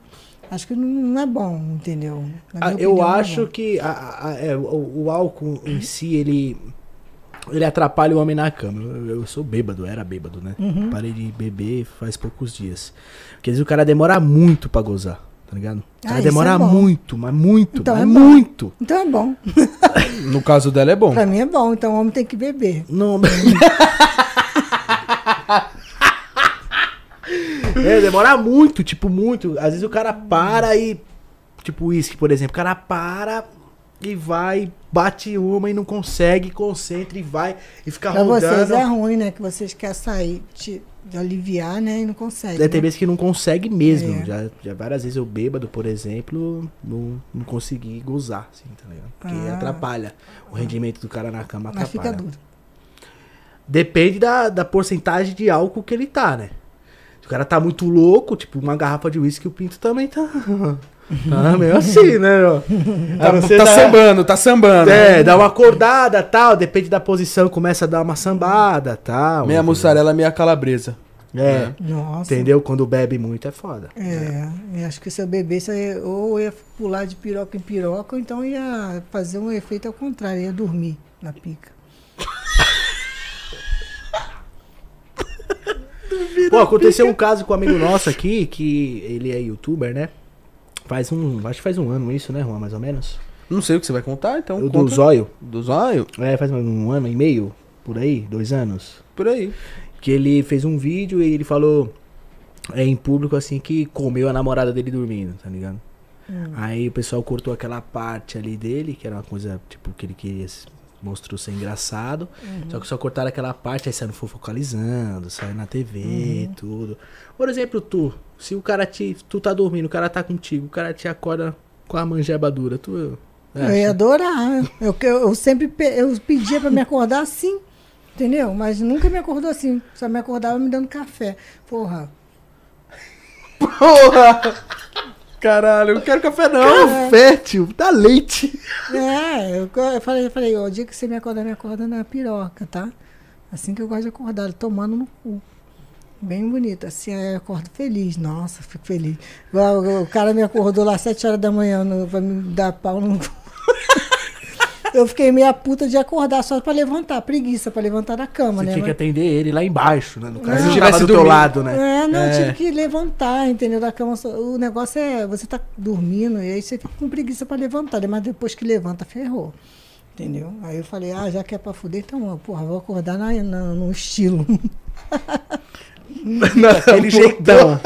Acho que não, não é bom, entendeu? Ah, eu opinião, não é acho bom. que a- a- é, o, o álcool em si, ele. Ele atrapalha o homem na cama. Eu, eu sou bêbado, era bêbado, né? Uhum. Parei de beber faz poucos dias. Porque às vezes o cara demora muito pra gozar, tá ligado? O Ah, cara demora é muito, mas muito, Então mas é bom. muito. Então é bom. No caso dela é bom. Pra mim é bom, então o homem tem que beber. Não. é, demora muito, tipo, muito. Às vezes o cara para e. Tipo, uísque, por exemplo. O cara para e vai, bate uma e não consegue, concentra e vai e fica Pra rodando. vocês é ruim, né? Que vocês querem sair, te, de aliviar, né? E não conseguem. É, tem vezes que não consegue mesmo. É. Já, já várias vezes eu bêbado, por exemplo, não, não consegui gozar, assim, tá ligado? Porque Ah. atrapalha. O rendimento do cara na cama Mas atrapalha. fica duro. Depende da, da porcentagem de álcool que ele tá, né? O cara tá muito louco, tipo, uma garrafa de uísque, o pinto também tá. Tá meio assim, né? ó? Tá, tá dá- sambando, tá sambando. É, dá uma acordada tal, depende da posição, começa a dar uma sambada tal. Meia mussarela, meia calabresa. É, Nossa. entendeu? Quando bebe muito é foda. É, eu acho que se eu bebesse, eu ou eu ia pular de piroca em piroca, ou então ia fazer um efeito ao contrário, ia dormir na pica. Pô, aconteceu um caso com um amigo nosso aqui, que ele é youtuber, né? Faz um. Acho que faz um ano isso, né, Juan? Mais ou menos. Não sei o que você vai contar, então o do conta. Zóio. Do zóio? É, faz um ano e meio, por aí, dois anos. Por aí. Que ele fez um vídeo e ele falou é, em público assim que comeu a namorada dele dormindo, tá ligado? Aí o pessoal cortou aquela parte ali dele, que era uma coisa, tipo, que ele queria mostrou ser engraçado. Só que só cortaram aquela parte, aí saiu focalizando, saiu na TV e tudo. Por exemplo, tu, se o cara te. Tu tá dormindo, o cara tá contigo, o cara te acorda com a manjeba dura, tu. Eu ia adorar. Eu, eu, eu sempre pe- eu pedia pra me acordar assim, entendeu? Mas nunca me acordou assim. Só me acordava me dando café. Porra. Porra! Caralho, eu não quero café não. Café, tio, dá leite. É, eu, eu falei, eu falei, ó, o dia que você me acordar, me acorda na piroca, tá? Assim que eu gosto de acordar, tomando no cu. Bem bonito, assim, eu acordo feliz. Nossa, fico feliz. O, o cara me acordou lá às 7 horas da manhã no, pra me dar pau no cu. Eu fiquei meia puta de acordar só pra levantar, preguiça pra levantar da cama, Você né? tinha que atender ele lá embaixo, né? No caso, Não. ele Se tivesse do teu dormindo. lado, né? É, não, É. eu tive que levantar, entendeu? Da cama. O negócio é, você tá dormindo e aí você fica com preguiça pra levantar, né? mas depois que levanta, ferrou. Entendeu? Aí eu falei, ah, já que é pra fuder, então, porra, vou acordar na, na- no estilo. Daquele jeitão.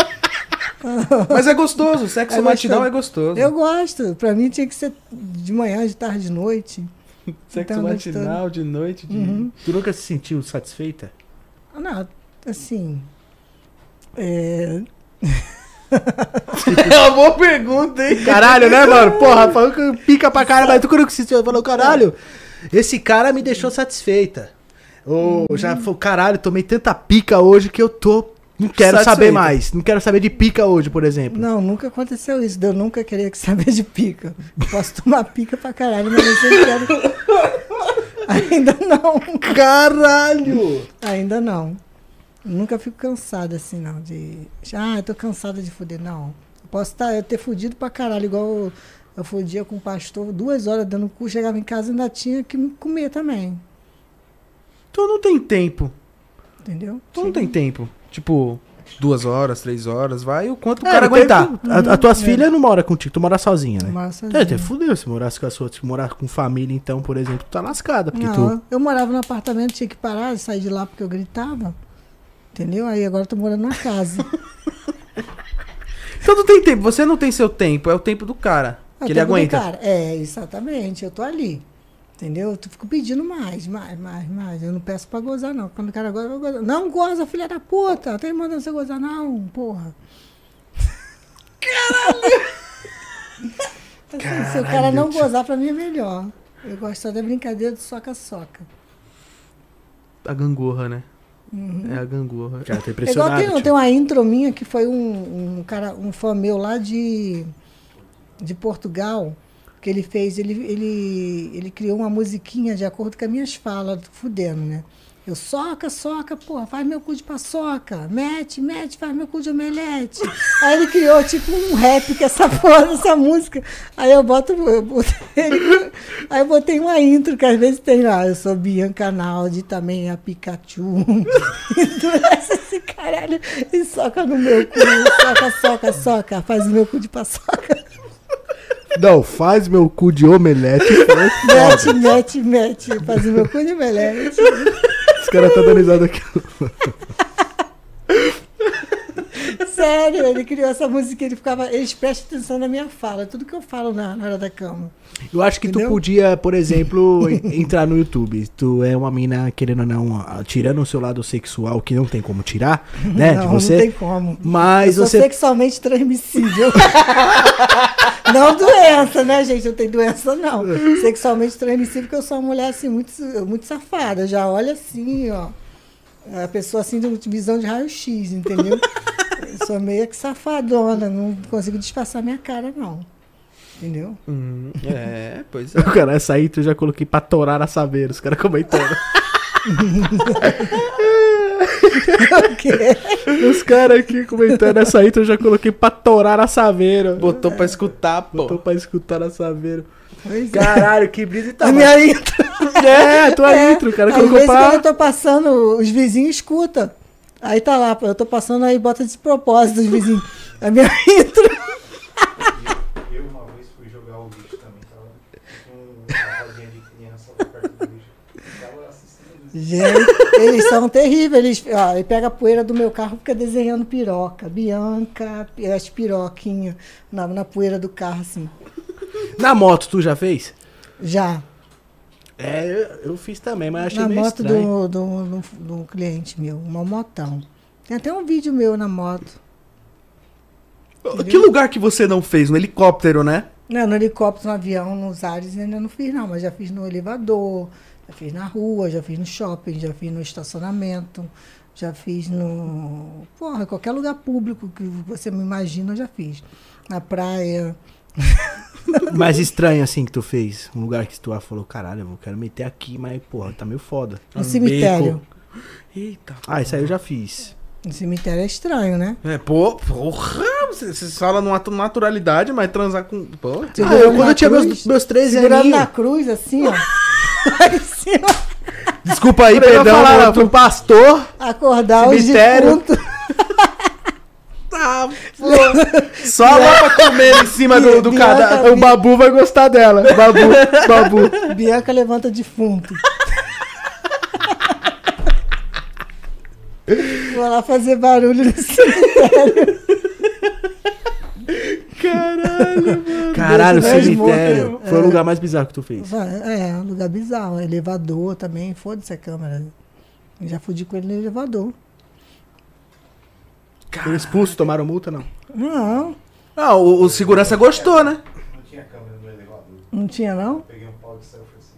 Mas é gostoso, sexo É gostoso. é gostoso. Eu gosto. Pra mim tinha que ser de manhã, de tarde, de noite. Sexo Então, matinal, de noite, de... Uhum. Tu nunca se sentiu satisfeita? Ah, Não, assim. É, É uma boa pergunta, hein? Caralho, né, mano? Porra, falou que pica pra caralho, mas tu nunca se sentiu. Falou, caralho, esse cara me deixou satisfeita. Ou já falou, caralho, tomei tanta pica hoje que eu tô. Não quero Satisfeita. saber mais. Não quero saber de pica hoje, por exemplo. Não, nunca aconteceu isso. Eu nunca queria saber de pica. Posso tomar pica pra caralho, mas eu quero. Ainda não. Caralho! Ainda não. Nunca fico cansada assim, não. De. Ah, eu tô cansada de fuder. Não. Eu posso tá, eu ter fudido pra caralho, igual eu, eu fudia com o pastor, duas horas dando cu, chegava em casa e ainda tinha que me comer também. Tu não tem tempo. Entendeu? Tu não tem tempo. Tipo, duas horas, três horas, vai o quanto o É, cara aguentar. a- As tuas É. filhas não moram contigo, tu mora sozinha, né? Tomar É, sozinha. até fudeu se morasse com a sua, se morar com família, então, por exemplo, tu tá lascada, porque Não, tu. eu morava no apartamento, tinha que parar, sair de lá porque eu gritava. Entendeu? Aí agora eu tô morando na casa. Então não tem tempo, você não tem seu tempo, é o tempo do cara. É o que ele aguenta. cara. É, exatamente. Eu tô ali. Entendeu? Eu fico pedindo mais, mais, mais, mais. Eu não peço pra gozar, não. Quando o cara goza, eu. Não goza, filha da puta. Tem mandando você gozar, não, porra. Caralho! se o cara não gozar, pra mim é melhor. Eu gosto só da brincadeira do soca-soca. A gangorra, né? Uhum. É a gangorra. Cara, tô É igual impressionado. tem, tem uma intro minha que foi um, um cara, um fã meu lá de, de Portugal, que ele fez, ele, ele, ele criou uma musiquinha de acordo com as minhas falas, fudendo, né? Eu soca, soca, porra, faz meu cu de paçoca. Mete, mete, faz meu cu de omelete. Aí ele criou tipo um rap com essa porra música. Aí eu boto. Eu boto ele- aí eu botei uma intro que às vezes tem lá. Eu sou Bianca Naldi, também a Pikachu. Endurece esse caralho e soca no meu cu. Soca, soca, soca. Faz o meu cu de paçoca. Não, faz meu cu de omelete. Mete, mete, mete. Faz o meu cu de omelete. Os caras estão dando risada aqui. Sério, ele criou essa música, ele ficava. Eles prestam atenção na minha fala, tudo que eu falo na, na hora da cama. Eu acho que Entendeu? tu podia, por exemplo, en- entrar no YouTube. Tu é uma mina, querendo ou não, ah, tirando o seu lado sexual, que não tem como tirar, né? não, de você. não tem como. Mas eu sou você. sexualmente transmissível. não doença, né, gente? Eu tenho doença, não. Sexualmente transmissível, porque eu sou uma mulher assim, muito, muito safada. Já olha assim, ó. A pessoa assim de visão de raio-x, entendeu? Eu sou meio que safadona, não consigo disfarçar minha cara, não. Entendeu? Hum, é, pois é. O cara, essa aí tu já coloquei pra torar a saber, os caras comentando. O quê? os caras aqui comentando, essa aí tu já coloquei pra torar a saveira. Botou pra escutar, Botou pô. pra escutar a saveira. Pois é. Caralho, que brisa e tá. A minha intro. É, tua É, intro, o cara Às vezes quando pra. eu tô passando, os vizinhos escutam. Aí tá lá, eu tô passando aí, bota de propósito os vizinhos. A minha intro. Eu uma vez fui jogar o lixo também, tava com uma rodinha de criança lá perto do lixo. Tava assistindo. Gente, eles são terríveis. Eles, ó, ele pega a poeira do meu carro e fica desenhando piroca. Bianca, as piroquinhas na, na poeira do carro, assim. Na moto, tu já fez? Já. É, eu, eu fiz também, mas achei na meio moto estranho. do, do, do, do cliente meu, uma motão. Tem até um vídeo meu na moto. Que lugar que você não fez? No helicóptero, né? Não, no helicóptero, no avião, nos ares ainda não fiz, não, mas já fiz no elevador, já fiz na rua, já fiz no shopping, já fiz no estacionamento, já fiz no. Porra, qualquer lugar público que você me imagina, eu já fiz. Na praia. Mais estranho assim que tu fez. Um lugar que tu falou, caralho, eu quero meter aqui, mas, porra, tá meio foda. No Um cemitério. Eita. Ah, isso aí eu já fiz. No cemitério é estranho, né? É, pô, porra, você, você fala numa tu- naturalidade, mas transar com. Pô. Ah, Segurando eu, quando eu tinha cruz, meus, meus 13 Segurando aninhos. na cruz, assim, ó. Lá em cima, Desculpa aí, perdão. tô- pro pastor. acordar os Cemitério. Tá. Só lá pra comer em cima do, do Bianca- cadáver. O Babu vai gostar dela. Babu, Babu. Bianca levanta defunto. Vou lá fazer barulho no cemitério. Caralho, Beijo nas cemitério. Foi o É. lugar mais bizarro que tu fez. É, um lugar bizarro. Elevador também, foda-se a câmera. Eu já fudi com ele no elevador. Foram expulsos, tomaram multa, não? Não, Ah, o, o segurança gostou, né? Não tinha câmera no elevador. não tinha não. Peguei um pau de selfie assim.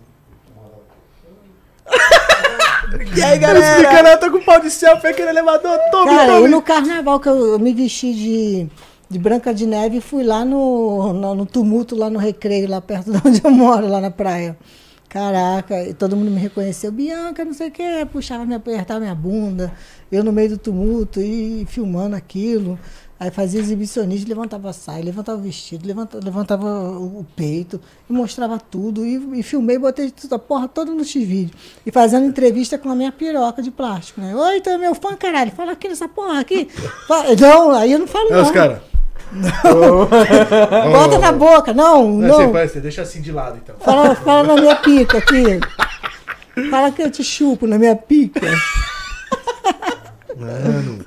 E aí, galera? Explicando, eu tô com pau de selfie aqui no elevador. Tome, Cara, eu tome. no carnaval que eu, eu me vesti de, de Branca de Neve e fui lá no, no, no tumulto, lá no recreio, lá perto de onde eu moro, lá na praia. Caraca, e todo mundo me reconheceu. Bianca, não sei o que, puxava, me apertava minha bunda. Eu no meio do tumulto e filmando aquilo. Aí fazia exibicionismo, levantava a saia, levantava o vestido, levantava, levantava o, peito, e mostrava tudo. E, e filmei, botei tudo, a porra toda no X-Vídeo. E fazendo entrevista com a minha piroca de plástico, né? Oi, tu é meu fã, caralho. Fala aqui nessa porra aqui. Fala- Não, aí eu não falo É não. os caras. Bota na boca, não, não. Você deixa assim de lado, então. Fala, fala na minha pica aqui. Fala que eu te chupo na minha pica. Mano.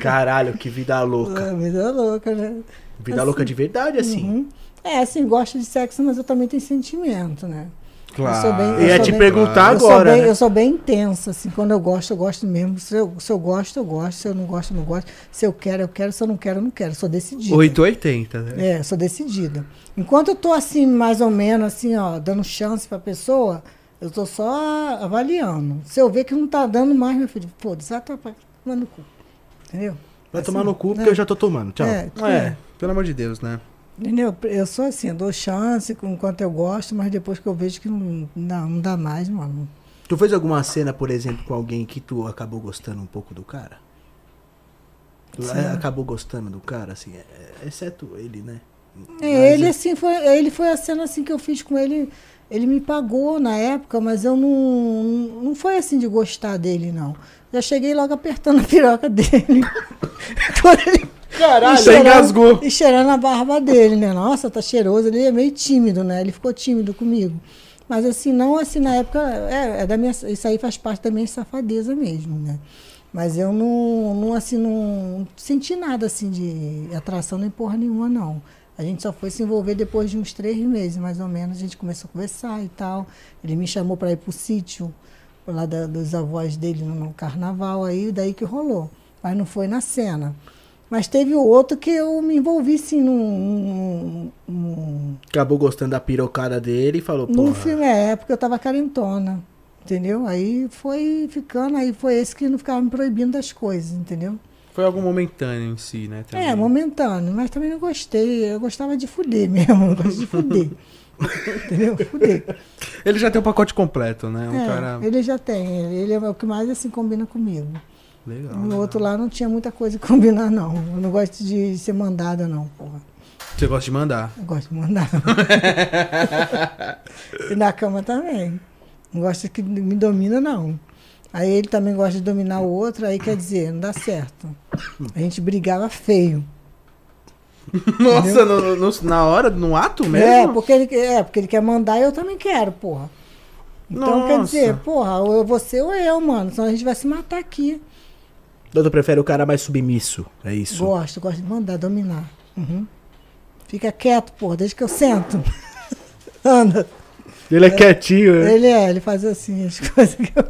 Caralho, que vida louca. Ah, vida louca, né? Vida louca de verdade, assim. Uhum. É, assim, gosto de sexo, mas eu também tenho sentimento, né? Claro. Eu sou bem- Eu ia sou te bem- perguntar eu sou agora. bem, né? eu sou bem intensa, assim, quando eu gosto, eu gosto mesmo. Se eu, se eu gosto, eu gosto. Se eu não gosto, eu não gosto. Se eu quero, eu quero. Se eu não quero, eu não quero. Eu sou decidida. 880, né? É, sou decidida. Enquanto eu tô assim, mais ou menos, assim, ó, dando chance pra pessoa, eu tô só avaliando. Se eu ver que não tá dando mais, meu filho, foda-se, vai tomar no cu. Entendeu? Vai Assim, tomar no cu, porque né? eu já tô tomando. Tchau. É, É, pelo amor de Deus, né? Entendeu? Eu sou assim, dou chance com enquanto eu gosto, mas depois que eu vejo que não, não, não dá mais, mano. Tu fez alguma cena, por exemplo, com alguém que tu acabou gostando um pouco do cara? Tu Sim. é, acabou gostando do cara, assim, é- é- exceto ele, né? Mas É, ele assim foi, ele foi a cena assim que eu fiz com ele. Ele me pagou na época, mas eu não, não foi assim de gostar dele não. Já cheguei logo apertando a piroca dele. Quando ele- Caralho, e você engasgou. E cheirando a barba dele, né? Nossa, tá cheiroso. Ele é meio tímido, né? Ele ficou tímido comigo. Mas assim, não assim na época, é, é da minha, isso aí faz parte da minha safadeza mesmo, né? Mas eu não, não assim, não senti nada assim de atração nem porra nenhuma, não. A gente só foi se envolver depois de uns três meses, mais ou menos. A gente começou a conversar e tal. Ele me chamou para ir pro sítio, lá da- dos avós dele no, no carnaval, aí daí que rolou. Mas não foi na cena. Mas teve o outro que eu me envolvi, sim, num, num, num, Acabou gostando da pirocada dele e falou, pô. filme, é, porque eu tava carentona, entendeu? Aí foi ficando, aí foi esse que não ficava me proibindo das coisas, entendeu? Foi algo momentâneo em si, né? também. É, momentâneo, mas também não gostei. Eu gostava de fuder mesmo, eu gosto de fuder. entendeu? Fuder. Ele já tem o pacote completo, né? Um É, cara. Ele já tem, ele, ele é o que mais assim combina comigo. Legal. No outro lá não tinha muita coisa que combinar, não. Eu não gosto de ser mandada, não, porra. Você gosta de mandar. Eu gosto de mandar. e na cama também. Não gosto que me domina, não. Aí ele também gosta de dominar o outro, aí quer dizer, não dá certo. A gente brigava feio. Nossa, no- no- na hora, no ato É mesmo? porque, ele, é, porque ele quer mandar e eu também quero, porra. Então quer Nossa. dizer, porra, ou você ou eu, mano. Senão a gente vai se matar aqui. Doutor prefere o cara mais submisso, é isso? Gosto, gosto de mandar, dominar. Uhum. Fica quieto, porra, desde que eu sento. Anda. Ele é quietinho, né? Ele é, ele faz assim as coisas que eu...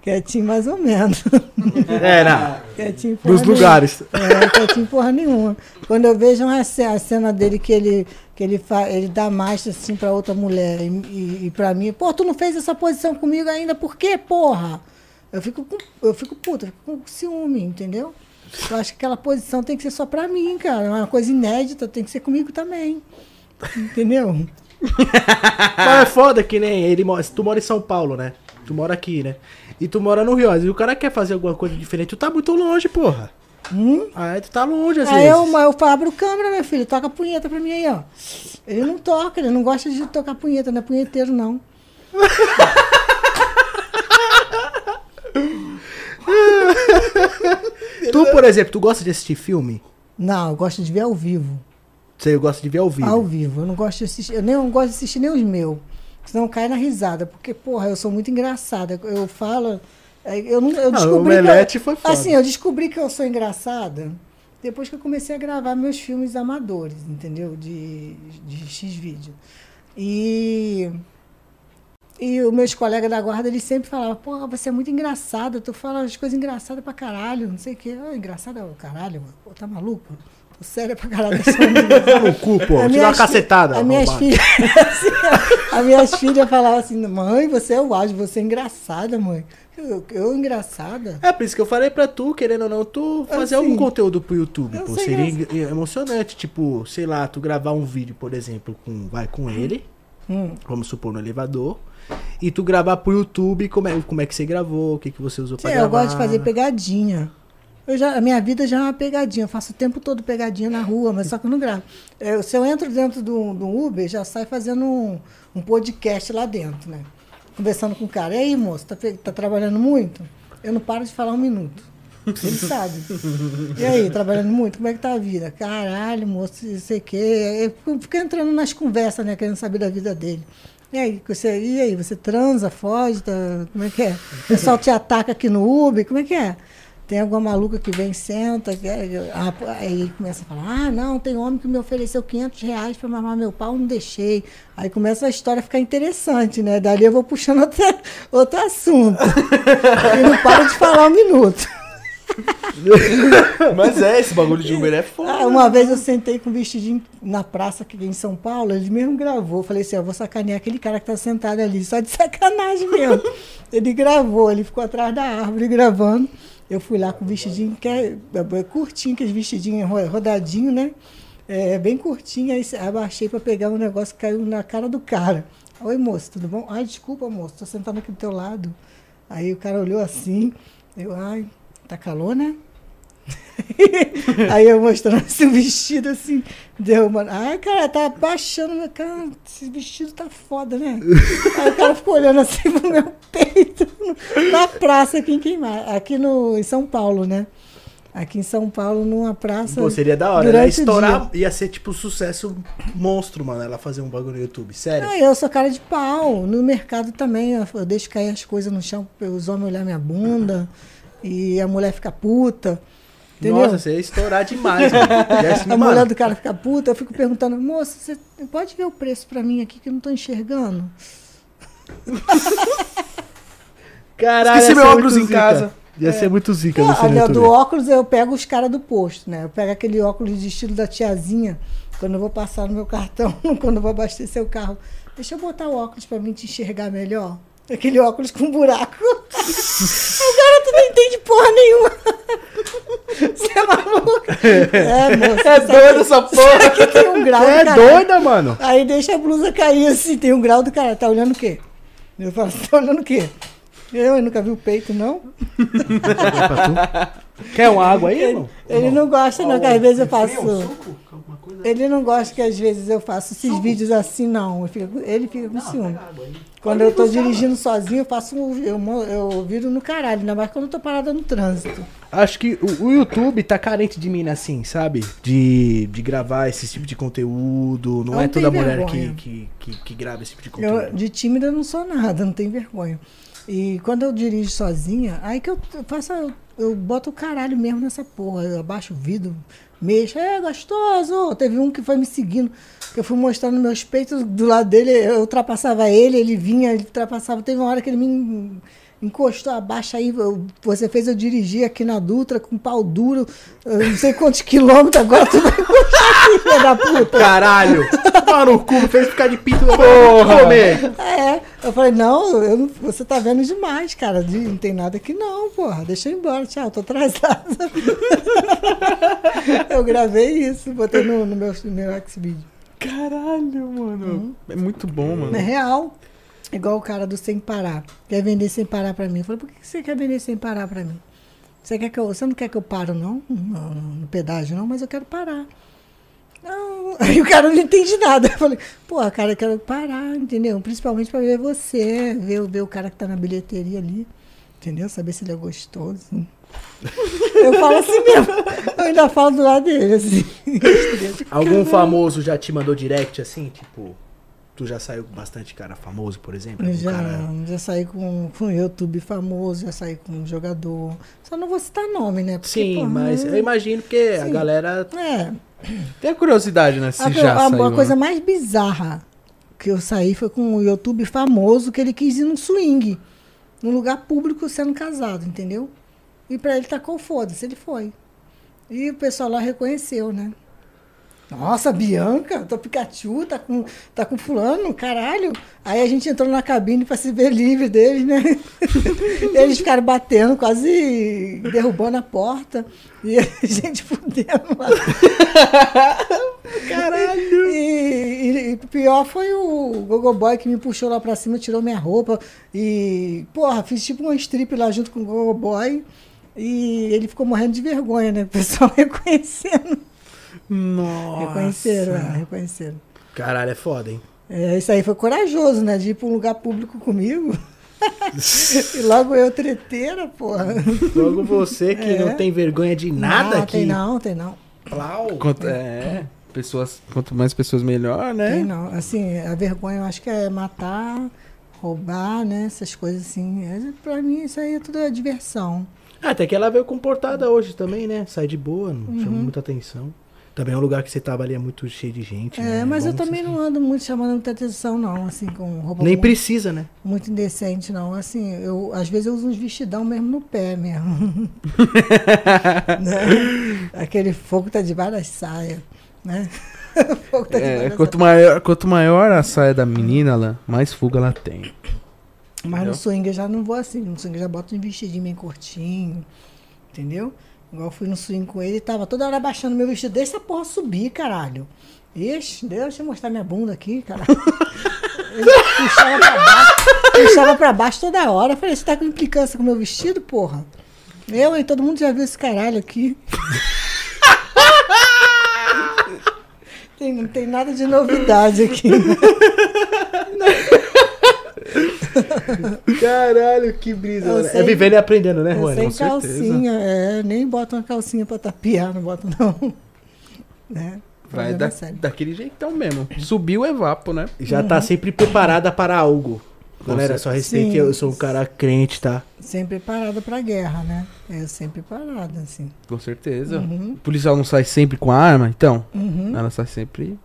Quietinho mais ou menos. É, não. Quietinho porra Dos nenhuma. lugares. É, quietinho porra nenhuma. Quando eu vejo uma ce- a cena dele que ele, que ele, fa, ele dá mais assim pra outra mulher e, e, e pra mim, pô, tu não fez essa posição comigo ainda, por quê, porra? Eu fico, com, eu fico puta, eu fico com ciúme, entendeu? Eu acho que aquela posição tem que ser só pra mim, cara. É uma coisa inédita, tem que ser comigo também. Entendeu? Mas é foda que nem ele mora. Tu mora em São Paulo, né? Tu mora aqui, né? E tu mora no Rio. Vezes o cara quer fazer alguma coisa diferente. Tu tá muito longe, porra. Hum? Aí tu tá longe, às Aí vezes. eu, eu abro câmera, meu filho, toca a punheta pra mim aí, ó. Ele não toca, ele não gosta de tocar punheta, não é punheteiro, não. Tu, por exemplo, tu gosta de assistir filme? Não, eu gosto de ver ao vivo. Você gosta de ver ao vivo. Ao vivo. Eu não gosto de assistir, eu nem não gosto de assistir nem os meus. Senão cai na risada. Porque, porra, eu sou muito engraçada. Eu falo. é, Eu, não, eu Ah, descobri. o Omelete que foi eu, foda. assim, eu descobri que eu sou engraçada depois que eu comecei a gravar meus filmes amadores, entendeu? De, de X-Vídeo. E. E os meus colegas da guarda, eles sempre falavam, porra, você é muito engraçada, tu fala as coisas engraçadas pra caralho, não sei o quê. Ah, engraçada é o caralho, mano. Pô, tá maluco? Tô séria pra caralho. No cu, pô. Te dá uma cacetada. As minhas filhas, assim, as minhas filhas falavam assim, mãe, você é o auge, você é engraçada, mãe. Eu, eu engraçada? É por isso que eu falei pra tu, querendo ou não, tu fazer Assim, algum conteúdo pro YouTube, pô. Seria eng- emocionante, tipo, sei lá, tu gravar um vídeo, por exemplo, com, vai com ele, Hum. vamos supor, no elevador, e tu gravar pro YouTube como é, como é que você gravou, o que, que você usou pra Sim, gravar. eu gosto de fazer pegadinha. Eu já, a minha vida já é uma pegadinha. Eu faço o tempo todo pegadinha na rua, mas só que eu não gravo. Eu- se eu entro dentro do, do Uber, já sai fazendo um, um podcast lá dentro, né? Conversando com o cara. E aí, moço, tá, tá trabalhando muito? Eu não paro de falar um minuto. Ele sabe. E aí, trabalhando muito? Como é que tá a vida? Caralho, moço, não sei o quê. Eu fico entrando nas conversas, né? Querendo saber da vida dele. E aí, você, e aí, você transa, foge, tá, como é que é? O pessoal te ataca aqui no Uber, como é que é? Tem alguma maluca que vem, senta, que é- ah, aí começa a falar, ah, não, tem homem que me ofereceu 500 reais para mamar meu pau, não deixei. Aí começa a história a ficar interessante, né? Dali eu vou puxando outro, outro assunto. e não para de falar um minuto. Mas é, esse bagulho de Uber é foda. Ah, uma vez eu sentei com um vestidinho na praça aqui em São Paulo, ele mesmo gravou. Falei assim, eu vou sacanear aquele cara que tá sentado ali, só de sacanagem mesmo. ele gravou, ele ficou atrás da árvore gravando. Eu fui lá com o vestidinho, que é, é curtinho, aquele vestidinho ro- rodadinho, né? É, bem curtinho, aí abaixei para pegar um negócio que caiu na cara do cara. Oi, moço, tudo bom? Ai, desculpa, moço, tô sentado aqui do teu lado. Aí o cara olhou assim, eu, ai, tá calor, né? Aí eu mostrando esse vestido assim, deu uma. Ai, cara, tá baixando, meu cara, esse vestido tá foda, né? Aí o cara ficou olhando assim pro meu peito, na praça aqui em Queimar, aqui no, em São Paulo, né? Aqui em São Paulo, numa praça. Pô, seria da hora. O estourar, ia ser tipo um sucesso monstro, mano. Ela fazer um bagulho no YouTube. Sério. Ah, eu sou cara de pau. No mercado também, eu, eu deixo cair as coisas no chão os homens olhar minha bunda e a mulher fica puta. Entendeu? Nossa, você ia estourar demais, a mulher do cara fica puta, eu fico perguntando, moça, você pode ver o preço pra mim aqui que eu não tô enxergando? Caralho, Esqueci meu óculos em casa. Ia ser muito zica Ah, no olha, do óculos eu pego os caras do posto, né? Eu pego aquele óculos de estilo da tiazinha, quando eu vou passar no meu cartão, quando eu vou abastecer o carro. Deixa eu botar o óculos pra mim te enxergar melhor. Aquele óculos com buraco. Agora tu não entende porra nenhuma. Você é maluca? É, moça. É doido essa porra. Aqui tem um grau Você do é caralho. doida, mano? Aí deixa a blusa cair assim, tem um grau do cara. Tá olhando o quê? Eu falo, tá olhando o quê? Eu, eu nunca vi o peito, não. Quer uma água aí, irmão? Ele não gosta, não, que às vezes eu faço. Ele não gosta que às vezes eu faço esses vídeos assim, não. Eu fico- ele fica com ciúme. Quando eu tô dirigindo sozinho, eu faço um, eu, eu viro no caralho, ainda mais quando eu tô parada no trânsito. Acho que o, o YouTube tá carente de mina assim, sabe? De, de gravar esse tipo de conteúdo. Não Não é toda mulher que, que, que, que grava esse tipo de conteúdo. Eu, de tímida eu não sou nada, não tenho vergonha. E quando eu dirijo sozinha, aí que eu eu faço, eu, eu boto o caralho mesmo nessa porra. Eu abaixo o vidro, mexo, é gostoso. Teve um que foi me seguindo, que eu fui mostrando meus peitos do lado dele, eu ultrapassava ele, ele vinha, ele ultrapassava. Teve uma hora que ele me encostou abaixo aí, você fez eu dirigir aqui na Dutra com pau duro, não sei quantos quilômetros, agora tu vai encostar aqui, filha da puta. Caralho! Mano, o cu fez ficar de pinto da Porra! comer. É, eu falei, não, eu não- você tá vendo demais, cara. de- Não tem nada aqui não, porra. Deixa eu ir embora, tchau, tô atrasada. eu gravei isso, botei no, no meu, no meu Xvideo. Caralho, mano. Uhum. É muito bom, mano. É real. Igual o cara do Sem Parar. Quer vender sem parar pra mim. Eu falei, por que você quer vender sem parar pra mim? Você, quer que eu, você não quer que eu paro, não? No, no pedágio, não? Mas eu quero parar. Não. Aí o cara não entende nada. Eu falei, pô, cara, eu quero parar, entendeu? Principalmente pra ver você, ver, ver o cara que tá na bilheteria ali. Entendeu? Saber se ele é gostoso. Eu falo assim mesmo. Eu ainda falo do lado dele, assim. Algum famoso já te mandou direct assim? Tipo, tu já saiu com bastante cara famoso, por exemplo? Algum Já, cara- já saí com, com YouTube famoso, já saí com um jogador. Só não vou citar nome, né? Porque, Sim, mas eu imagino que a Sim. galera. É, Tem a curiosidade, né? Se a, já a- a saiu, né? coisa mais bizarra que eu saí foi com um YouTube famoso que ele quis ir num swing, num lugar público sendo casado, entendeu? E pra ele tacou foda-se, ele foi. E o pessoal lá reconheceu, né? Nossa, Bianca, tua Pikachu tá com, tá com fulano, caralho. Aí a gente entrou na cabine pra se ver livre deles, né? Eles ficaram batendo, quase derrubando a porta. E a gente fudendo lá. Caralho! E, e- e o pior foi o Gogo Boy que me puxou lá pra cima, tirou minha roupa. E, porra, fiz tipo uma strip lá junto com o Gogo Boy. E ele ficou morrendo de vergonha, né? O pessoal reconhecendo. Nossa. Reconheceram, é, reconheceram. Caralho, é foda, hein? É, isso aí foi corajoso, né? De ir pra um lugar público comigo. e logo eu treteira, porra. Logo você que É. não tem vergonha de nada não, aqui. Tem não, tem não. Plau. Quanto, é, pessoas, quanto mais pessoas, melhor, né? Tem não. Assim, a vergonha eu acho que é matar, roubar, né? Essas coisas assim. É, Pra mim, isso aí é tudo é diversão. Ah, até que ela veio comportada hoje também, né? Sai de boa, não chama Uhum. muita atenção. Também é um lugar que você tava ali é muito cheio de gente. É, né? mas bom eu também não ando muito chamando muita atenção, não, assim, com roupa Nem muito, precisa, né? muito indecente, não. Assim, eu, às vezes eu uso uns vestidão mesmo no pé mesmo. Né? Aquele fogo tá debaixo das saias, né? O fogo tá É, quanto, maior, quanto maior a saia da menina, ela, mais fuga ela tem. Mas Entendeu? no swing eu já não vou assim. No swing eu já boto um vestidinho bem curtinho. Entendeu? Igual eu fui no swing com ele, tava toda hora abaixando meu vestido. Deixa essa porra subir, caralho. Ixi, deixa eu mostrar minha bunda aqui, caralho. Ele puxava pra baixo, puxava pra baixo toda hora. Eu falei, você tá com implicância com o meu vestido, porra? Eu, hein? Todo mundo já viu esse caralho aqui. Tem- não tem nada de novidade aqui. Caralho, que brisa. Eu. É vivendo e aprendendo, né, Rony? sem calcinha, é, nem bota uma calcinha pra tapiar, não bota não. Né? Vai da, daquele jeitão mesmo. Subiu o evapo, né? Já tá sempre preparada para algo. Galera, só respeite, eu sou um cara crente, tá? Sempre preparada pra guerra, né? Eu sempre preparada, assim. Com certeza. Uhum, O policial não sai sempre com a arma, então. uhum. Ela sai sempre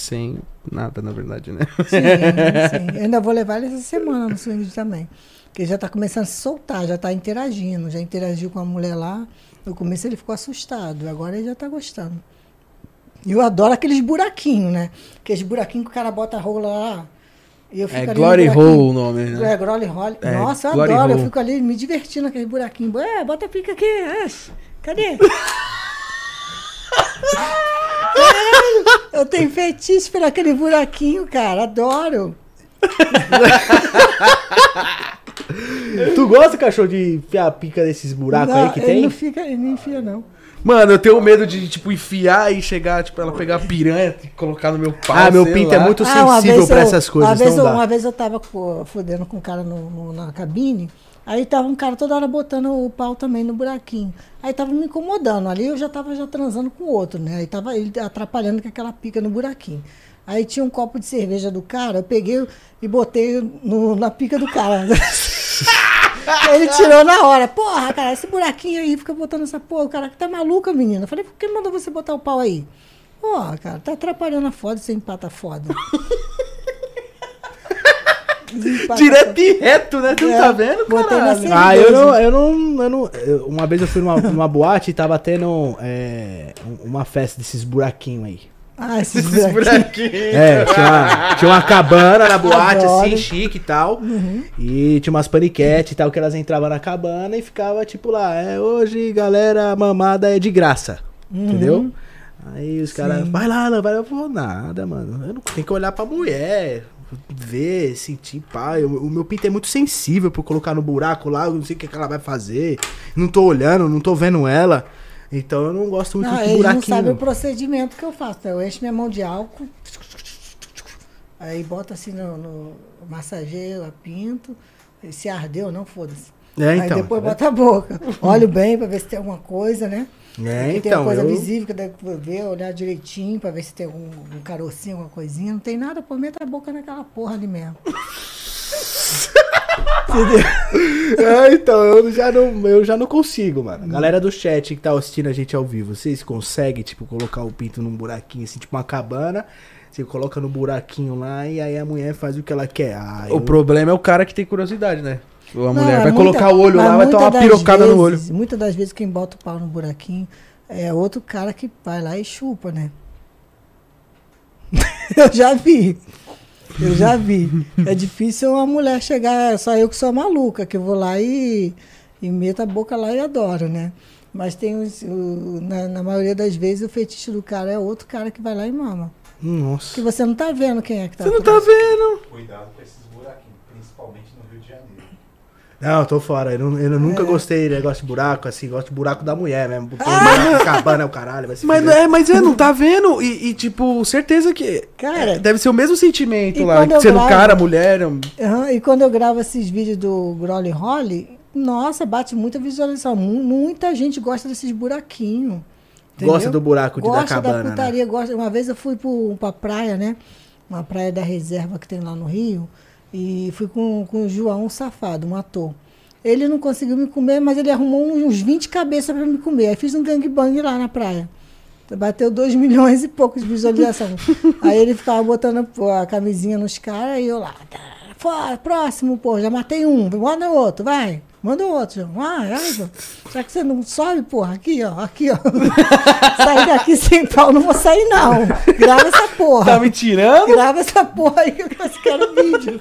sem nada, na verdade, né? Sim, sim. Eu ainda vou levar ele essa semana no swing também. Porque ele já tá começando a se soltar, já tá interagindo. Já interagiu com a mulher lá. No começo ele ficou assustado, agora ele já tá gostando. E eu adoro aqueles buraquinhos, né? Aqueles buraquinhos que o cara bota a rola lá. E eu fico É ali no Glory. Hole o nome, né? É, Glory Hole. É, Nossa, eu Glory adoro. Eu Hole. fico ali me divertindo naquele buraquinho. É, bota a pica aqui. é, cadê? Eu tenho fetiche por aquele buraquinho, cara. Adoro. Tu gosta, cachorro, de enfiar a pica desses buracos Não, aí que ele tem? Não fica, ele não enfia, não. Mano, eu tenho medo de, tipo, enfiar e chegar, tipo, ela pegar a piranha e colocar no meu pau. Ah, meu pinto lá. é muito Ah, sensível pra eu- essas coisas, Uma vez, não eu, dá. uma vez eu tava fudendo com um cara no- no- na cabine, aí tava um cara toda hora botando o pau também no buraquinho. Aí tava me incomodando. Ali eu já tava já transando com o outro, né? Aí tava ele atrapalhando com aquela pica no buraquinho. Aí tinha um copo de cerveja do cara, eu peguei e botei no- na pica do cara. Ele tirou na hora. Porra, cara, esse buraquinho aí, fica botando essa porra. O cara que tá maluca, menina. Falei, por que mandou você botar o pau aí? Porra, cara, tá atrapalhando a foda, você empata foda. Direto e reto, né? Tu não É, tá vendo, botei na caralho? cerveja. Ah, eu não, eu não, eu não. eu- uma vez eu fui numa, numa boate e tava tendo é, um- uma festa desses buraquinhos aí. Ah, esses Esses buraquinhos. buraquinhos. É, tinha uma, tinha uma cabana na boate, Adoro. assim, chique e tal. E tinha umas paniquetes e tal, que elas entravam na cabana e ficava tipo lá, é, hoje, galera, a mamada é de graça. Entendeu? Aí os caras, vai lá, não vai lá. Eu vou nada, mano. Eu não tenho que olhar pra mulher. Ver, sentir, pai. O, o meu pinto é muito sensível pra eu colocar no buraco lá, eu não sei o que, que ela vai fazer. Não tô olhando, não tô vendo ela. Então eu não gosto muito Não, de eles não buraquinho. sabem o procedimento que eu faço. né? Eu encho minha mão de álcool, aí bota assim no, no massageio, a pinto. Se ardeu, não, foda-se. É, aí então. depois tá bota a boca. Olho bem pra ver se tem alguma coisa, né? É, Se tem uma então. coisa eu- visível que deve ver, olhar direitinho pra ver se tem algum um carocinho, alguma coisinha. Não tem nada, pô, meta a boca naquela porra ali mesmo. É, então, eu já não, eu já não consigo, mano. Galera do chat que tá assistindo a gente ao vivo, vocês conseguem, tipo, colocar o pinto num buraquinho, assim, tipo uma cabana, você coloca no buraquinho lá e aí a mulher faz o que ela quer. Ah, O eu- problema é o cara que tem curiosidade, né? A Não, mulher é vai muita- colocar o olho lá, vai tomar uma pirocada no olho. vezes- Muitas das vezes quem bota o pau no buraquinho é outro cara que vai lá e chupa, né? eu já vi. Eu já vi. É difícil uma mulher chegar, só eu que sou maluca, que eu vou lá e, e meto a boca lá e adoro, né? Mas tem os, o- na, na maioria das vezes o fetiche do cara é outro cara que vai lá e mama. Nossa. Que você não tá vendo quem é que tá. Você não tá vendo? Cuidado com esses buraquinhos, principalmente no Rio de Janeiro. Não, eu tô fora. Eu, não- eu É. nunca gostei de negócio de buraco, assim, gosto de buraco da mulher mesmo. Porque buraco, cabana é o caralho, vai se Mas, fuder. é, mas é, não tá vendo? E, e, tipo, certeza que. Cara, é, deve ser o mesmo sentimento lá. Sendo gravo- cara, mulher. um- Aham, e quando eu gravo esses vídeos do Grolly Holly, nossa, bate muita visualização. Mu- Muita gente gosta desses buraquinhos. Gosta entendeu? do buraco de, da Gosta cabana, da né? putaria, gosta. Uma vez eu fui pro, pra praia, né? Uma praia da reserva que tem lá no Rio. E fui com, com o João, safado, um ator. Ele não conseguiu me comer, mas ele arrumou uns 20 cabeças para me comer. Aí fiz um gangbang lá na praia. Bateu 2 milhões e poucos de visualização. Aí ele ficava botando a camisinha nos caras e eu lá. tá, Fora, próximo, pô, já matei um. Manda outro, vai. Manda outro, João. Vai, vai, João. Será que você não sobe, porra? Aqui, ó, aqui, ó. Sair daqui sem pau, não vou sair, não. Grava essa porra. Tá me tirando? Grava essa porra aí que eu quero vídeo.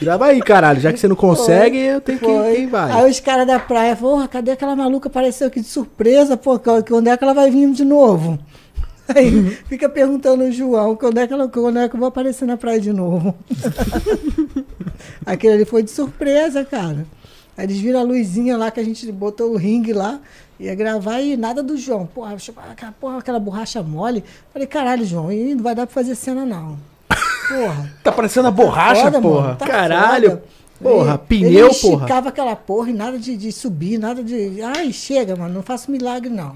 Grava aí, caralho. Já que você não consegue, eu tenho que. Foi. Quem vai? Aí os caras da praia, porra, cadê aquela maluca? Apareceu aqui de surpresa, pô, que- que- onde é que ela vai vir de novo? Aí fica perguntando o João quando é, que ela, quando é que eu vou aparecer na praia de novo. Aquele ali foi de surpresa, cara. Aí eles viram a luzinha lá que a gente botou o ringue lá, ia gravar e nada do João. Porra, aquela, porra, aquela borracha mole. Falei, caralho, João, e não vai dar pra fazer cena não. Porra. Tá parecendo a borracha, foda, porra. mano, tá Caralho. foda. Porra, Ele- pneu, ele porra. esticava aquela porra e nada de, de subir, nada de. Ai, chega, mano, não faço milagre, não.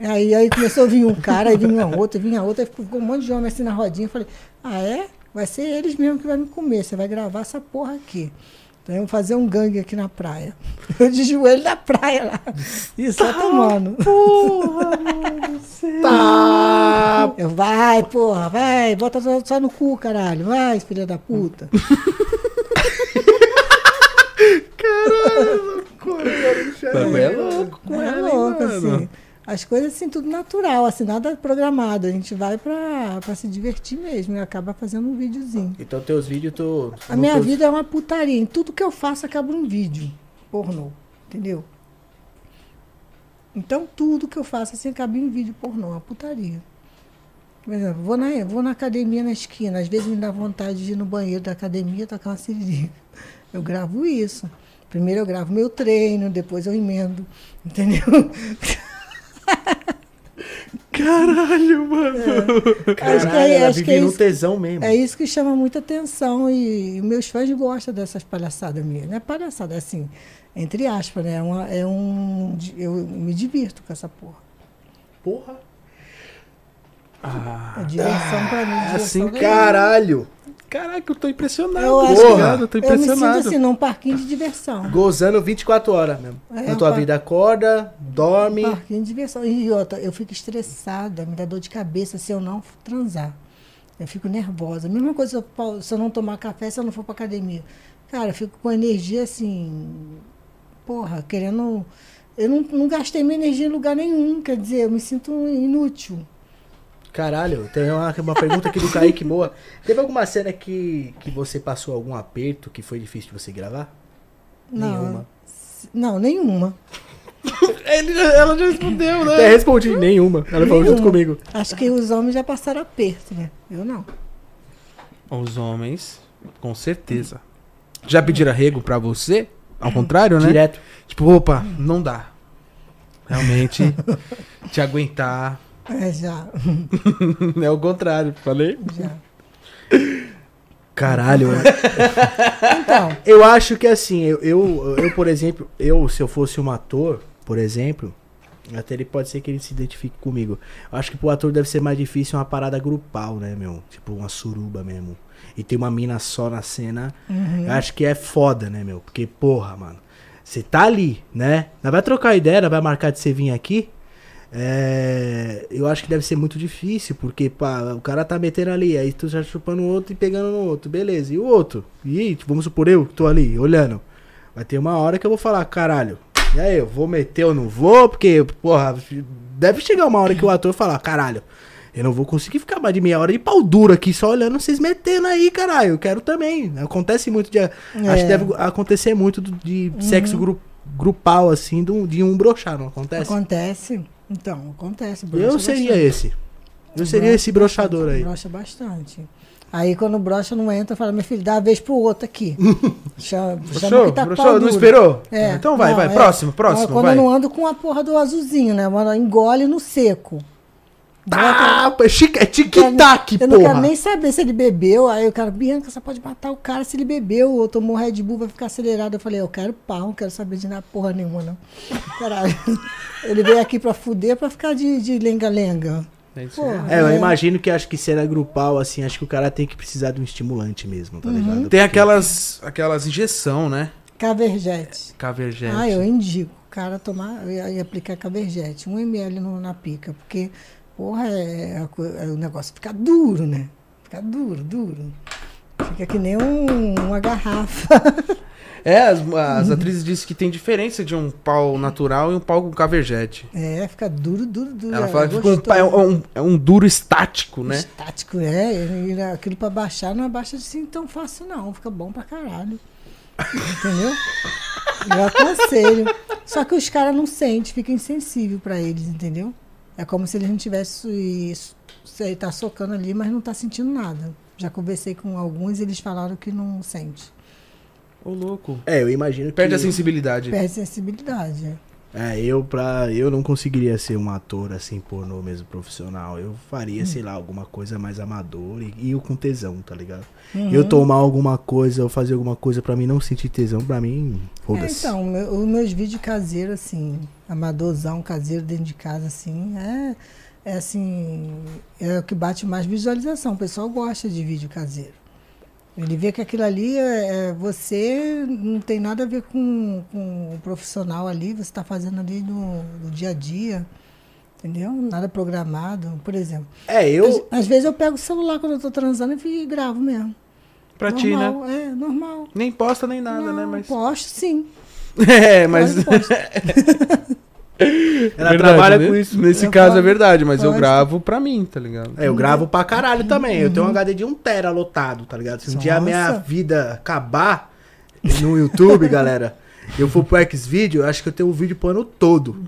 Aí, aí começou a vir um cara, aí vinha outra, vinha outra, aí ficou um monte de homem assim na rodinha. Eu falei, ah, é? Vai ser eles mesmo que vai me comer, você vai gravar essa porra aqui. Então eu vou fazer um gangue aqui na praia. Eu de joelho na praia lá. E só tomando. Tá. Eu, vai, porra, vai, bota só, no cu, caralho. Vai, filha da puta. Bagulho é louco com É ela, hein, louco, mano? assim. As coisas assim, tudo natural, assim, nada programado. A gente vai pra, pra se divertir mesmo e acaba fazendo um videozinho. Então teus vídeos tu. A minha teus- vida é uma putaria. Em tudo que eu faço acaba um vídeo pornô. Entendeu? Então tudo que eu faço assim acaba em vídeo pornô, uma putaria. Por exemplo, vou na, vou na academia na esquina, às vezes me dá vontade de ir no banheiro da academia tocar uma siririca. Eu gravo isso. Primeiro eu gravo meu treino, depois eu emendo. Entendeu? Caralho, mano. Caralho, acho que é, ela acho que vive é no isso. tesão mesmo. É isso que chama muita atenção e, e meus fãs gostam dessas palhaçadas minhas. Não é palhaçada, é assim, entre aspas, né? É, uma- é um. Eu me divirto com essa porra. Porra. É diversão pra mim. diversão assim. Caralho. Caraca, eu tô impressionado. Eu acho porra. Porra. Eu tô Eu me sinto impressionado. assim, num parquinho de diversão. Gozando 24 horas mesmo. É, Na tua pá. vida acorda, dorme. Um parquinho de diversão. E outra, eu fico estressada, me dá dor de cabeça se eu não transar. Eu fico nervosa. Mesma coisa se eu, se eu não tomar café, se eu não for pra academia. Cara, eu fico com energia assim. Porra, querendo. Eu não, não gastei minha energia em lugar nenhum. Quer dizer, eu me sinto inútil. Caralho, tem uma, uma pergunta aqui do Kaique boa. Teve alguma cena que, que você passou algum aperto que foi difícil de você gravar? Não. Nenhuma. Não, nenhuma. Ele, ela já respondeu, né? Até respondi, nenhuma. Ela falou junto Nenhuma. comigo. Acho que os homens já passaram aperto, né? Eu não. Os homens, com certeza. Já pediram arrego pra você? Ao contrário, né? Direto. Tipo, opa, não dá. Realmente, te aguentar. É, já. é o contrário, falei? já. Caralho. Então, eu acho que assim, eu, eu, eu, por exemplo, eu, se eu fosse um ator, por exemplo, até ele pode ser que ele se identifique comigo. Eu acho que pro ator deve ser mais difícil uma parada grupal, né, meu? Tipo uma suruba mesmo. E tem uma mina só na cena. Eu acho que é foda, né, meu? Porque, porra, mano. Você tá ali, né? Nós vai trocar ideia, nós vai marcar de você vir aqui. É, eu acho que deve ser muito difícil, porque pá, o cara tá metendo ali, aí tu já chupando o outro e pegando no outro, beleza. E o outro? E tipo, vamos supor eu que tô ali, olhando. Vai ter uma hora que eu vou falar, caralho, e aí, eu vou meter ou não vou? Porque, porra, deve chegar uma hora que o ator falar, caralho, eu não vou conseguir ficar mais de meia hora de pau duro aqui só olhando vocês metendo aí, caralho. Eu quero também. Acontece muito de. Acho que É. deve acontecer muito de sexo gru- grupal, assim, de um, de um brochar, não acontece? acontece. Então, acontece. Eu brocha seria bastante. esse. Eu seria esse brochador aí. Brocha bastante. Aí quando brocha não entra, fala, meu filho, dá uma vez pro outro aqui. chama, chama que tá pau Não esperou? É, Então vai, não, vai. é. Próximo, próximo, Quando vai. eu não ando com a porra do azulzinho, né? Mano, engole no seco. Tá, é chique- é Eu tic-tac, não quero porra. nem saber se ele bebeu. Aí o cara, Bianca, você pode matar o cara se ele bebeu ou tomou Red Bull, vai ficar acelerado. Eu falei, eu quero pau, não quero saber de nada porra nenhuma, não. Caralho. Ele veio aqui pra fuder, pra ficar de de lenga-lenga. É Porra. É, eu É. imagino que acho que cena grupal, assim, acho que o cara tem que precisar de um estimulante mesmo, tá ligado? Tem Porque- aquelas, aquelas injeção, né? Caverjete. Cavergente. Ah, eu indico o cara tomar e aplicar cavergete, um ml no- na pica, porque, porra, é, é o negócio fica duro, né? Fica duro, duro. Fica que nem um- uma garrafa. É, as, as atrizes dizem que tem diferença de um pau natural e um pau com cavergete. É, fica duro, duro, duro. Ela é fala que um, é um, é um duro estático, né? Estático, é. Aquilo pra baixar não abaixa assim tão fácil, não. Fica bom pra caralho. Entendeu? Eu aconselho. Só que os caras não sentem, fica insensível pra eles, entendeu? É como se ele não tivesse. Ele tá socando ali, mas não tá sentindo nada. Já conversei com alguns e eles falaram que não sente. Ô, louco. É, eu imagino que. Perde a sensibilidade. Perde sensibilidade. É, eu pra. Eu não conseguiria ser um ator assim, pornô mesmo profissional. Eu faria, sei lá, alguma coisa mais amador e, e eu com tesão, tá ligado? Uhum. Eu tomar alguma coisa ou fazer alguma coisa pra mim não sentir tesão, pra mim, É, foda-se. então, meu- os meus vídeos caseiros, assim, amadorzão caseiro dentro de casa, assim, é, é assim, é o que bate mais visualização. O pessoal gosta de vídeo caseiro. Ele vê que aquilo ali é, é você não tem nada a ver com, com o profissional ali, você está fazendo ali no, no dia a dia, entendeu? Nada programado, por exemplo. É, eu. Às, às vezes eu pego o celular quando eu tô transando e gravo mesmo. Pra ti, né? normal, É, normal. Nem posta nem nada, não, né? Mas. Posto sim. É, mas. Claro. Ela Verdade, trabalha né? com isso. Nesse Eu caso é falo- verdade, mas eu gravo pra mim, tá ligado? É, eu gravo pra caralho também. Eu tenho um HD de 1 tera lotado, tá ligado? Se um dia a minha Nossa. vida acabar no YouTube, galera, eu for pro Xvideo, eu acho que eu tenho um vídeo pro ano todo, tá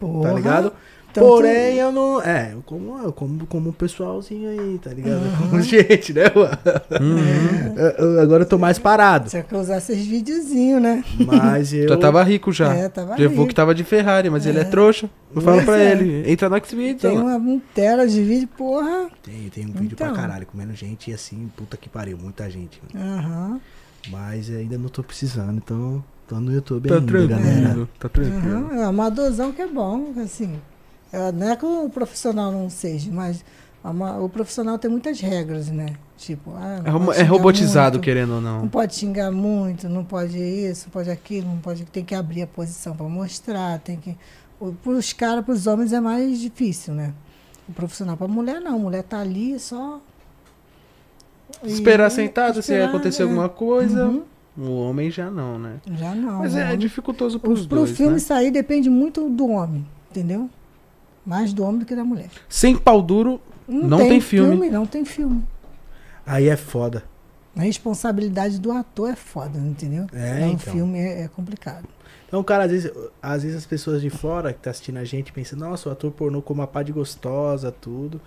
Porra. ligado? Tanto- Porém, eu não. É, eu como, eu como, como um pessoalzinho aí, tá ligado? Como gente, né, mano? Uhum. Eu- eu- Agora eu tô mais parado. Tinha que usar esses videozinhos, né? Mas eu. Já tava rico já. É, tava Levou rico. que tava de Ferrari, mas ele é É. trouxa. Eu falo pra é. ele, entra no Xvideo. Tem uma, um tera de vídeo, porra. Tem, tem um vídeo Então. pra caralho, comendo gente e assim, puta que pariu, muita gente. Aham. Mas ainda não tô precisando, então tô no YouTube Tá ainda, galera. tranquilo, tá tranquilo. Aham. É um amadorzão que é bom, assim. É, não é que o profissional não seja, mas ama- o profissional tem muitas regras, né? Tipo, ah, É, é robotizado, muito, querendo ou Não não. pode xingar muito, não pode isso, não pode aquilo, não pode. Tem que abrir a posição para mostrar, tem que. Para os caras, para os homens é mais difícil, né? O profissional para mulher não, a mulher tá ali só. Esperar sentado se esperar, acontecer é. alguma coisa. Uhum. O homem já não, né? Já não. Mas o é, homem- dificultoso o- pros pro dois, filme né? sair depende muito do homem, entendeu? Mais do homem do que da mulher. Sem pau duro, Não tem filme. Não tem filme. Aí é foda. A responsabilidade do ator é foda, entendeu? É, um então. filme é, é complicado. Então, cara, às vezes, às vezes as pessoas de fora que tá assistindo a gente pensam, nossa, o ator pornô com uma pá de gostosa, tudo.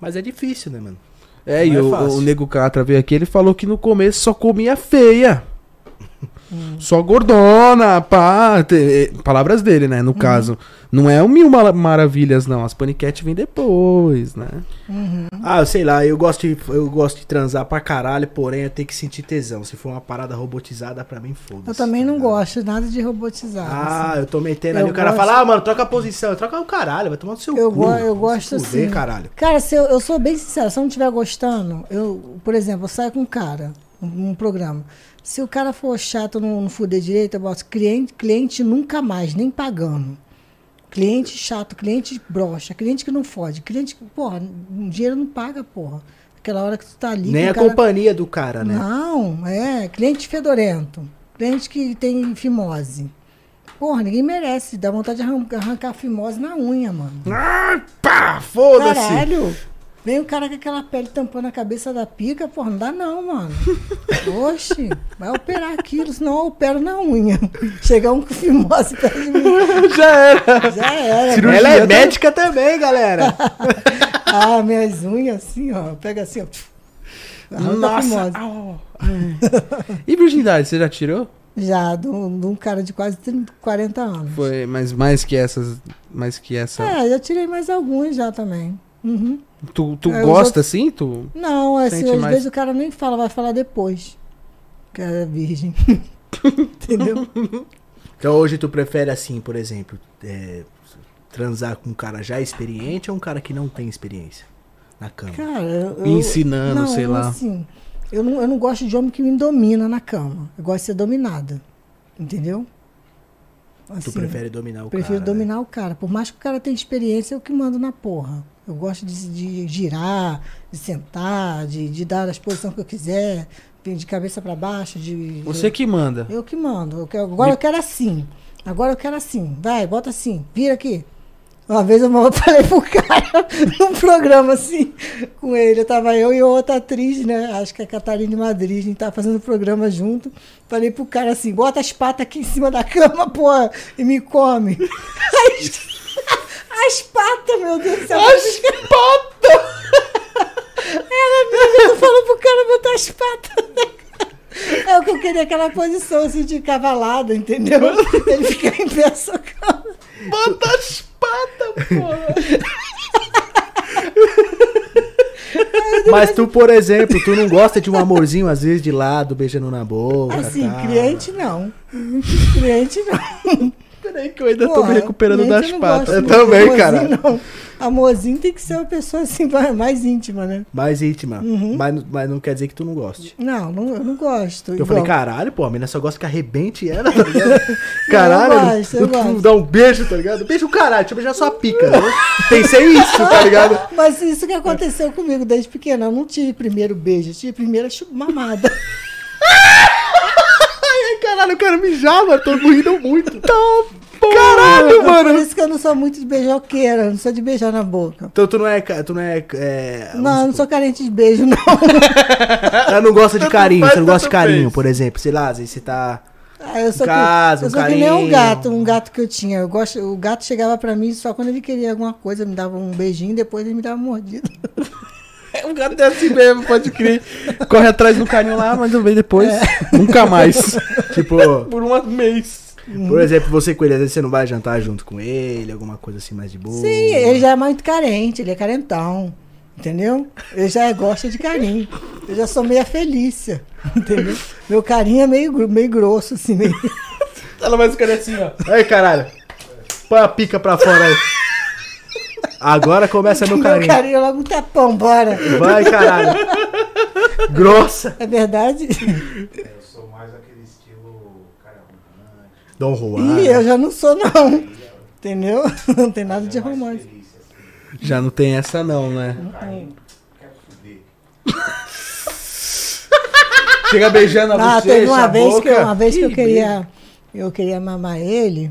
Mas é difícil, né, mano? É, Não e é o, o Nego Catra veio aqui, ele falou que no começo só comia feia. Hum. Só gordona, pá. te- palavras dele, né? No Uhum. caso. Não é o Mil Mara- Maravilhas, não. As paniquete vem depois, né? Uhum. Ah, eu sei lá, eu gosto de, eu gosto de transar pra caralho, porém eu tenho que sentir tesão. Se for uma parada robotizada, pra mim, foda-se. Eu também tá não ligado? gosto nada de robotizado. Ah, assim. eu tô metendo Eu ali, o cara gosto- fala, ah, mano, troca a posição. Troca o caralho, vai tomar no seu Eu cu. go- eu gosto fuder, assim. caralho. Cara, se eu, eu sou bem sincera, se eu não estiver gostando, eu, por exemplo, eu saio com um cara, num, num programa. Se o cara for chato, não, não fuder direito, eu boto cliente, cliente nunca mais, nem pagando. Cliente chato, cliente broxa, cliente que não fode. Cliente que, porra, um dinheiro não paga, porra. Aquela hora que tu tá ali. Nem a cara- companhia do cara, né? Não, é. Cliente fedorento. Cliente que tem fimose. Porra, ninguém merece. Dá vontade de arran- arrancar a fimose na unha, mano. Ah, pá, foda-se. Caralho! Vem o cara com aquela pele tampando a cabeça da pica, porra, não dá não, mano. Oxe, vai operar aquilo, senão eu opero na unha. Chegar um com fimose perto de mim, Já era. já era. Cirurgia Ela é tá- médica também, galera. Ah, minhas unhas assim, ó. Pega assim, ó. Nossa. E virgindade, você já tirou? Já, de um, de um cara de quase 30, 40 anos. Foi, mas mais que essas. Mais que essa. É, já tirei mais alguns já também. Uhum. Tu, tu É, os gosta outros- assim? Tu. Não, assim, Sente às mais- vezes o cara nem fala, vai falar depois. Que é virgem. Entendeu? Então hoje tu prefere assim, por exemplo, é, transar com um cara já experiente ou um cara que não tem experiência na cama? Cara, eu, Ensinando, não, sei lá. Assim, eu não, eu não gosto de homem que me domina na cama. Eu gosto de ser dominada. Entendeu? tu Assim, prefere dominar o Prefiro cara? né? dominar o cara. Por mais que o cara tenha experiência, eu que mando na porra. Eu gosto de, de girar, de sentar, de, de dar as posições que eu quiser, de cabeça para baixo, de. Você que manda. Eu que mando. Eu quero- agora eu quero assim. Agora eu quero assim. Vai, bota assim. Vira aqui. Uma vez eu falei pro cara num programa assim com ele. Eu tava eu e outra atriz, né? Acho que é a Catarina Madrid. A gente tava fazendo programa junto. Falei pro cara assim: bota as patas aqui em cima da cama, pô, e me come. As patas, meu Deus do céu. As patas! Ela mesmo, eu falo pro cara botar as patas. É o que eu queria, aquela posição assim de cavalada, entendeu? Ele fica em pé socando. Bota as patas, porra. Mas tu, por exemplo, tu não gosta de um amorzinho às vezes de lado, beijando na boca. Assim, tá? cliente não. Cliente não. Peraí que eu ainda tô Porra, me recuperando das não patas. Eu também, Amorzinho, cara. Não. Amorzinho tem que ser uma pessoa assim mais íntima, né? Mais íntima. Uhum. Mas, mas não quer dizer que tu não goste. Não, não eu não gosto. Eu falei, caralho, pô, a menina só gosta que arrebente ela, tá ligado? Caralho, eu gosto, eu gosto. dá um beijo, tá ligado? Beijo caralho, deixa eu beijar sua pica. né? Pensei isso, tá ligado? Mas isso que aconteceu comigo desde pequena. Eu não tive primeiro beijo, eu tive primeira mamada. Ai, caralho, eu quero mijar, mano, tô rindo muito. Caralho, Por mano. isso que eu não sou muito de beijoqueira, eu não sou de beijar na boca. Então tu não é, tu não é, é Não, eu não sou carente de beijo, não. ela não gosta de carinho, você não gosta de carinho, por exemplo, sei lá, às vezes você tá... Ah, eu sou, Casa, que, eu um sou que nem um gato, um gato que eu tinha. Eu gosto, o gato chegava pra mim só quando ele queria alguma coisa, me dava um beijinho, depois ele me dava uma mordida. O gato é assim mesmo, pode crer. Corre atrás do carinho lá, mas vem depois. Nunca mais. Tipo, Por um mês. Por exemplo, você com ele, às vezes você não vai jantar junto com ele, alguma coisa assim mais de boa. Sim, ele já é muito carente, ele é carentão. Entendeu? Ele já gosta de carinho. Eu já sou meia felícia. Entendeu? Meu carinho é meio, meio grosso, assim, meio. Ela vai ficar assim, ó. Aí, caralho, põe a pica pra fora aí. Agora começa meu Meu carinho. carinho é logo um tapão, bora. Vai, caralho. Grossa. É verdade? É, eu sou mais aquele estilo cara romântico. Dom Juan. Ih, eu já não sou, não. Entendeu? Não tem nada de romance. Já não tem essa não, né? Quero fuder. Chega beijando a Ah, bochecha, teve uma a vez que, eu, boca. uma vez que eu queria eu queria mamar ele.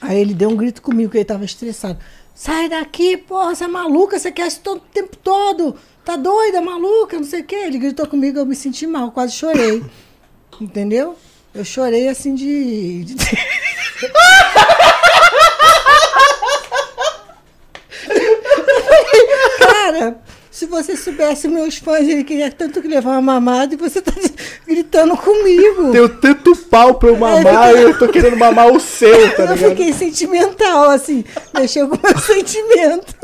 Aí ele deu um grito comigo que ele tava estressado. Sai daqui, porra, você é maluca, você quer isso todo o tempo todo. Tá doida, maluca, não sei o quê. Ele gritou comigo, eu me senti mal, quase chorei. Entendeu? Eu chorei assim de. de- Cara, se você soubesse meus fãs, ele queria tanto que levar uma mamada e você tá gritando comigo. Tenho tanto pau pra eu mamar e eu tô querendo mamar o seu, tá eu ligado? fiquei sentimental, assim, mexeu com o meu sentimento.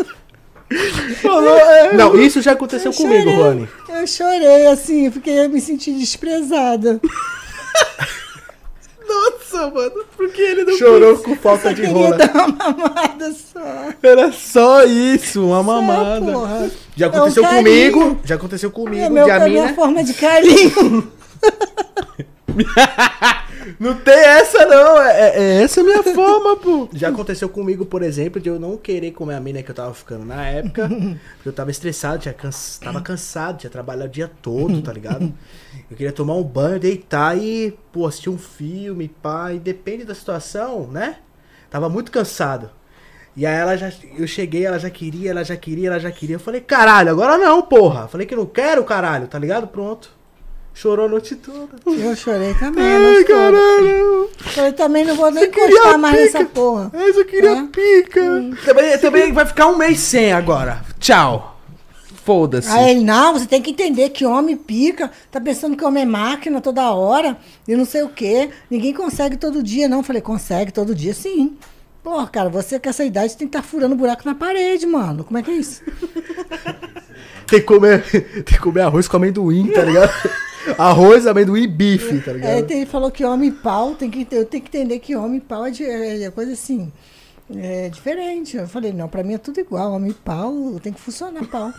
Não, isso já aconteceu Eu comigo, chorei. Rony. Eu chorei, assim, porque eu me senti desprezada. Nossa, mano, por que ele não Chorou com falta de rola. dar uma mamada só. Era só isso, uma Só, mamada. porra. Já É um aconteceu comigo. Já aconteceu É, comigo, meu, de a é minha mina. forma de carinho. Não tem essa não, é, é essa a minha forma, pô. Já aconteceu comigo, por exemplo, de eu não querer comer a mina que eu tava ficando na época. porque eu tava estressado, tinha cansa... tava cansado, tinha trabalhado o dia todo, tá ligado? Eu queria tomar um banho, deitar e, pô, assistir um filme, pá. E depende da situação, né? Tava muito cansado. E aí ela já. Eu cheguei, ela já queria, ela já queria, ela já queria. Eu falei, caralho, agora não, porra. Falei que não quero, caralho, tá ligado? Pronto. Chorou a noite toda. Eu chorei também, mas Caralho. Eu também não vou nem encostar mais pica. nessa porra. Mas eu queria É? pica. Também, também vai ficar um mês sem agora. Tchau. Foda-se. Aí ele, não, você tem que entender que homem pica, tá pensando que homem é máquina toda hora, e não sei o quê. Ninguém consegue todo dia, não. Falei, consegue todo dia, sim. Pô, cara, você com essa idade tem que estar furando buraco na parede, mano. Como é que é isso? Tem que comer, tem que comer arroz com amendoim, tá ligado? arroz, amendoim e bife, tá ligado? Aí ele falou que homem pau, tem que, eu tenho que entender que homem pau é, de- é coisa assim. É diferente. Eu falei, não, pra mim é tudo igual. Homem pau tem que funcionar pau.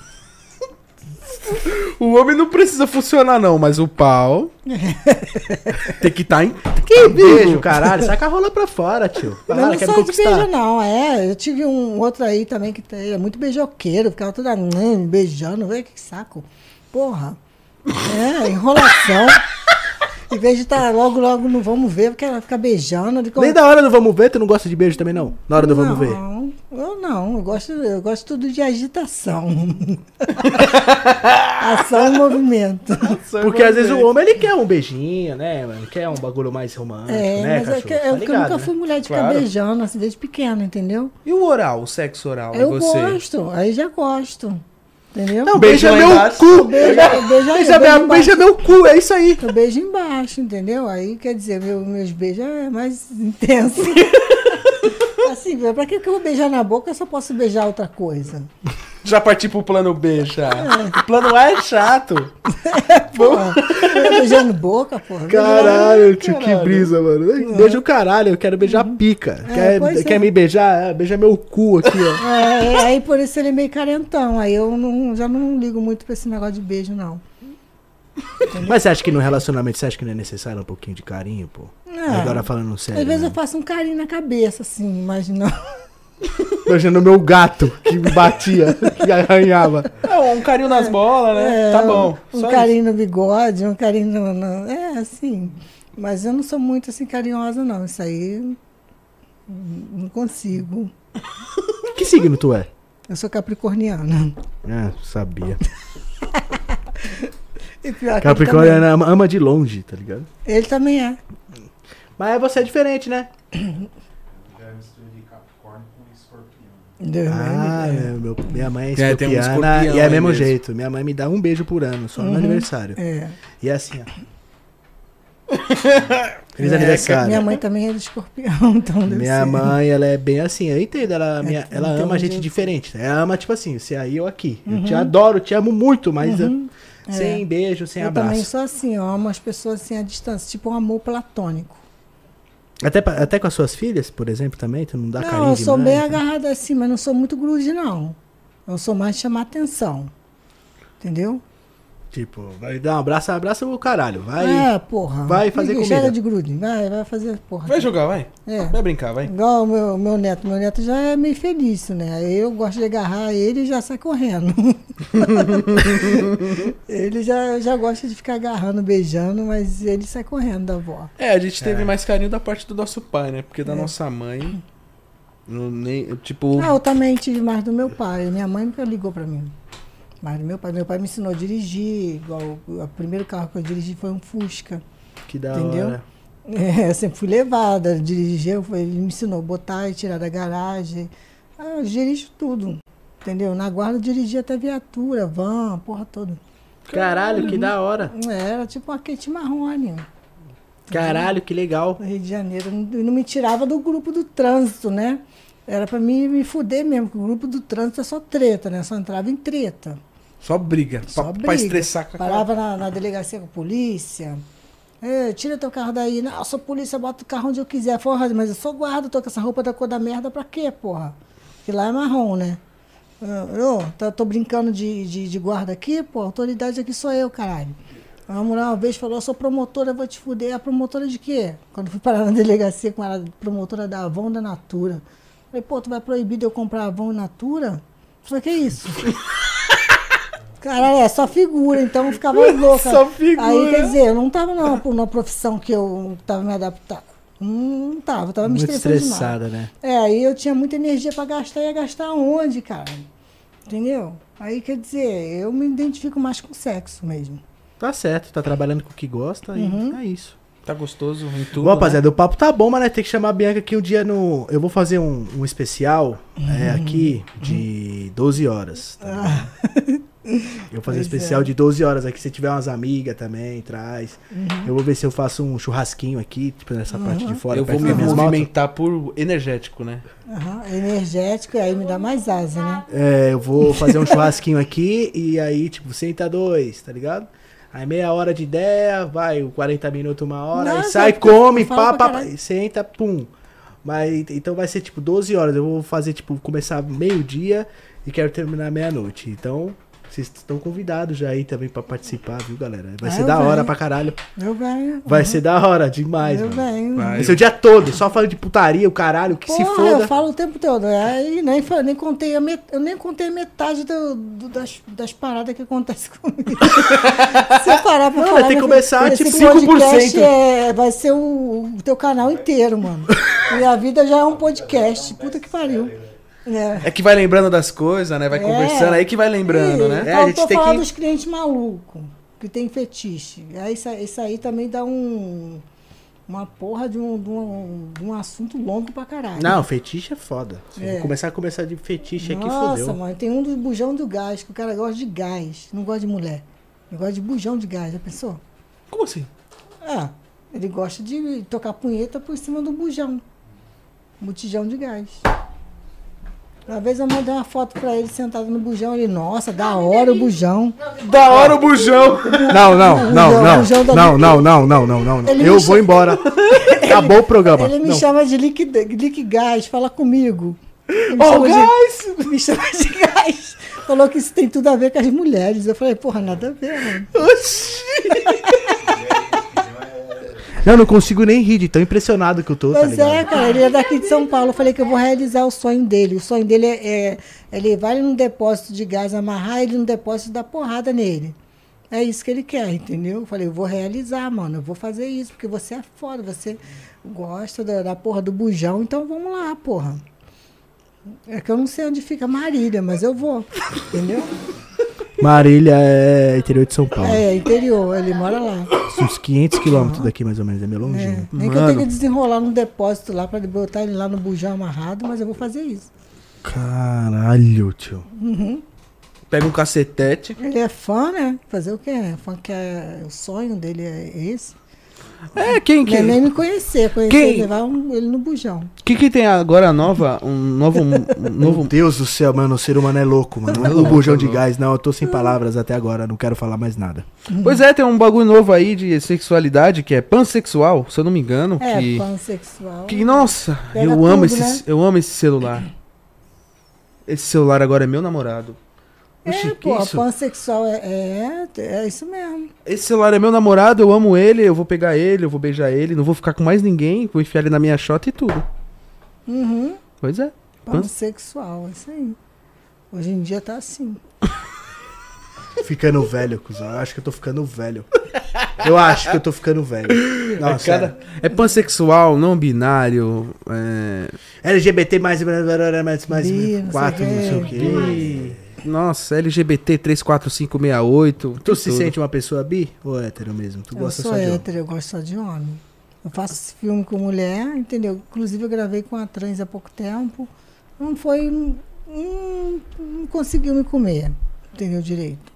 O homem não precisa funcionar, não, mas o pau tem que estar em. Que beijo, caralho. Saca a rola pra fora, tio. Para, não me sou de beijo, não. É, eu tive um outro aí também que é muito beijoqueiro, ficava toda hum, beijando, vê que saco. Porra. É, enrolação. em vez de estar logo, logo no vamos ver, porque ela fica beijando. De Nem da hora do vamos ver, tu não gosta de beijo também, não? Na hora do vamos ver. Não, Eu não, eu gosto, eu gosto tudo de agitação. Ação e movimento. Porque às vezes o homem ele quer um beijinho, né, mano? Quer um bagulho mais romântico, É, né, mas é cachorro? que, é Tá eu ligado, nunca né? fui mulher de Claro. ficar beijando, assim, desde pequena, entendeu? E o oral, o sexo oral, Eu você? gosto, aí já gosto. Entendeu? Não, beija meu embaixo. cu! Beija, beija, beijo meu cu, é isso aí. Eu beijo embaixo, entendeu? Aí quer dizer, meu- meus beijos é mais intenso. assim, pra que, que eu vou beijar na boca? Eu só posso beijar outra coisa. Já parti pro plano B, já. O plano A é chato. Porra, eu beijando boca, porra. Caralho, tio, que Caralho. brisa, mano. Ai, Beija o caralho, eu quero beijar a pica. quer pois quer é. me beijar? É, Beija meu cu aqui, ó. É, aí por isso ele é meio carentão. Aí eu não, já não ligo muito pra esse negócio de beijo, não. Mas você acha que no relacionamento, você acha que não é necessário um pouquinho de carinho, pô? Ah, Agora falando sério. Às vezes né? eu faço um carinho na cabeça, assim, mas não. Beijando meu gato que me batia, que arranhava. É, um carinho nas bolas, né? É, tá bom. Um Só carinho no bigode, um carinho no, no- É, assim. Mas eu não sou muito assim carinhosa, não. Isso aí. hum, Não consigo. Que signo tu é? Eu sou capricorniana. Ah, sabia. Ama, ama de longe, tá ligado? Ele também é. Mas você é diferente, né? Já é mistura de Capricórnio com Escorpião. Deus Ah, é, meu- minha mãe é É, tem um escorpiana escorpião e é mesmo mesmo. jeito. Minha mãe me dá um beijo por ano, só no Uhum. aniversário. É. E é assim, ó. Feliz É, aniversário. Minha mãe também é de escorpião, então deve Minha ser. mãe, ela é bem assim, eu entendo. Ela, minha- É, ela então, ama a gente eu- diferente. Ela ama, tipo assim, você aí, eu aqui. Eu te adoro, te amo muito, mas eu- Uhum. sem É. beijo, sem eu também abraço. sou assim, eu amo as pessoas assim à distância, tipo um amor platônico. Até, até com as suas filhas, por exemplo, também? Tu não dá não, carinho eu sou demais, bem né? agarrada assim, mas não sou muito grude, não. Eu sou mais de chamar atenção. Entendeu? Tipo, vai dar um abraço, abraça o caralho. Vai. É, porra. vai fazer comida. Chega de grude. Vai, vai fazer, porra. Vai jogar, vai. É. Vai brincar, vai. Igual o meu, meu neto. Meu neto já é meio feliz, né? Eu gosto de agarrar ele e já sai correndo. ele já, já gosta de ficar agarrando, beijando, mas ele sai correndo da avó. É, a gente teve É. mais carinho da parte do nosso pai, né? Porque da nossa mãe. não nem, tipo. Ah, eu também tive mais do meu pai. Minha mãe nunca ligou pra mim. Mas meu pai. Meu pai me ensinou a dirigir. Igual, o primeiro carro que eu dirigi foi um Fusca. Que da Entendeu? hora. É, eu sempre fui levada fui- Ele me ensinou a botar e tirar da garagem. Ah, eu dirijo tudo. Entendeu? Na guarda eu dirigia até viatura, van, porra toda. Caralho, que da hora. É, Era tipo uma Kate Marrone. Caralho, que legal. no Rio de Janeiro. Não me tirava do grupo do trânsito, né? Era pra mim me fuder mesmo, porque o grupo do trânsito é só treta, né? Só entrava em treta. Só briga. Só pra, pra briga. estressar com a. Parava na, na delegacia com a polícia. É, tira teu carro daí. Não, eu sou polícia, bota o carro onde eu quiser. Porra, mas eu sou guarda, tô com essa roupa da cor da merda pra quê, porra? Que lá é marrom, né? Eu, eu tô, tô brincando de, de, de guarda aqui, pô, a autoridade aqui sou eu, caralho. Uma mulher uma vez falou, eu sou promotora, vou te fuder. A promotora de quê? Quando fui parar na delegacia com ela, promotora da Avon da Natura. Falei, pô, tu vai proibir de eu comprar Avon e Natura? Falei, que isso? Caralho, é só figura, então eu ficava louca. Só figura. Aí, quer dizer, eu não tava numa, numa profissão que eu tava me adaptando. Não, não tava, eu tava me Muito estressando demais. estressada, né? É, aí eu tinha muita energia pra gastar, ia gastar onde, cara? Entendeu? Aí, quer dizer, eu me identifico mais com sexo mesmo. Tá certo, tá trabalhando com o que gosta Uhum. e é isso. Tá gostoso em tudo. Bom, rapaziada, o papo tá bom, mas né, tem que chamar a Bianca aqui um dia no. Eu vou fazer um, um especial é, aqui de 12 horas. tá ligado? Eu vou fazer um Pois especial é. de 12 horas aqui. Se tiver umas amigas também, traz. Eu vou ver se eu faço um churrasquinho aqui, tipo, nessa parte de fora. Eu vou me movimentar por energético, né? Aham, energético, e aí me dá mais asa, né? É, eu vou fazer um churrasquinho aqui e aí, tipo, senta dois, tá ligado? Aí meia hora de ideia, vai, 40 minutos, uma hora, aí Nossa, sai, porque eu come, pá, pá, senta, pum. Mas então vai ser tipo 12 horas. Eu vou fazer, tipo, começar meio-dia e quero terminar meia-noite. Então, vocês estão convidados já aí também pra participar, viu, galera? Vai Ah, ser da hora venho. pra caralho. Eu venho. Vai uhum. ser da hora demais, Eu mano. venho. Vai. Vai ser o dia todo, só falando de putaria, o caralho, que se Porra, foda. eu falo o tempo todo. Aí nem, nem contei a met, eu nem contei a metade do- do- das, das paradas que acontecem comigo. Se eu parar pra Não, falar, tem que começar, tipo, 5%. podcast é, vai ser o, o teu canal inteiro, mano. E a vida já é um podcast. Puta que pariu. É. É que vai lembrando das coisas, né? Vai É. conversando, aí que vai lembrando, E né? É, a gente faltou tem falar que- dos clientes malucos, que tem fetiche. Aí isso, isso aí também dá um. Uma porra de um, de um, de um assunto longo pra caralho. Não, fetiche é foda. Se É. começar a conversar de fetiche aqui, Nossa, fodeu. mano, tem um dos bujão do gás, que o cara gosta de gás, não gosta de mulher. Ele gosta de bujão de gás, já pensou? Como assim? É, ele gosta de tocar punheta por cima do bujão. Botijão de gás. Uma vez eu mandei uma foto pra ele sentado no bujão, ele, nossa, da hora o bujão. Da hora o bujão! Não, não, não, não. Não, não, não, não, não, não. não. Ele Eu me vou chama- embora. Acabou o programa. Ele me Não. chama de liquid, liquid gás, fala comigo. Ele me Ó, o chama de- gás! me chama de gás. Falou que isso tem tudo a ver com as mulheres. Eu falei, porra, nada a ver, mano. Oxi! Não, não consigo nem rir de tão impressionado que eu tô, tá Pois ligado? é, cara, ele é daqui de São Paulo. Eu falei que eu vou realizar o sonho dele. O sonho dele é, é ele vai num depósito de gás, amarrar ele no depósito e dar porrada nele. É isso que ele quer, entendeu? Eu falei, eu vou realizar, mano. Eu vou fazer isso, porque você é foda, você gosta da, da porra do bujão, então vamos lá, porra. É que eu não sei onde fica Marília, mas eu vou, entendeu? Marília é interior de São Paulo. É, interior, ele mora lá. Uns 500 quilômetros daqui, mais ou menos. É meio É, longinho. nem que eu Mano. tenha que desenrolar num depósito lá pra botar ele lá no bujão amarrado, mas eu vou fazer isso. Caralho, tio. Pega um cacetete. Ele é fã, né? Fazer o quê? Fã que é, o sonho dele é esse. É, quem que. nem me conhecer, conhecer Quem? levar um- ele no bujão. que, que tem agora nova? Um novo. Um Meu novo. Deus do céu, mano. O ser humano é louco, mano. É o bujão é de gás. Não, eu tô sem palavras até agora. Não quero falar mais nada. Pois é, tem um bagulho novo aí de sexualidade que é pansexual, se eu não me engano. É, que, pansexual. que, nossa, Pega eu amo, tudo, esse, né? eu amo esse celular. Esse celular agora é meu namorado. Oxi, É, pô, isso? pansexual é, é, é isso mesmo. Esse celular é meu namorado, eu amo ele, eu vou pegar ele, eu vou beijar ele, não vou ficar com mais ninguém, vou enfiar ele na minha chota e tudo. Uhum. Pois é. Pans- Pansexual, é isso aí. Hoje em dia tá assim. Ficando velho, cuzão. Eu acho que eu tô ficando velho. Eu acho que eu tô ficando velho. Não, é, cada- é pansexual, não binário, é... LGBT mais, mais, mais, Bi, não quatro, não sei o o quê. Nossa, LGBT 34568. Tu se tudo. sente uma pessoa bi ou hétero mesmo? Tu Eu gosta sou só de homem? hétero, eu gosto só de homem. Eu faço filme com mulher, entendeu? Inclusive eu gravei com a trans há pouco tempo. Não foi. Não, não- não conseguiu me comer, entendeu direito.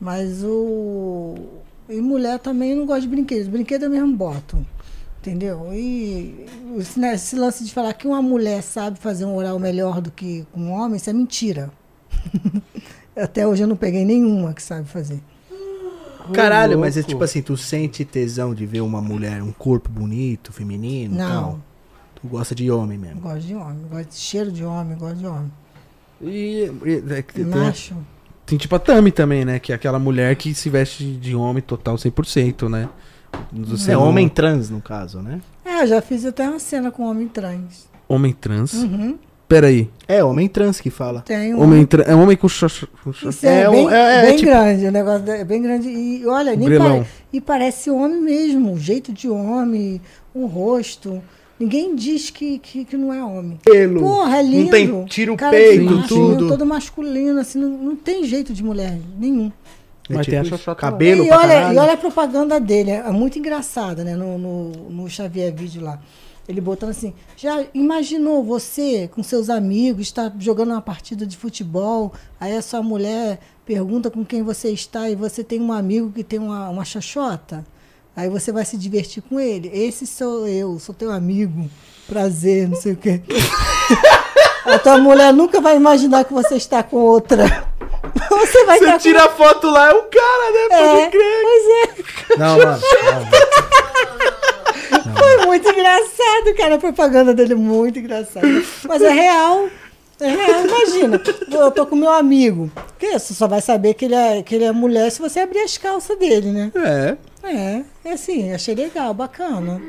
Mas o. E mulher também não gosta de brinquedos. Brinquedo eu mesmo boto. Entendeu? E esse, né, esse lance de falar que uma mulher sabe fazer um oral melhor do que um homem, isso é mentira. Até hoje eu não peguei nenhuma que sabe fazer. Caralho, mas é tipo assim, tu sente tesão de ver uma mulher, um corpo bonito, feminino e Não. tal? Tu gosta de homem mesmo. gosto de homem, gosto de cheiro de homem, eu gosto de homem. E, e- é que tem, Macho. tem tipo a Tami também, né? Que é aquela mulher que se veste de homem total 100%, né? Você é homem trans, no caso, né? É, eu já fiz até uma cena com homem trans. Homem trans. Uhum. Peraí. É homem trans que fala. Tem um. Homem trans. É homem com Isso é, É um- bem, é- é bem tipo- grande, o negócio é bem grande. E olha, nem pare- e parece homem mesmo, o jeito de homem, o rosto. Ninguém diz que, que, que não é homem. Pelo. Porra, é lindo. Não tem tira o Cara peito, macho, tudo. Todo masculino, assim, não, não tem jeito de mulher nenhum. É Mas tipo tem a xoxota lá. Cabelo e, pra olha, caralho. e olha a propaganda dele, é muito engraçada, né? No, no, no Xavier Vídeo lá. Ele botando assim, já imaginou você com seus amigos, está jogando uma partida de futebol, aí a sua mulher pergunta com quem você está e você tem um amigo que tem uma, uma xoxota? Aí você vai se divertir com ele. Esse sou eu, sou teu amigo. Prazer, não sei o quê. A tua mulher nunca vai imaginar que você está com outra. Você vai Você tira a foto lá, é o cara, né? é, Pode crer. pois é. Não, mano. não. Foi muito engraçado, cara. A propaganda dele é muito engraçada. Mas é real. É real, imagina. Eu tô com meu amigo. Que você só vai saber que ele, é, que ele é mulher se você abrir as calças dele, né? É. É, é assim, achei legal, bacana.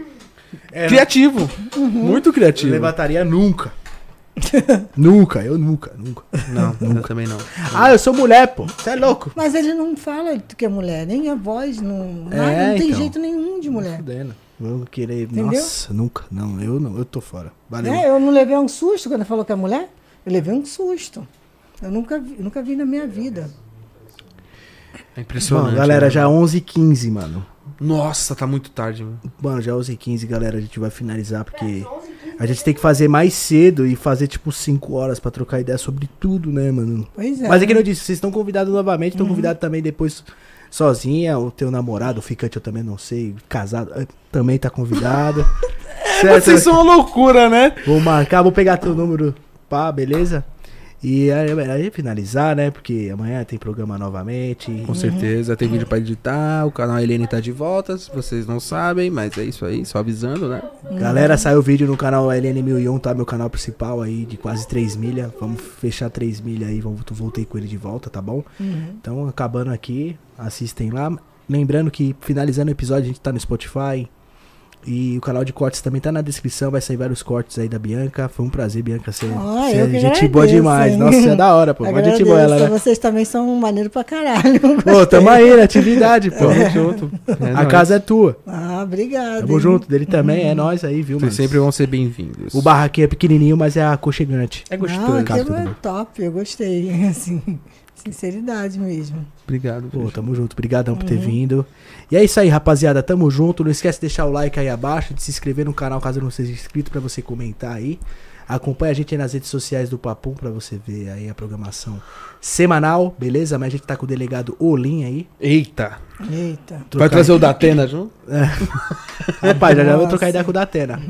É, Criativo. Muito Eu criativo. levantaria nunca. nunca, eu nunca, nunca. Não, eu também não. Ah, eu sou mulher, pô. Você é louco. Mas ele não fala que é mulher, nem a voz, não, É, nada, não tem então. jeito nenhum de mulher. Fudendo. Vou querer. Entendeu? Nossa, nunca. Não, eu não. Eu tô fora. Valeu. Né? Eu não levei um susto quando falou que é mulher. Eu levei um susto. Eu nunca vi, nunca vi na minha vida. É impressionante. Mano, galera, né? já 11h15, mano. Nossa, tá muito tarde, mano. Mano, já 11h15, galera. A gente vai finalizar porque a gente tem que fazer mais cedo e fazer tipo 5 horas pra trocar ideia sobre tudo, né, mano? Pois é. Mas é que eu disse, vocês estão convidados novamente, estão convidados também depois sozinha, o teu namorado, o ficante eu também não sei, casado, eh, também tá convidado. certo? Vocês são uma loucura, né? Vou marcar, vou pegar teu número, pá, beleza? E aí, aí finalizar, né? Porque amanhã tem programa novamente. Com certeza, tem vídeo pra editar, o canal Helene tá de volta, se vocês não sabem, mas é isso aí, só avisando, né? Galera, saiu vídeo no canal LN1001, tá? Meu canal principal aí, de quase 3 milhas. Vamos fechar 3 milhas aí, vamos, voltei com ele de volta, tá bom? Então, acabando aqui, assistem lá. Lembrando que, finalizando o episódio, a gente tá no Spotify. E o canal de cortes também tá na descrição, vai sair vários cortes aí da Bianca. Foi um prazer, Bianca, ser, Ah, ser gente boa demais. hein? Nossa, você é da hora, pô. Mó gente boa ela, né? Vocês também são maneiro pra caralho. Pô, tamo aí na atividade, pô. Tamo junto. É A nóis. casa é tua. Ah, obrigada. Tamo hein? junto. Dele também, é nós aí, viu, mano? Vocês sempre vão ser bem-vindos. O barraquinho é pequenininho, mas é aconchegante. É gostoso. Aquilo é top, eu gostei, assim, sinceridade mesmo. Obrigado. Pô, tamo junto. Obrigadão por ter vindo. E é isso aí, rapaziada. Tamo junto. Não esquece de deixar o like aí abaixo, de se inscrever no canal caso não seja inscrito pra você comentar aí. Acompanha a gente aí nas redes sociais do Papum pra você ver aí a programação semanal, beleza? Mas a gente tá com o delegado Olim aí. Eita. Eita. Vai Trocar- trazer o Datena junto? Rapaz, já, já vou trocar ideia com o Datena.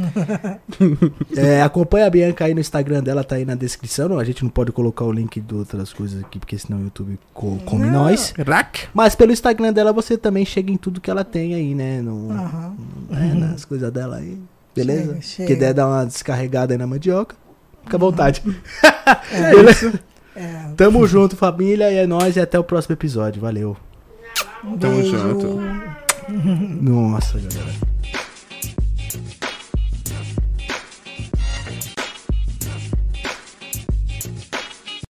É, acompanha a Bianca aí no Instagram dela, tá aí na descrição. Não, A gente não pode colocar o link de outras coisas aqui, porque senão o YouTube co- come Não. nós. Rack. Mas pelo Instagram dela você também chega em tudo que ela tem aí, né? No, Aham. é, nas coisas dela aí. Beleza? Chega, chega. Que der dar uma descarregada aí na mandioca. Fica à vontade. É, Beleza? é. Tamo junto, família. E é nóis. E até o próximo episódio. Valeu. Um Tamo junto. Nossa, galera.